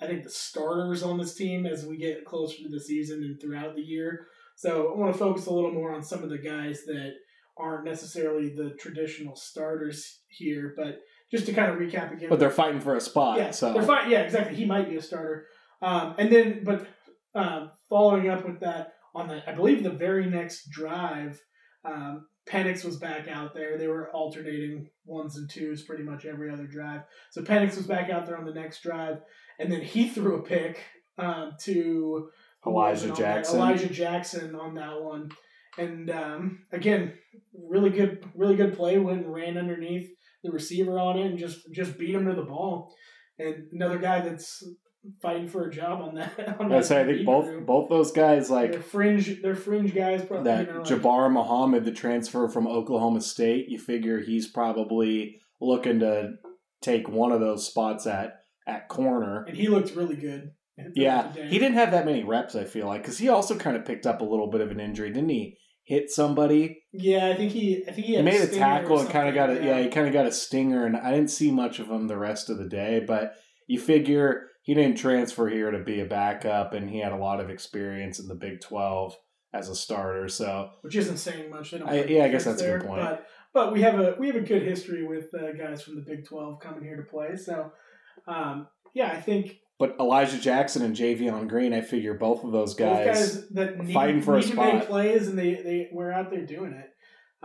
I think the starters on this team as we get closer to the season and throughout the year. So I want to focus a little more on some of the guys that aren't necessarily the traditional starters here, but just to kind of recap again. But they're fighting for a spot. yeah, so they're fine. Yeah, exactly. He might be a starter. Um, and then, but um, following up with that on the, I believe the very next drive, um, Penix was back out there. They were alternating ones and twos pretty much every other drive. So Penix was back out there on the next drive, and then he threw a pick um, to who was it Elijah on that? Jackson. Elijah Jackson on that one, and um, again, really good, really good play. Went and ran underneath the receiver on it and just just beat him to the ball. And another guy that's fighting for a job on that. On I that say I think both crew. both those guys they're like fringe. They're fringe guys. Probably, that you know, like- Jabbar Muhammad, the transfer from Oklahoma State. You figure he's probably looking to take one of those spots at at corner. and he looked really good. Yeah, he didn't have that many reps. I feel like because he also kind of picked up a little bit of an injury, didn't he? Hit somebody. Yeah, I think he. I think he, He made a or tackle and kind of got a something, yeah. He kind of got a stinger, and I didn't see much of him the rest of the day. But you figure he didn't transfer here to be a backup, and he had a lot of experience in the Big Twelve as a starter. So which isn't saying much. I- yeah, I guess that's a good point. But but we have a we have a good history with uh, guys from the Big Twelve coming here to play. So um, yeah, I think But Elijah Jackson and Javion Green, I figure both of those guys. guys that need, fighting for a need to make plays and they they were out there doing it.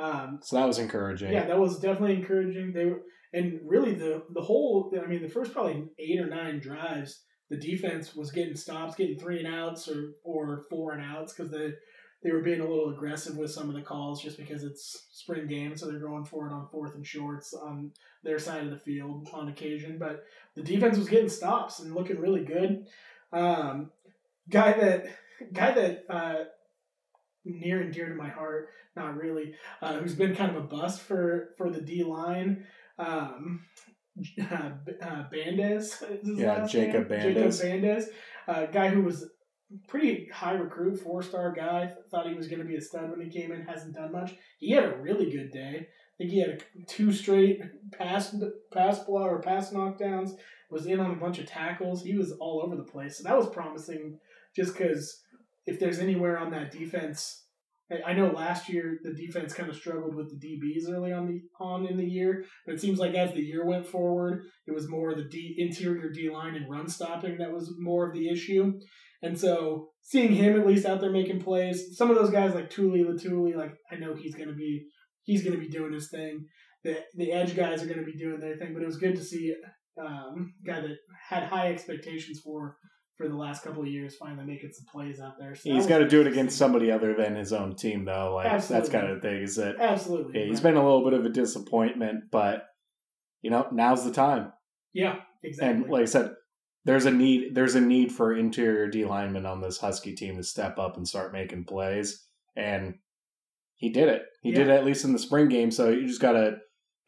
Um, So that was encouraging. yeah, that was definitely encouraging. They were, and really the the whole. I mean, the first probably eight or nine drives, the defense was getting stops, getting three and outs or or four and outs because they they were being a little aggressive with some of the calls just because it's spring game, so they're going for it on fourth and shorts on their side of the field on occasion. But the defense was getting stops and looking really good. Um, guy that guy that uh, near and dear to my heart, not really, uh, who's been kind of a bust for for the D line. Um, uh, uh, Bandes, Yeah, Jacob name? Bandes. Jacob Bandes, a guy who was pretty high recruit, four star guy. Thought he was going to be a stud when he came in. Hasn't done much. He had a really good day. I think he had two straight pass pass blow or pass knockdowns. Was in on a bunch of tackles. He was all over the place. So that was promising. Just because if there's anywhere on that defense, I- know last year the defense kind of struggled with the DBs early on the on in the year, but it seems like as the year went forward, it was more the D, interior D line and run stopping that was more of the issue. And so seeing him at least out there making plays, some of those guys like Tuli Latuli, like I know he's gonna be he's gonna be doing his thing. The the edge guys are gonna be doing their thing, but it was good to see um, a guy that had high expectations for for the last couple of years finally making some plays out there. So He's got to do it against somebody other than his own team, though. Like that's kind of the thing. Is that Absolutely. yeah, he's been a little bit of a disappointment, but you know now's the time. Yeah, exactly. And like I said, there's a need. There's a need for interior D linemen on this Husky team to step up and start making plays, and he did it. He did it at least in the spring game. So you just gotta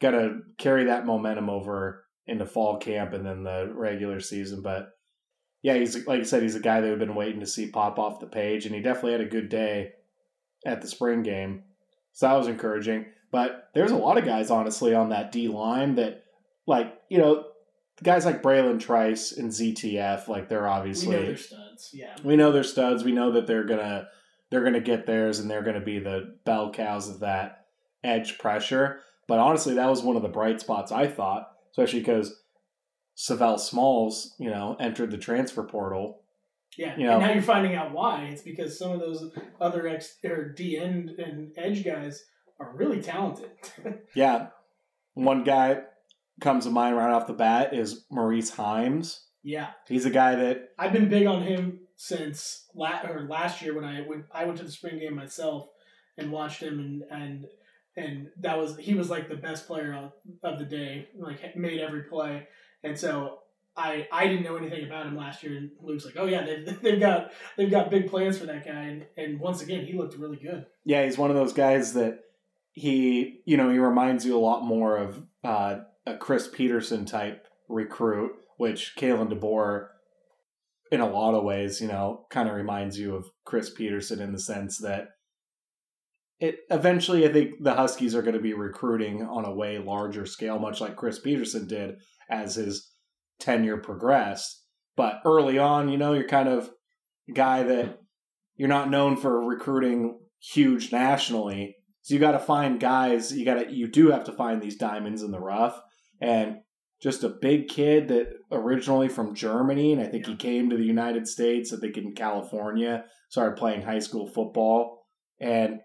gotta carry that momentum over into fall camp and then the regular season. But yeah, he's like I said, he's a guy that we've been waiting to see pop off the page, and he definitely had a good day at the spring game. So that was encouraging. But there's a lot of guys, honestly, on that D line that, like, you know, guys like Bralen Trice and ZTF, like they're obviously we know they're studs. Yeah. we know they're studs. We know that they're gonna they're gonna get theirs and they're gonna be the bell cows of that edge pressure. But honestly, that was one of the bright spots I thought, especially because Sav'ell Smalls, you know, entered the transfer portal. Yeah. You know- and now you're finding out why. It's because some of those other ex or D end and edge guys are really talented. Yeah, one guy comes to mind right off the bat is Maurice Heims. Yeah, He's a guy that I've been big on him since la- or last year when I went I went to the spring game myself and watched him and and and that was he was like the best player of, of the day like made every play. And so I I didn't know anything about him last year and Luke's like oh yeah they've, they've got they've got big plans for that guy. And, and once again he looked really good. Yeah, he's one of those guys that he, you know, he reminds you a lot more of uh, a Chris Petersen type recruit, which Kalen DeBoer, in a lot of ways, you know, kind of reminds you of Chris Petersen in the sense that it eventually, I think the Huskies are going to be recruiting on a way larger scale, much like Chris Petersen did as his tenure progressed. But early on, you know, you're kind of a guy that you're not known for recruiting huge nationally. So you got to find guys. You got to you do have to find these diamonds in the rough. And just a big kid that originally from Germany, and I think he came to the United States. I think in California, started playing high school football. And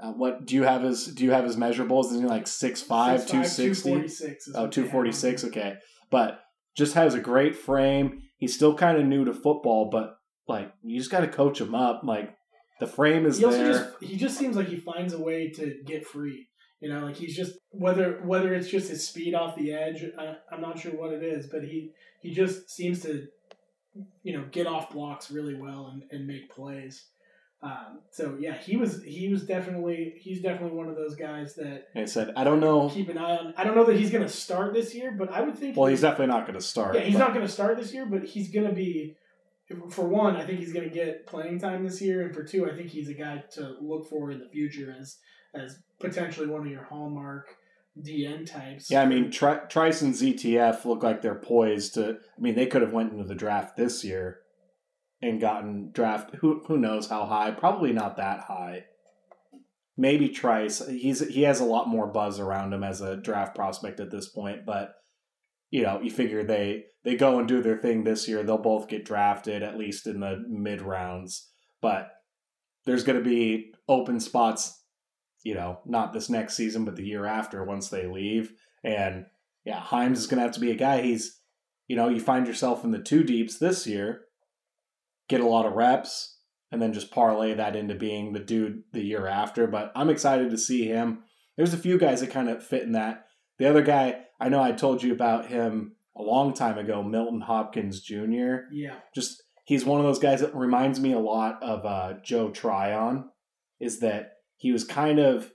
uh, what do you have his do you have his measurables? Is he like 6'5", 260? 246 Oh, what they 246, okay. But just has a great frame. He's still kind of new to football, but like you just got to coach him up. Like the frame is he also there. just he just seems like he finds a way to get free. You know, like he's just whether whether it's just his speed off the edge. I, I'm not sure what it is, but he he just seems to you know get off blocks really well and, and make plays. Um, so yeah, he was he was definitely he's definitely one of those guys that Like I said, I don't know. keep an eye on. I don't know that he's going to start this year, but I would think. Well, he's definitely not going to start. Yeah, he's but- not going to start this year, but he's going to be. For one, I think he's going to get playing time this year, and for two, I think he's a guy to look for in the future as as potentially one of your hallmark DN types. Yeah, I mean, Tri- Trice and ZTF look like they're poised to. I mean, they could have went into the draft this year and gotten draft. Who who knows how high? Probably not that high. Maybe Trice. He's he has a lot more buzz around him as a draft prospect at this point. But you know, you figure they they go and do their thing this year. They'll both get drafted at least in the mid rounds. But there's going to be open spots. You know, not this next season, but the year after once they leave. And yeah, Heims is going to have to be a guy. He's, you know, you find yourself in the two deeps this year, get a lot of reps, and then just parlay that into being the dude the year after. But I'm excited to see him. There's a few guys that kind of fit in that. The other guy, I know I told you about him a long time ago, Milton Hopkins Jr. yeah, Just he's one of those guys that reminds me a lot of uh, Joe Tryon. Is that he was kind of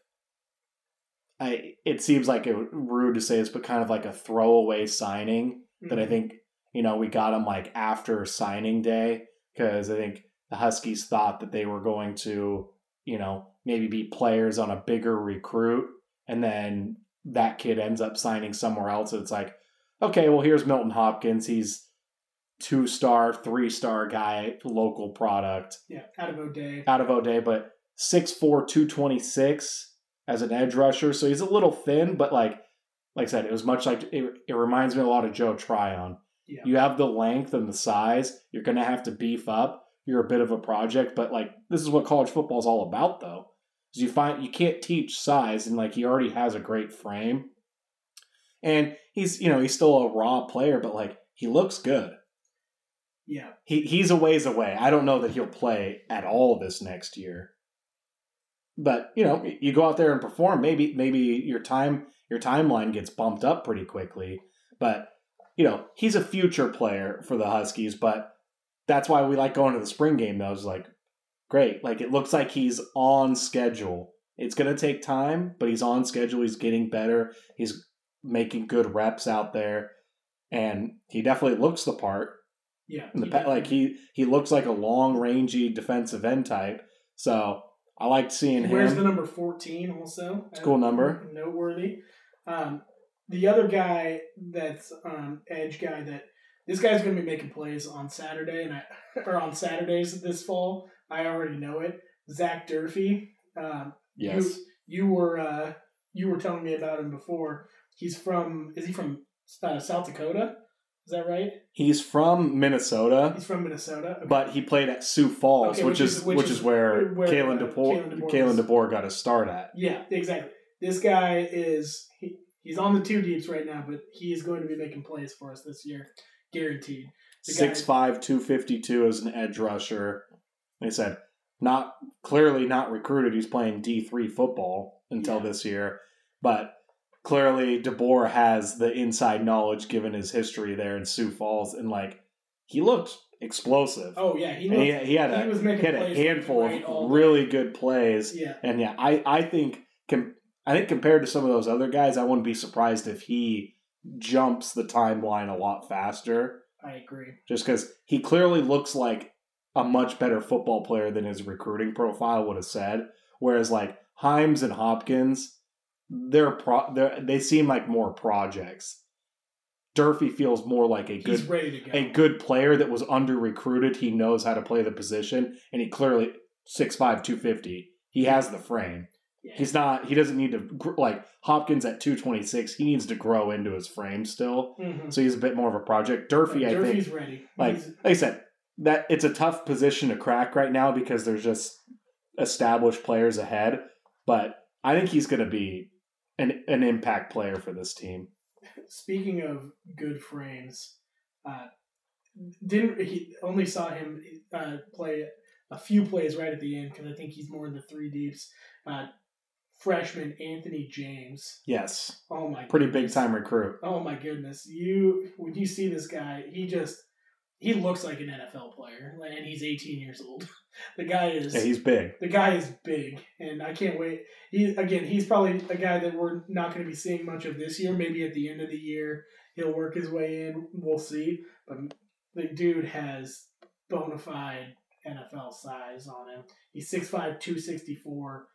I it seems like it rude to say this, but kind of like a throwaway signing that I Mhm. think you know we got him like after signing day because I think the Huskies thought that they were going to you know maybe be players on a bigger recruit, and then that kid ends up signing somewhere else. And it's like, okay, well here's Milton Hopkins. He's two star, three star guy, local product yeah, out of O'Dea. out of O'Dea, but 6'4", 226 as an edge rusher. So he's a little thin, but like like I said, it was much like it, it reminds me a lot of Joe Tryon. Yeah. You have the length and the size. You're going to have to beef up. You're a bit of a project, but like this is what college football is all about, though. Is you find you can't teach size, and like he already has a great frame, and he's you know he's still a raw player, but like he looks good Yeah, he he's a ways away. I don't know that he'll play at all this next year. But you know, you go out there and perform. Maybe maybe your time your timeline gets bumped up pretty quickly. But you know, he's a future player for the Huskies. But that's why we like going to the spring game. Though, is like great. Like it looks like he's on schedule. It's going to take time, but he's on schedule. He's getting better. He's making good reps out there, and he definitely looks the part. yeah. The he like he he looks like a long rangy defensive end type. So I liked seeing He wears the number 14 also. It's a cool number. Noteworthy. Um, the other guy that's um, edge guy that this guy's going to be making plays on Saturday and I, or on Saturdays this fall. I already know it. Zach Durfee. Um, yes, You, you were uh, you were telling me about him before. He's from. Is he from uh, South Dakota? Is that right? he's from Minnesota, He's from Minnesota. Okay. but he played at Sioux Falls, Okay, which, is, which is where, where, Kalen uh, DeBoer Kalen DeBoer Kalen was- DeBoer got his start at. Yeah, exactly. This guy is he, he's on the two deeps right now, but he is going to be making plays for us this year, guaranteed. Six five, two fifty two as an edge rusher. They said, not clearly not recruited. He's playing D three football until Yeah. this year, but clearly DeBoer has the inside knowledge given his history there in Sioux Falls, and like he looked explosive. Oh yeah, he looked, he, he had a he was making he had a handful of really good plays. yeah. And yeah, I, I think com- I think compared to some of those other guys, I wouldn't be surprised if he jumps the timeline a lot faster. I agree. Just because he clearly looks like a much better football player than his recruiting profile would have said. Whereas like Heims and Hopkins, they're pro they're, they seem like more projects. Durfee feels more like a good ready go. a good player that was under recruited. He knows how to play the position, and he clearly 6'5", 250. He has the frame. Yeah. He's not. He doesn't need to like Hopkins at two twenty six. He needs to grow into his frame still. Mhm. So he's a bit more of a project. Durfee, I think, Durfee's ready. like He's- like I said, that it's a tough position to crack right now because there's just established players ahead. But I think he's going to be an an impact player for this team. speaking of good frames, uh, didn't he only saw him uh, play a few plays right at the end because I think he's more in the three deeps. Uh, freshman Anthony James. Yes, Oh my, pretty big time recruit. Oh my goodness! You when you see this guy, he just he looks like an NFL player, and he's 18 years old. The guy is Yeah, he's big. the guy is big, and I can't wait. He again, he's probably a guy that we're not going to be seeing much of this year. Maybe at the end of the year, he'll work his way in. We'll see. But the dude has bona fide NFL size on him. He's 6'5", 264.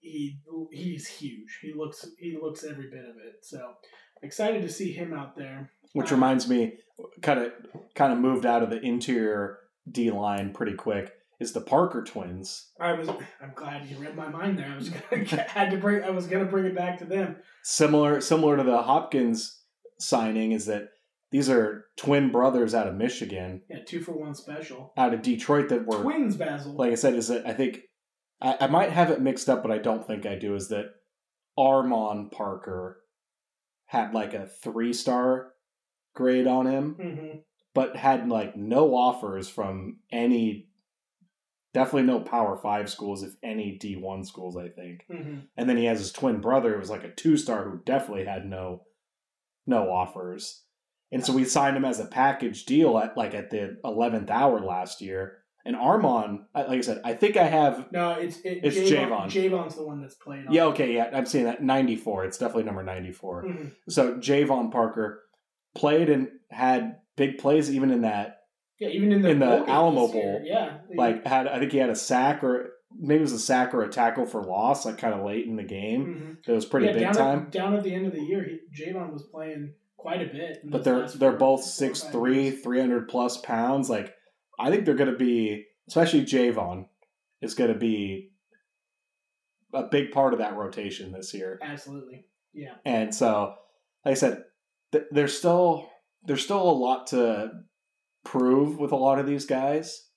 He he's huge. He looks he looks every bit of it. So excited to see him out there. Which Uh, reminds me, kind of kind of moved out of the interior D line pretty quick. Is the Parker twins I was I'm glad you read my mind there. I was gonna had to bring I was gonna bring it back to them. similar similar to the Hopkins signing? Is that these are twin brothers out of Michigan, Yeah, two for one special. out of Detroit that were Twins, Basil. like I said, is that I think I, I might have it mixed up, but I don't think I do. Is that Armon Parker had like a three star grade on him, hmm but had like no offers from any, definitely no Power Five schools, if any D one schools, I think. hmm And then he has his twin brother, who was like a two star, who definitely had no, no offers. And so we signed him as a package deal at like at the eleventh hour last year. And Armon, like I said, I think I have. No, it's it, It's Jayvon. Jayvon's the one that's played. On Yeah, okay, yeah, I'm seeing that ninety four. It's definitely number ninety four. Mhm. So Jayvon Parker played and had big plays even in that. Yeah, even in the In the Alamo Bowl, Yeah, Like had I think he had a sack or maybe it was a sack or a tackle for loss, like kind of late in the game. Mhm. It was pretty yeah, big down time. At, down at the end of the year, he, Jayvon was playing quite a bit. but they're they're four- both six three, three hundred plus pounds. Like I think they're going to be, especially Jayvon, is going to be a big part of that rotation this year. Absolutely. Yeah. And so, like I said, th- there's still there's still a lot to prove with a lot of these guys,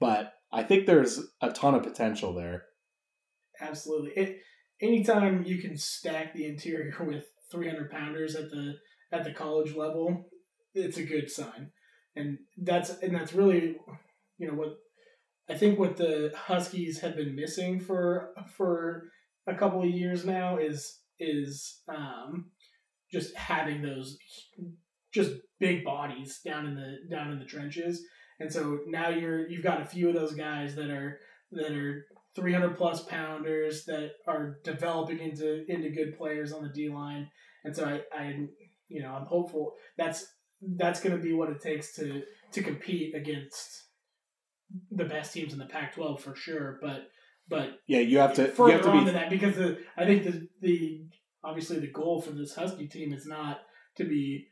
but I think there's a ton of potential there. Absolutely. It, anytime you can stack the interior with 300 pounders at the at the college level, it's a good sign. And that's and that's really, you know, what I think what the Huskies have been missing for for a couple of years now is is um, just having those just big bodies down in the down in the trenches. And so now you're you've got a few of those guys that are that are 300 plus pounders that are developing into into good players on the D line. And so I, I you know I'm hopeful that's that's going to be what it takes to to compete against the best teams in the Pac-12 for sure. But but Yeah, you have to further you have to on be to that because the I think the the obviously the goal for this Husky team is not to be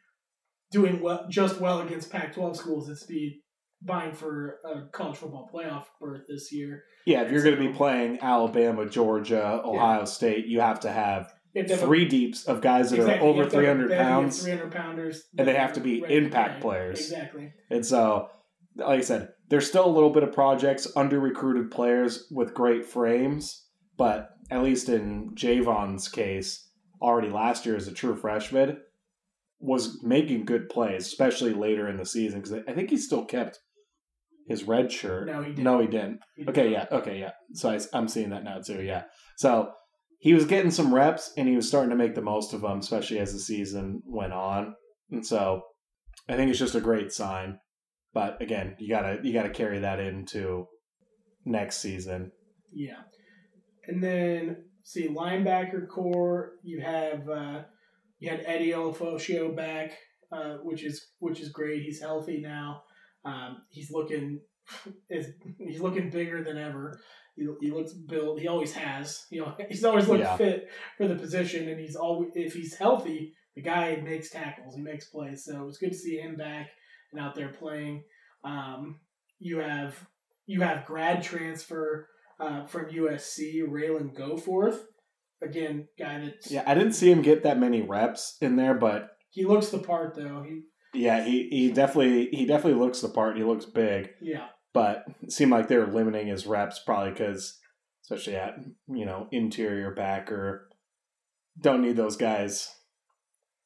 doing well just well against Pac-12 schools. It's be vying for a college football playoff berth this year. yeah. If you're going to be playing Alabama, Georgia, Ohio State, you have to have You have to have a- three deeps of guys that exactly, are over have to have- 300 they have to be pounds. 300 pounders, and they have to be impact play. players. Exactly. And so, like I said, there's still a little bit of projects, under recruited players with great frames, but at least in Jayvon's case, already last year as a true freshman, was making good plays, especially later in the season because I think he still kept his red shirt. No, he didn't. No, he didn't. He Okay, yeah, okay, yeah. So I, am seeing that now too. Yeah. So he was getting some reps and he was starting to make the most of them, especially as the season went on. And so I think it's just a great sign. But again, you gotta you gotta carry that into next season. Yeah. And then see linebacker core, you have uh, you had Eddie Ulofoshio back, uh, which is which is great. He's healthy now. Um, he's looking is he's looking bigger than ever. He, he looks built. He always has. You know, he's always looked Yeah. fit for the position, and he's always if he's healthy, the guy makes tackles. He makes plays. So it's good to see him back and out there playing. Um, you have you have grad transfer uh, from USC, Ralen Goforth. Again, guy that Yeah, I didn't see him get that many reps in there, but he looks the part though. He yeah, he, he definitely he definitely looks the part. He looks big. yeah but it seemed like they were limiting his reps probably because especially at you know interior backer don't need those guys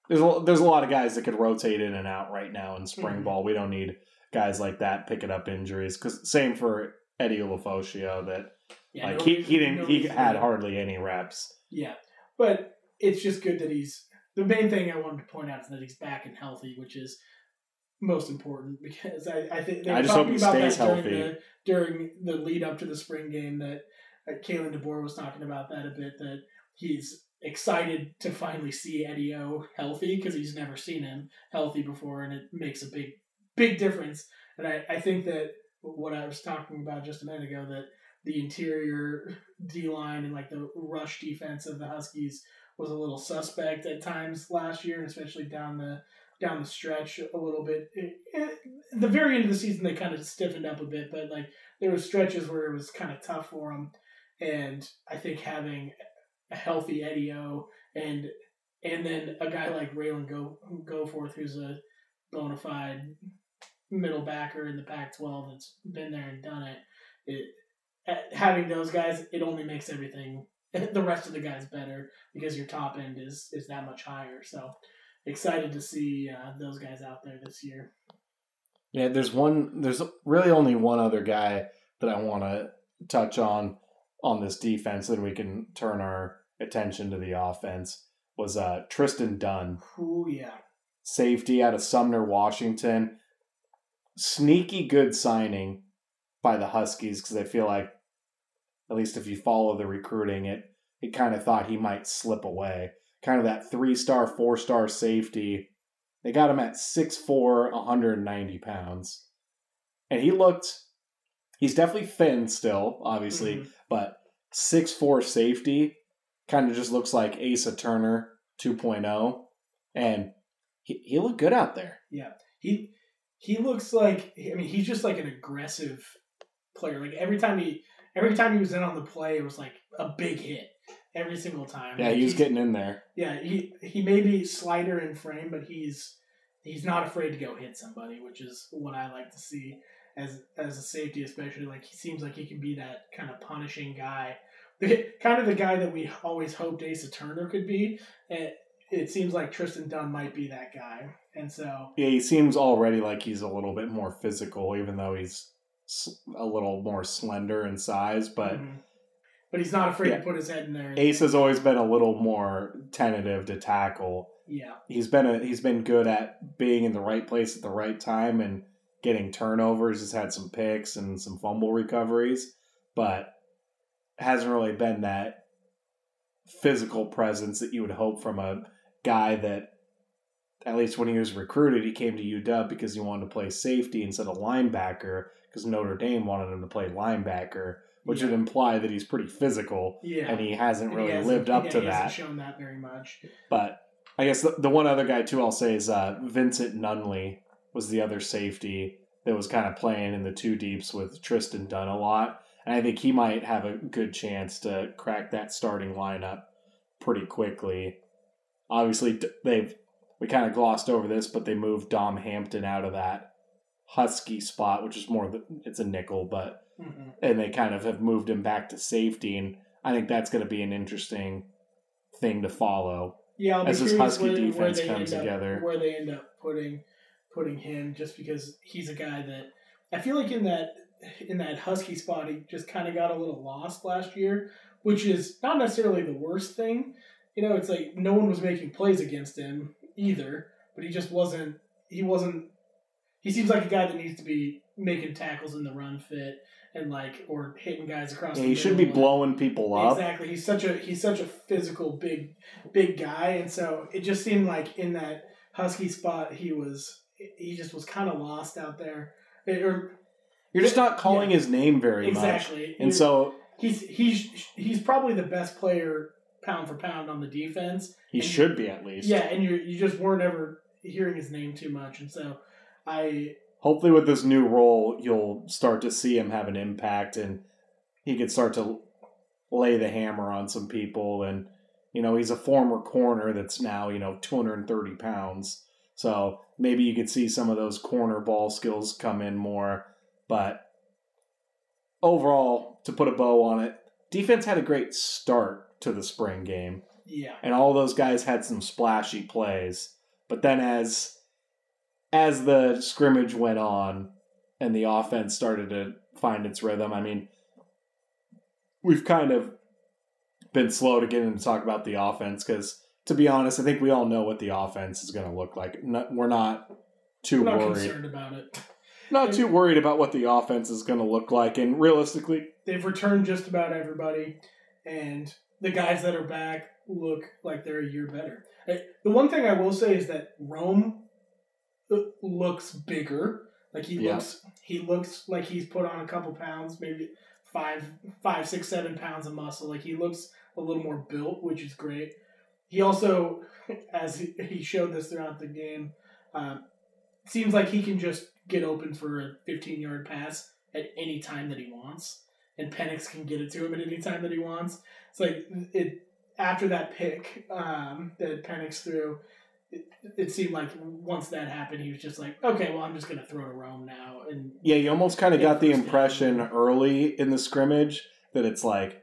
there's a, there's a lot of guys that could rotate in and out right now in spring Mhm. ball we don't need guys like that picking up injuries because same for Eddie Ulofoshio that yeah. like no he, reason- he didn't no he had hardly any reps Yeah, but it's just good that he's. The main thing I wanted to point out is that he's back and healthy, which is most important because I, I think they were I just hope talking he about that stays during the during the lead up to the spring game that uh, Kalen DeBoer was talking about that a bit that he's excited to finally see Eddie O healthy because he's never seen him healthy before and it makes a big big difference and I, I think that what I was talking about just a minute ago that the interior D line and like the rush defense of the Huskies was a little suspect at times last year, especially down the down the stretch a little bit. It, it, the very end of the season, they kind of stiffened up a bit, but like there were stretches where it was kind of tough for them. And I think having a healthy Eddie O and and then a guy like Ralen Go Goforth, who's a bona fide middle backer in the Pac-12 that's been there and done it. It having those guys, it only makes everything the rest of the guys better because your top end is is that much higher. So excited to see uh, those guys out there this year. Yeah, there's one. There's really only one other guy that I want to touch on on this defense, and we can turn our attention to the offense. Was uh, Tristan Dunn, Ooh yeah, safety out of Sumner, Washington. Sneaky good signing by the Huskies because I feel like, at least if you follow the recruiting, it it kind of thought he might slip away. Kind of that three star, four star safety. They got him at 6'4, 190 pounds. And he looked, he's definitely thin still, obviously, Mhm. but 6'4 safety kind of just looks like Asa Turner 2.0. And he, he looked good out there. Yeah. He he looks like I mean he's just like an aggressive player. Like every time he every time he was in on the play, it was like a big hit every single time. Yeah, Like, he was getting in there. Yeah, he he may be slighter in frame, but he's he's not afraid to go hit somebody, which is what I like to see as as a safety, especially. Like he seems like he can be that kind of punishing guy, the, kind of the guy that we always hoped Asa Turner could be. And it seems like Tristan Dunn might be that guy, and so Yeah, he seems already like he's a little bit more physical, even though he's a little more slender in size. But mhm. but he's not afraid Yeah. to put his head in there. Ace has always been a little more tentative to tackle. yeah, He's been a, he's been good at being in the right place at the right time and getting turnovers. He's had some picks and some fumble recoveries, but hasn't really been that physical presence that you would hope from a guy that at least when he was recruited, he came to UW because he wanted to play safety instead of linebacker because Notre Dame wanted him to play linebacker, which Yeah. would imply that he's pretty physical, yeah, and he hasn't And he really hasn't- lived up yeah, to he that. Hasn't shown that very much. But I guess the, the one other guy too I'll say is uh, Vincent Nunley was the other safety that was kind of playing in the two deeps with Tristan Dunn a lot, and I think he might have a good chance to crack that starting lineup pretty quickly. Obviously, they've we kind of glossed over this, but they moved Dom Hampton out of that Husky spot, which is more the, it's a nickel, but hmm and they kind of have moved him back to safety and i think that's going to be an interesting thing to follow Yeah, I'll as this Husky where, where defense they comes up- together. where they end up putting putting him, just because he's a guy that I feel like in that in that Husky spot, he just kind of got a little lost last year, which is not necessarily the worst thing. You know, it's like no one was making plays against him Mm. either, but he just wasn't. He wasn't. He seems like a guy that needs to be making tackles in the run fit and like or hitting guys across. Yeah, he should be middle. blowing people up. Exactly. He's such a he's such a physical big big guy, and so it just seemed like in that Husky spot he was he just was kind of lost out there. It- or You're just not calling his name very much. exactly, And so he's he's he's probably the best player pound for pound on the defense. he And- should be at least. Yeah, and you you just weren't ever hearing his name too much, and so I Hopefully, with this new role, you'll start to see him have an impact, and he could start to lay the hammer on some people. And you know, he's a former corner that's now you know 230 pounds, so maybe you could see some of those corner ball skills come in more. But overall, to put a bow on it, defense had a great start to the spring game. yeah and all those guys had some splashy plays. But then as as the scrimmage went on and the offense started to find its rhythm, I mean, we've kind of been slow to get into talk about the offense because, to be honest, I think we all know what the offense is going to look like. No, we're not too I'm not worried. concerned about it. Not too worried about what the offense is going to look like, and realistically, they've returned just about everybody, and the guys that are back look like they're a year better. Uh, The one thing I will say is that Rome uh, looks bigger. Like he Yeah. looks, he looks like he's put on a couple pounds, maybe five, five, six, seven pounds of muscle. Like he looks a little more built, which is great. He also, as he, he showed this throughout the game, uh, seems like he can just get open for a 15 yard pass at any time that he wants, and Penix can get it to him at any time that he wants. It's like it after that pick um, that Penix threw. It, it seemed like once that happened, he was just like, okay, well, I'm just gonna throw to Rome now, and Yeah, you almost kind of got the first down. impression early in the scrimmage that it's like,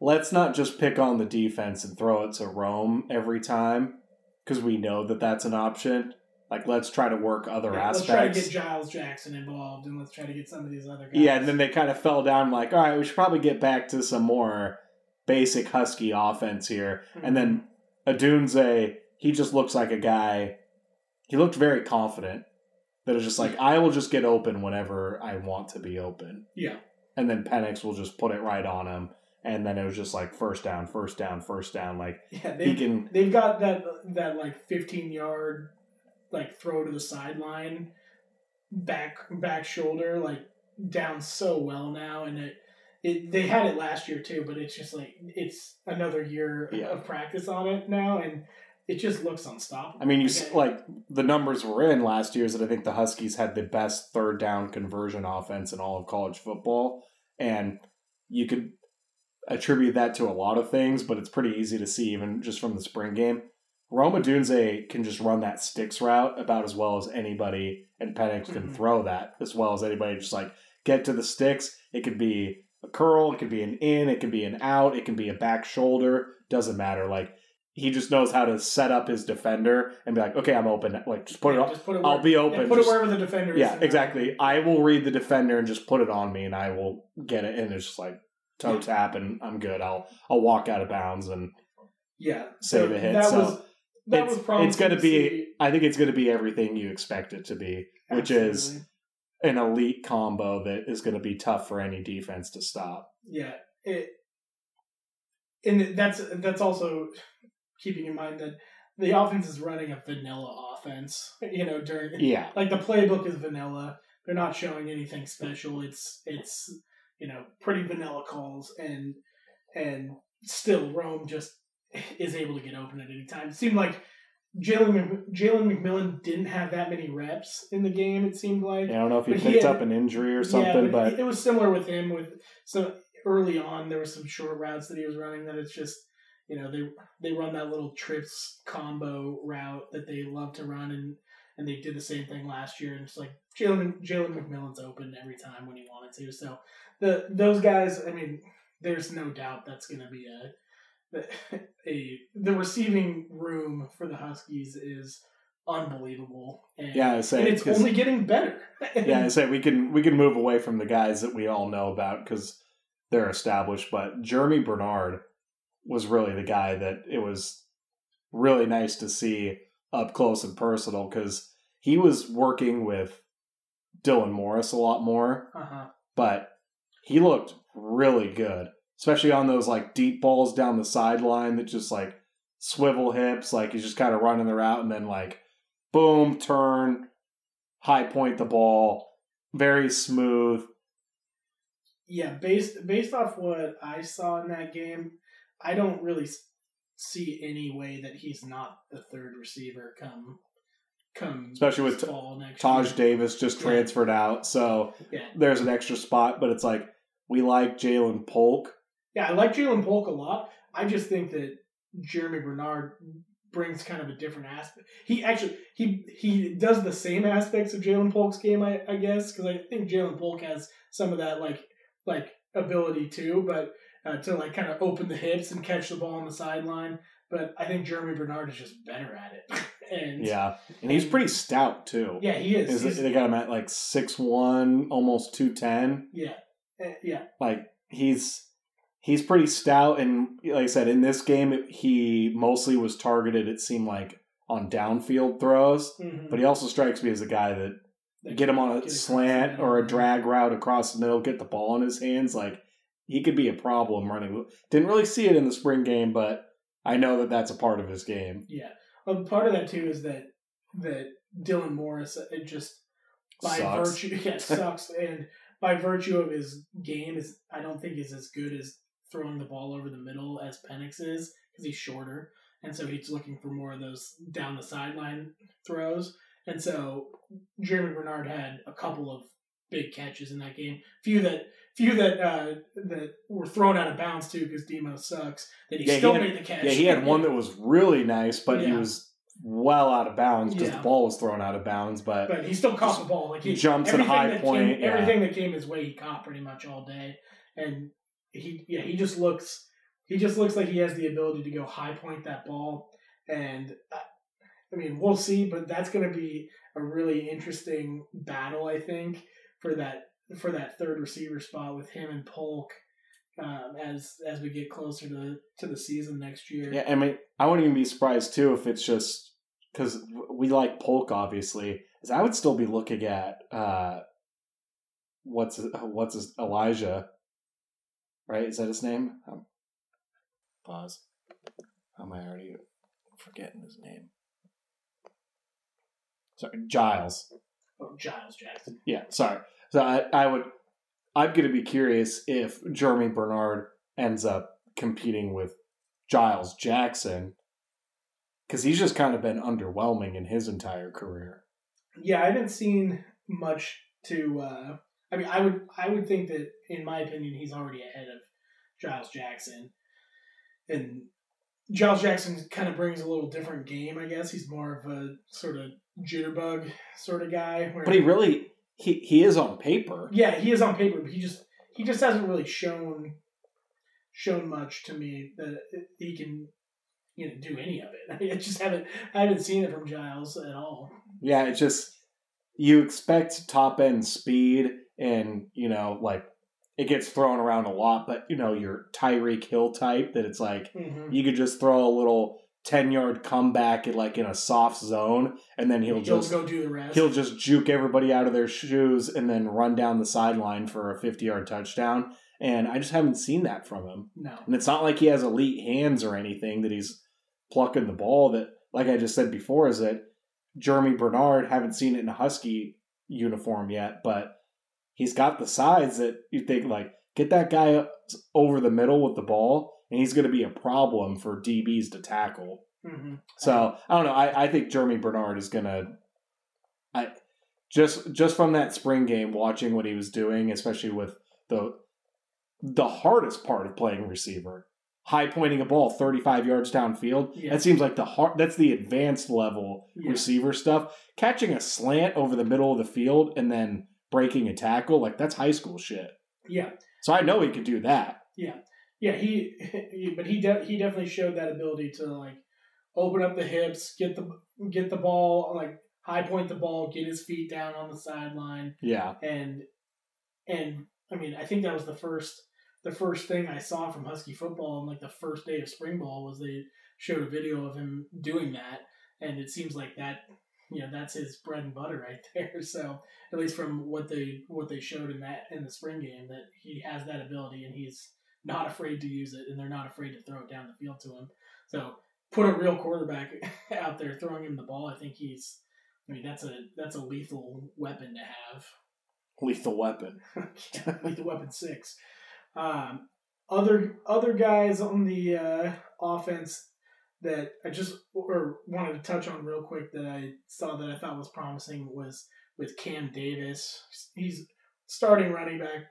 let's not just pick on the defense and throw it to Rome every time because we know that that's an option. Like, let's try to work other yeah, let's try to get Giles Jackson involved, and let's try to get some of these other guys. yeah, and then they kind of fell down like, all right, we should probably get back to some more basic Husky offense here. And then mm-hmm. Odunze, he just looks like a guy. He looked very confident. That is just like I will just get open whenever I want to be open. Yeah. And then Penix will just put it right on him, and then it was just like first down, first down, first down. Like yeah, he they can. they've got that that like 15 yard like throw to the sideline back back shoulder like down so well now and it it they had it last year too but it's just like it's another year Yeah. of practice on it now and it just looks unstoppable I mean, you Okay. like the numbers were in last year's that I think the Huskies had the best third down conversion offense in all of college football, and you could attribute that to a lot of things, but it's pretty easy to see even just from the spring game. Rome Odunze can just run that sticks route about as well as anybody, and Penix can Mhm. throw that as well as anybody. Just like get to the sticks. It could be a curl, it could be an in, it could be an out, it can be a back shoulder. Doesn't matter. Like he just knows how to set up his defender and be like, okay, I'm open. Like just put it Yeah, on. just put it I'll where- be yeah, open. put Just- it wherever the defender is yeah, exactly. I will read the defender and just put it on me, and I will get it. And it's just like toe Yeah. tap, and I'm good. I'll I'll walk out of bounds, and yeah Save so a hit, so was that it's- was promising it's gonna be- see. I think it's going to be everything you expect it to be, which is an elite combo that is going to be tough for any defense to stop. Yeah, it, and that's that's also keeping in mind that the offense is running a vanilla offense. You know, during Yeah, like the playbook is vanilla. They're not showing anything special. It's it's you know pretty vanilla calls and and still Rome just is able to get open at any time. It seemed like Jalen Jalen McMillan didn't have that many reps in the game. It seemed like I don't know if he But he picked had- up an injury or something, yeah, but it was similar with him. With so early on, there was some short routes that he was running that it's just you know they they run that little trips combo route that they love to run and and they did the same thing last year and it's like Jalen Jalen McMillan's open every time when he wanted to. So the those guys, I mean, there's no doubt that's going to be a a the receiving room for the Huskies is unbelievable. And, Yeah, I say and it's only getting better. yeah, I say we can we can move away from the guys that we all know about because they're established. But Germie Bernard was really the guy that it was really nice to see up close and personal because he was working with Dylan Morris a lot more, uh-huh. but he looked really good, especially on those like deep balls down the sideline that just like swivel hips, like he's just kind of running the route and then like boom, turn, high point the ball, very smooth. Yeah, based based off what I saw in that game, I don't really see any way that he's not the third receiver come come Especially with this fall next Taj year. Davis just Yeah. transferred out, so Yeah. there's an extra spot, but it's like we like Jalen Polk. Yeah, I like Jalen Polk a lot. I just think that Germie Bernard brings kind of a different aspect. He actually he he does the same aspects of Jalen Polk's game, I, I guess, because I think Jalen Polk has some of that like like ability too, but uh, to like kind of open the hips and catch the ball on the sideline. But I think Germie Bernard is just better at it. and Yeah, and he's pretty stout too. yeah, he is. Is they got him at like six one, almost two ten. yeah, Uh, yeah, Like he's he's pretty stout, and like I said, in this game, he mostly was targeted. It seemed like on downfield throws, Mhm. but he also strikes me as a guy that Like, get him on a slant or a drag route across the middle, get the ball in his hands. Like he could be a problem running. Didn't really see it in the spring game, but I know that that's a part of his game. Yeah, well, part of that too is that that Dylan Morris uh, it just by Sucks. virtue yeah sucks and by virtue of his game is I don't think is as good as throwing the ball over the middle as Penix is because he's shorter and so he's looking for more of those down the sideline throws and so Germie Bernard had a couple of big catches in that game few that few that uh, that were thrown out of bounds too because Demo sucks that he Yeah, he still had- made the catch Yeah, he had one that was really nice, but he was well out of bounds because Yeah. the ball was thrown out of bounds. But, but he still caught the ball. Like he jumps at high point, Came, yeah. Everything that came his way, he caught pretty much all day. And he, yeah, he just looks, he just looks like he has the ability to go high point that ball. And uh, I mean, we'll see, but that's going to be a really interesting battle, I think, for that for that third receiver spot with him and Polk. Um, as as we get closer to to the season next year, yeah, I mean, I wouldn't even be surprised too if it's just because we like Polk, obviously. Is I would still be looking at uh, what's what's Elijah, right? Is that his name? Um, pause. How am I already forgetting his name? Sorry, Giles. Oh, Giles Jackson. Yeah, sorry. So I, I would, I'm going to be curious if Germie Bernard ends up competing with Giles Jackson because he's just kind of been underwhelming in his entire career. Yeah, I haven't seen much to. Uh, I mean, I would I would think that, in my opinion, he's already ahead of Giles Jackson, and Giles Jackson kind of brings a little different game. I guess he's more of a sort of jitterbug sort of guy. But he really, he he is on paper. yeah, he is on paper, but he just he just hasn't really shown shown much to me that he can you know do any of it. I, mean, I just haven't I haven't seen it from Giles at all. Yeah, it's just you expect top end speed, and you know, like it gets thrown around a lot. But you know, your Tyreek Hill type that it's like Mm-hmm. you could just throw a little ten yard comeback in like in a soft zone, and then he'll, He'll, just go do the rest. he'll just juke everybody out of their shoes and then run down the sideline for a fifty yard touchdown. And I just haven't seen that from him. no. And it's not like he has elite hands or anything that he's plucking the ball. That, like I just said before, is that Germie Bernard haven't seen it in a Husky uniform yet, but he's got the size that you think like get that guy over the middle with the ball, and he's going to be a problem for DBs to tackle. hmm So I don't know. I, I think Germie Bernard is gonna. I just just from that spring game, watching what he was doing, especially with the the hardest part of playing receiver, high pointing a ball thirty five yards downfield. Yeah. That seems like the hard. That's the advanced level Yeah. receiver stuff. Catching a slant over the middle of the field and then breaking a tackle, like that's high school shit. Yeah, So I know he could do that. yeah, he, he but he de- he definitely showed that ability to like open up the hips, get the get the ball like high point the ball, get his feet down on the sideline, Yeah. and and I mean I think that was the first the first thing I saw from Husky football on like the first day of spring ball was they showed a video of him doing that, and it seems like that you know that's his bread and butter right there. So at least from what they what they showed in that in the spring game that he has that ability and he's not afraid to use it and they're not afraid to throw it down the field to him. So put a real quarterback out there throwing him the ball. I think he's. I mean that's a that's a lethal weapon to have. Lethal weapon. lethal weapon six. Um, other other guys on the uh, offense that I just or wanted to touch on real quick that I saw that I thought was promising was with Cam Davis. He's starting running back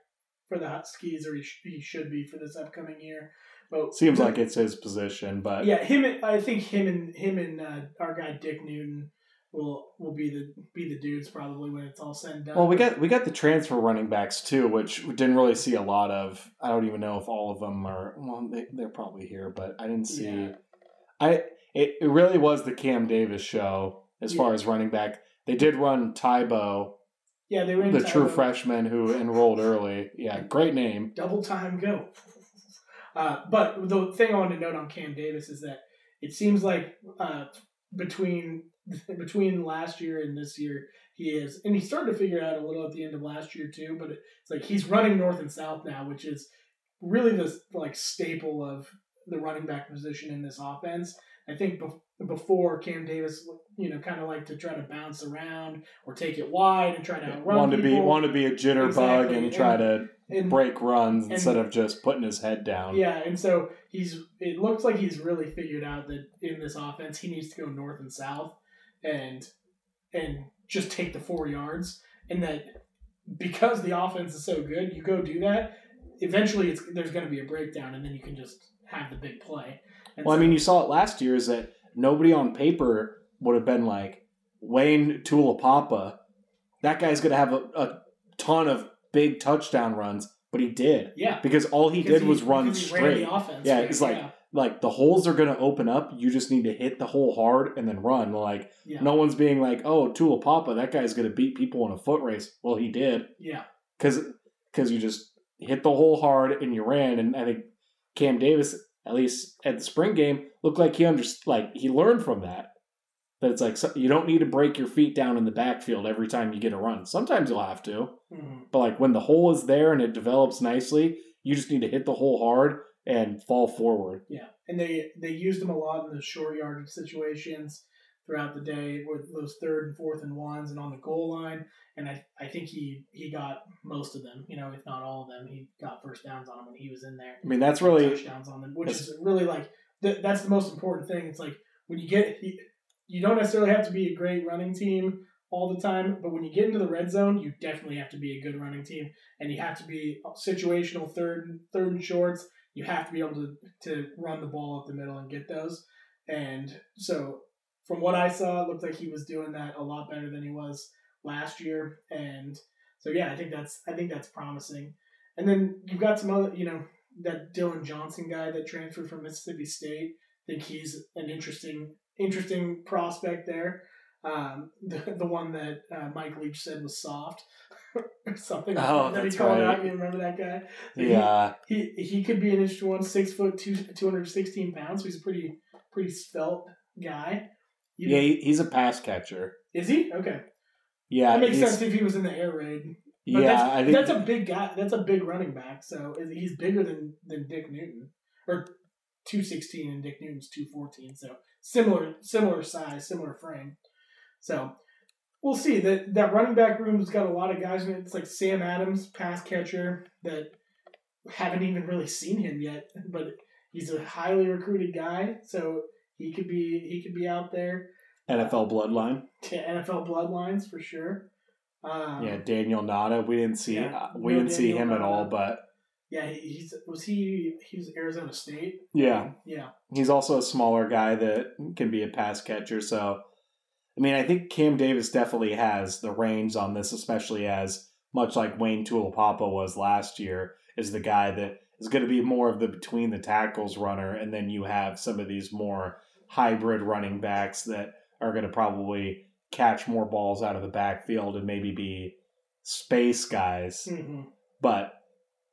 for the Huskies, or he, sh- he should be for this upcoming year. But Seems like it's his position, but yeah, him. and- I think him and him and uh, our guy Dick Newton will will be the be the dudes probably when it's all said and done. Well, we got we got the transfer running backs too, which we didn't really see a lot of. I don't even know if all of them are. Well, they, they're probably here, but I didn't see. Yeah. I it, it really was the Cam Davis show as far as running back. They did run Tybo, yeah, they were in the true freshman who enrolled early. Yeah, great name. double time go. Uh, but the thing I wanted to note on Cam Davis is that it seems like uh, between between last year and this year, he is, and he started to figure it out a little at the end of last year too. But it's like he's running north and south now, which is really the like staple of the running back position in this offense. I think bef- before Cam Davis, you know, kind of like to try to bounce around or take it wide and try to outrun Wanted to be want to be a jitterbug Exactly, and try and- to and, break runs and- instead of just putting his head down. Yeah, and so he's. It looks like he's really figured out that in this offense he needs to go north and south, and and just take the four yards, and that because the offense is so good, you go do that. Eventually, it's there's going to be a breakdown, and then you can just have the big play. And Well, I mean, you saw it last year. Is that nobody on paper would have been like Wayne Taulapapa. That guy's going to have a, a ton of big touchdown runs, but he did yeah, because all he because did was run he straight. offense. Yeah, it's like- Like the holes are going to open up. You just need to hit the hole hard and then run. Like yeah, no one's being like, "Oh, Taulapapa, that guy's going to beat people in a foot race." Well, he did yeah, because because you just hit the hole hard and you ran. And I think Cam Davis, at least at the spring game, looked like he under like he learned from that. That it's like so- you don't need to break your feet down in the backfield every time you get a run. Sometimes you'll have to, Mhm. but like when the hole is there and it develops nicely, you just need to hit the hole hard and fall forward. Yeah, and they they used him a lot in the short yardage situations throughout the day with those third and fourth and ones and on the goal line. And I, I think he he got most of them, you know, if not all of them. He got first downs on them when he was in there. I mean, that's really touchdowns on them, which is really like th- that's the most important thing. It's like when you get you, don't necessarily have to be a great running team all the time, but when you get into the red zone, you definitely have to be a good running team, and you have to be situational third and third and shorts. You have to be able to to run the ball up the middle and get those. And so, from what I saw, it looked like he was doing that a lot better than he was last year. And so, yeah, I think that's I think that's promising. And then you've got some other, you know, that Dillon Johnson guy that transferred from Mississippi State. I think he's an interesting interesting prospect there. Um, the, the one that uh, Mike Leach said was soft or something Oh, that he called right. out. You remember that guy? So he- yeah. he he could be an interesting one. Six foot two, two hundred sixteen pounds. So he's a pretty pretty svelte guy. You- Yeah, he, he's a pass catcher. is he okay? Yeah, that makes sense if he was in the air raid. But Yeah, that's, I think that's a big guy. That's a big running back. So he's bigger than than Dick Newton, or two sixteen, and Dick Newton's two fourteen. So similar similar size, similar frame. So we'll see that that running back room's got a lot of guys in it. It's like Sam Adams, pass catcher, that haven't even really seen him yet, but he's a highly recruited guy. So he could be he could be out there. NFL bloodline. to NFL bloodlines for sure. Um, Yeah, Daniyel Ngata. We didn't see Yeah, uh, we no didn't see Daniel him at all, but Yeah, he's was he he was Arizona State. yeah, Yeah, he's also a smaller guy that can be a pass catcher. So, I mean, I think Cam Davis definitely has the reins on this, especially as much like Wayne Taulapapa was last year, is the guy that is going to be more of the between the tackles runner, and then you have some of these more hybrid running backs that are going to probably catch more balls out of the backfield and maybe be space guys. hmm But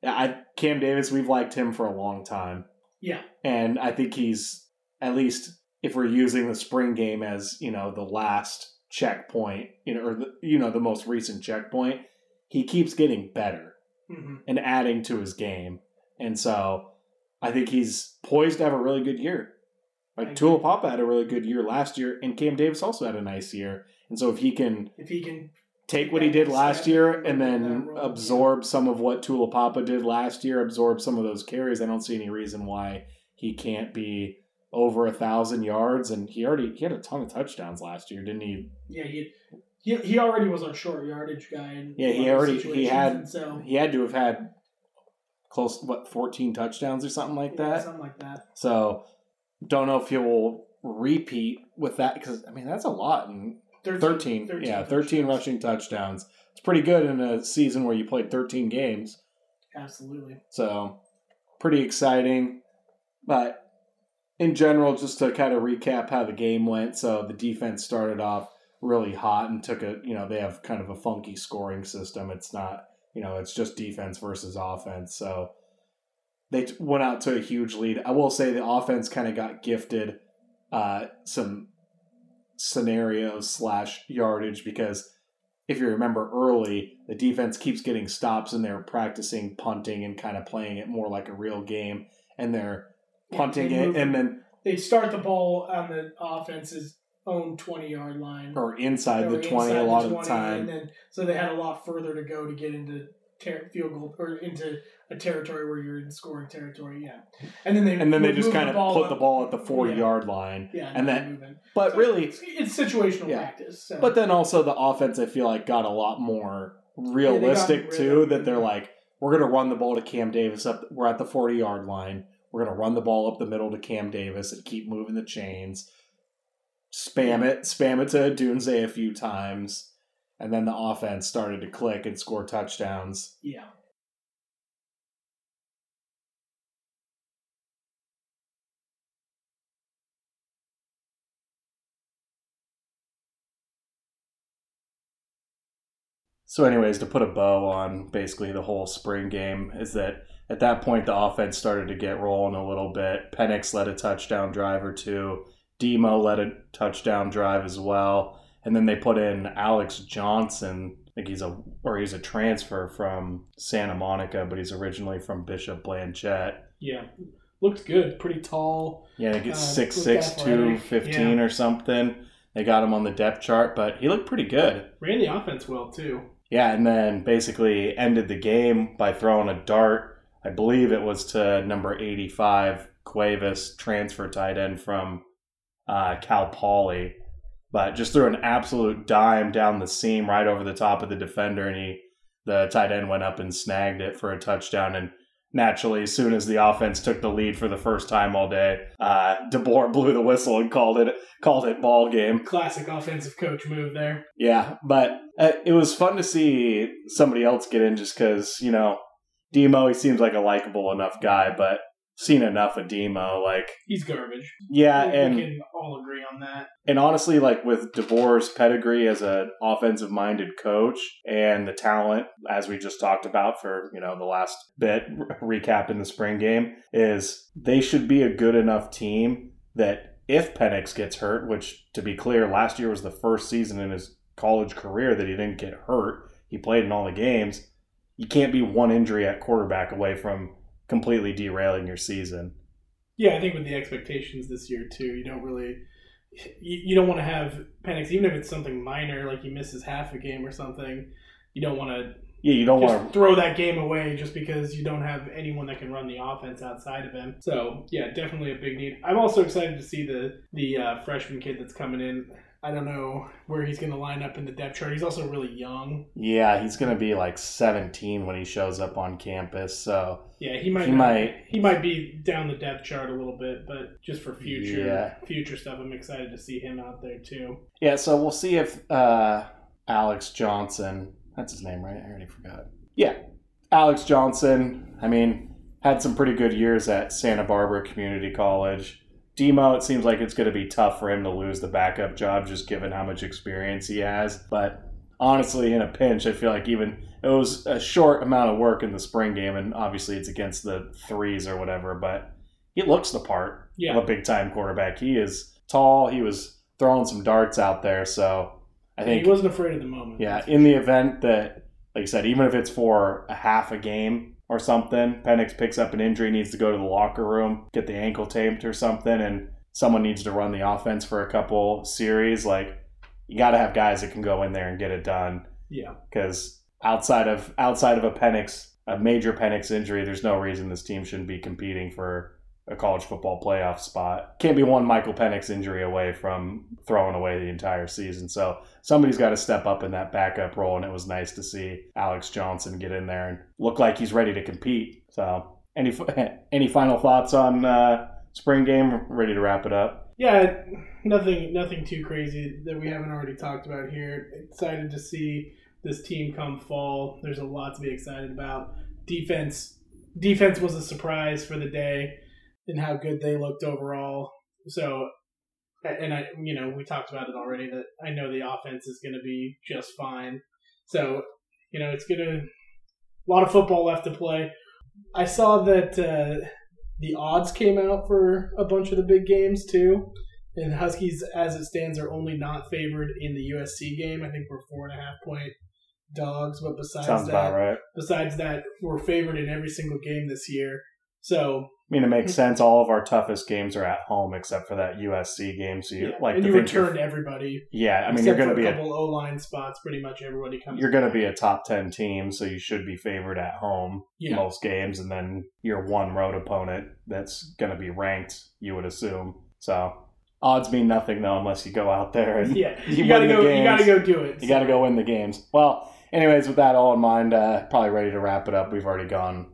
I Cam Davis, we've liked him for a long time. Yeah. And I think he's at least if we're using the spring game as, you know, the last checkpoint, you know, or the, you know, the most recent checkpoint, he keeps getting better hmm and adding to his game. And so I think he's poised to have a really good year. Like. Taulapapa had a really good year last year, and Cam Davis also had a nice year. And so if he can If he can, take what he did last year and then absorb some of what Taulapapa did last year, absorb some of those carries, I don't see any reason why he can't be over a thousand yards. And he already he had a ton of touchdowns last year, didn't he? yeah, he, he he already was a short yardage guy. In Yeah, he already- he had- so He had to have had close what fourteen touchdowns or something like yeah, that. something like that. So don't know if he will repeat with that because I mean that's a lot and 13, 13, yeah 13 touchdowns. rushing touchdowns. It's pretty good in a season where you played 13 games. Absolutely. so pretty exciting. But in general just to kind of recap how the game went so the defense started off really hot and took a you know they have kind of a funky scoring system. It's not you know it's just defense versus offense. So they t- went out to a huge lead i will say the offense kind of got gifted uh, some scenarios slash yardage because if you remember early, the defense keeps getting stops and they're practicing punting and kind of playing it more like a real game, and they're Yeah, punting they it and then They start the ball on the offense's own twenty yard line. or inside the twenty inside a lot of the time. and then so they had a lot further to go to get into field goal or into a territory where you're in scoring territory. Yeah, and then they and then they just the kind of put up. the ball at the four Yeah. yard line. Yeah, and then- But So really, it's, it's situational Yeah. practice. So. But then also the offense, I feel like got a lot more realistic got too. That they're like, we're gonna run the ball to Cam Davis up. We're at the forty yard line. We're gonna run the ball up the middle to Cam Davis and keep moving the chains. Spam it, spam it to Dunze a few times, and then the offense started to click and score touchdowns. yeah, So, anyways, to put a bow on basically the whole spring game is that at that point the offense started to get rolling a little bit. Penix led a touchdown drive or two. Demo led a touchdown drive as well, and then they put in Alex Johnson. I think he's a or he's a transfer from Santa Monica, but he's originally from Bishop Blanchet. yeah, looked good. Pretty tall. Yeah, I think it's Uh, six looked six two athletic, fifteen or something. They got him on the depth chart, but he looked pretty good. Ran the offense well too. Yeah, and then basically ended the game by throwing a dart. I believe it was to number 85, Cuevas, transfer tight end from uh, Cal Poly. But just threw an absolute dime down the seam right over the top of the defender, and he, the tight end went up and snagged it for a touchdown. And naturally, as soon as the offense took the lead for the first time all day, uh, DeBoer blew the whistle and called it called it ball game. Classic offensive coach move there. Yeah, but uh, it was fun to see somebody else get in just because, you know, Demo, he seems like a likable enough guy, but seen enough of Demo. Like, He's garbage. yeah, and we can all agree on that. and honestly, like with DeBoer's pedigree as an offensive minded coach and the talent, as we just talked about for, you know, the last bit, re- recap in the spring game, is they should be a good enough team that if Penix gets hurt, which to be clear, last year was the first season in his college career that he didn't get hurt, he played in all the games. You can't be one injury at quarterback away from completely derailing your season. Yeah, I think with the expectations this year too, you don't really, you, you don't want to have Penix, even if it's something minor, like he misses half a game or something. You don't want to Yeah, you don't want to. throw that game away just because you don't have anyone that can run the offense outside of him. So yeah, definitely a big need. I'm also excited to see the the uh, freshman kid that's coming in. I don't know where he's going to line up in the depth chart. He's also really young. Yeah, he's going to be like 17 when he shows up on campus. So Yeah, he might He not- might- he might be down the depth chart a little bit, but just for future Yeah. future stuff, I'm excited to see him out there too. Yeah, so we'll see if uh, Alex Johnson, that's his name, right? I already forgot. Yeah, Alex Johnson, I mean, had some pretty good years at Santa Barbara Community College. Demo, it seems like it's going to be tough for him to lose the backup job just given how much experience he has. But honestly, in a pinch, I feel like even it was a short amount of work in the spring game, and obviously it's against the threes or whatever, but he looks the part Yeah. of a big time quarterback. He is tall. He was throwing some darts out there, so I think he wasn't afraid of the moment. yeah, in the event that, like I said, even if it's for a half a game or something, Penix picks up an injury, needs to go to the locker room, get the ankle taped or something, and someone needs to run the offense for a couple series, like you got to have guys that can go in there and get it done. Yeah. Because outside of outside of a Penix, a major Penix injury, there's no reason this team shouldn't be competing for a college football playoff spot. Can't be one Michael Penix injury away from throwing away the entire season. So somebody's got to step up in that backup role, and it was nice to see Alex Johnson get in there and look like he's ready to compete. So any any final thoughts on uh, spring game? Ready to wrap it up? Yeah, nothing nothing too crazy that we haven't already talked about here. Excited to see this team come fall. There's a lot to be excited about. Defense defense was a surprise for the day and how good they looked overall. So and I you know, we talked about it already that I know the offense is going to be just fine. So, you know, it's going to a lot of football left to play. I saw that uh, the odds came out for a bunch of the big games too. And Huskies, as it stands, are only not favored in the USC game. I think we're four and a half point dogs, but besides Sounds that, right. besides that, we're favored in every single game this year. So I mean, it makes sense. All of our toughest games are at home, except for that USC game. So you yeah. like and you return everybody. Yeah, I mean, except you're going to be a couple O line spots. Pretty much everybody comes. you're going to be a top 10 team so you should be favored at home Yeah. most games and then your one road opponent that's going to be ranked you would assume so odds mean nothing though unless you go out there and yeah, you you, gotta go. You gotta go do it. you got to go win the games well anyways with that all in mind uh, probably ready to wrap it up we've already gone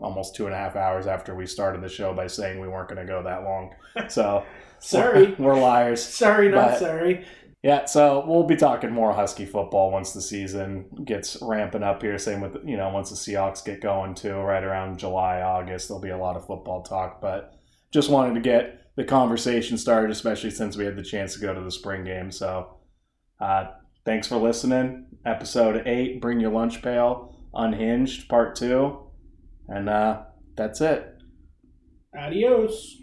almost two and a half hours after we started the show by saying we weren't going to go that long so Sorry, we're liars sorry, not But- sorry. yeah, so we'll be talking more Husky football once the season gets ramping up here. Same with you know once the Seahawks get going too, right around July, August, there'll be a lot of football talk. But just wanted to get the conversation started, especially since we had the chance to go to the spring game. So uh, thanks for listening. Episode eight, bring your lunch pail, unhinged, part two, and uh, that's it. Adios.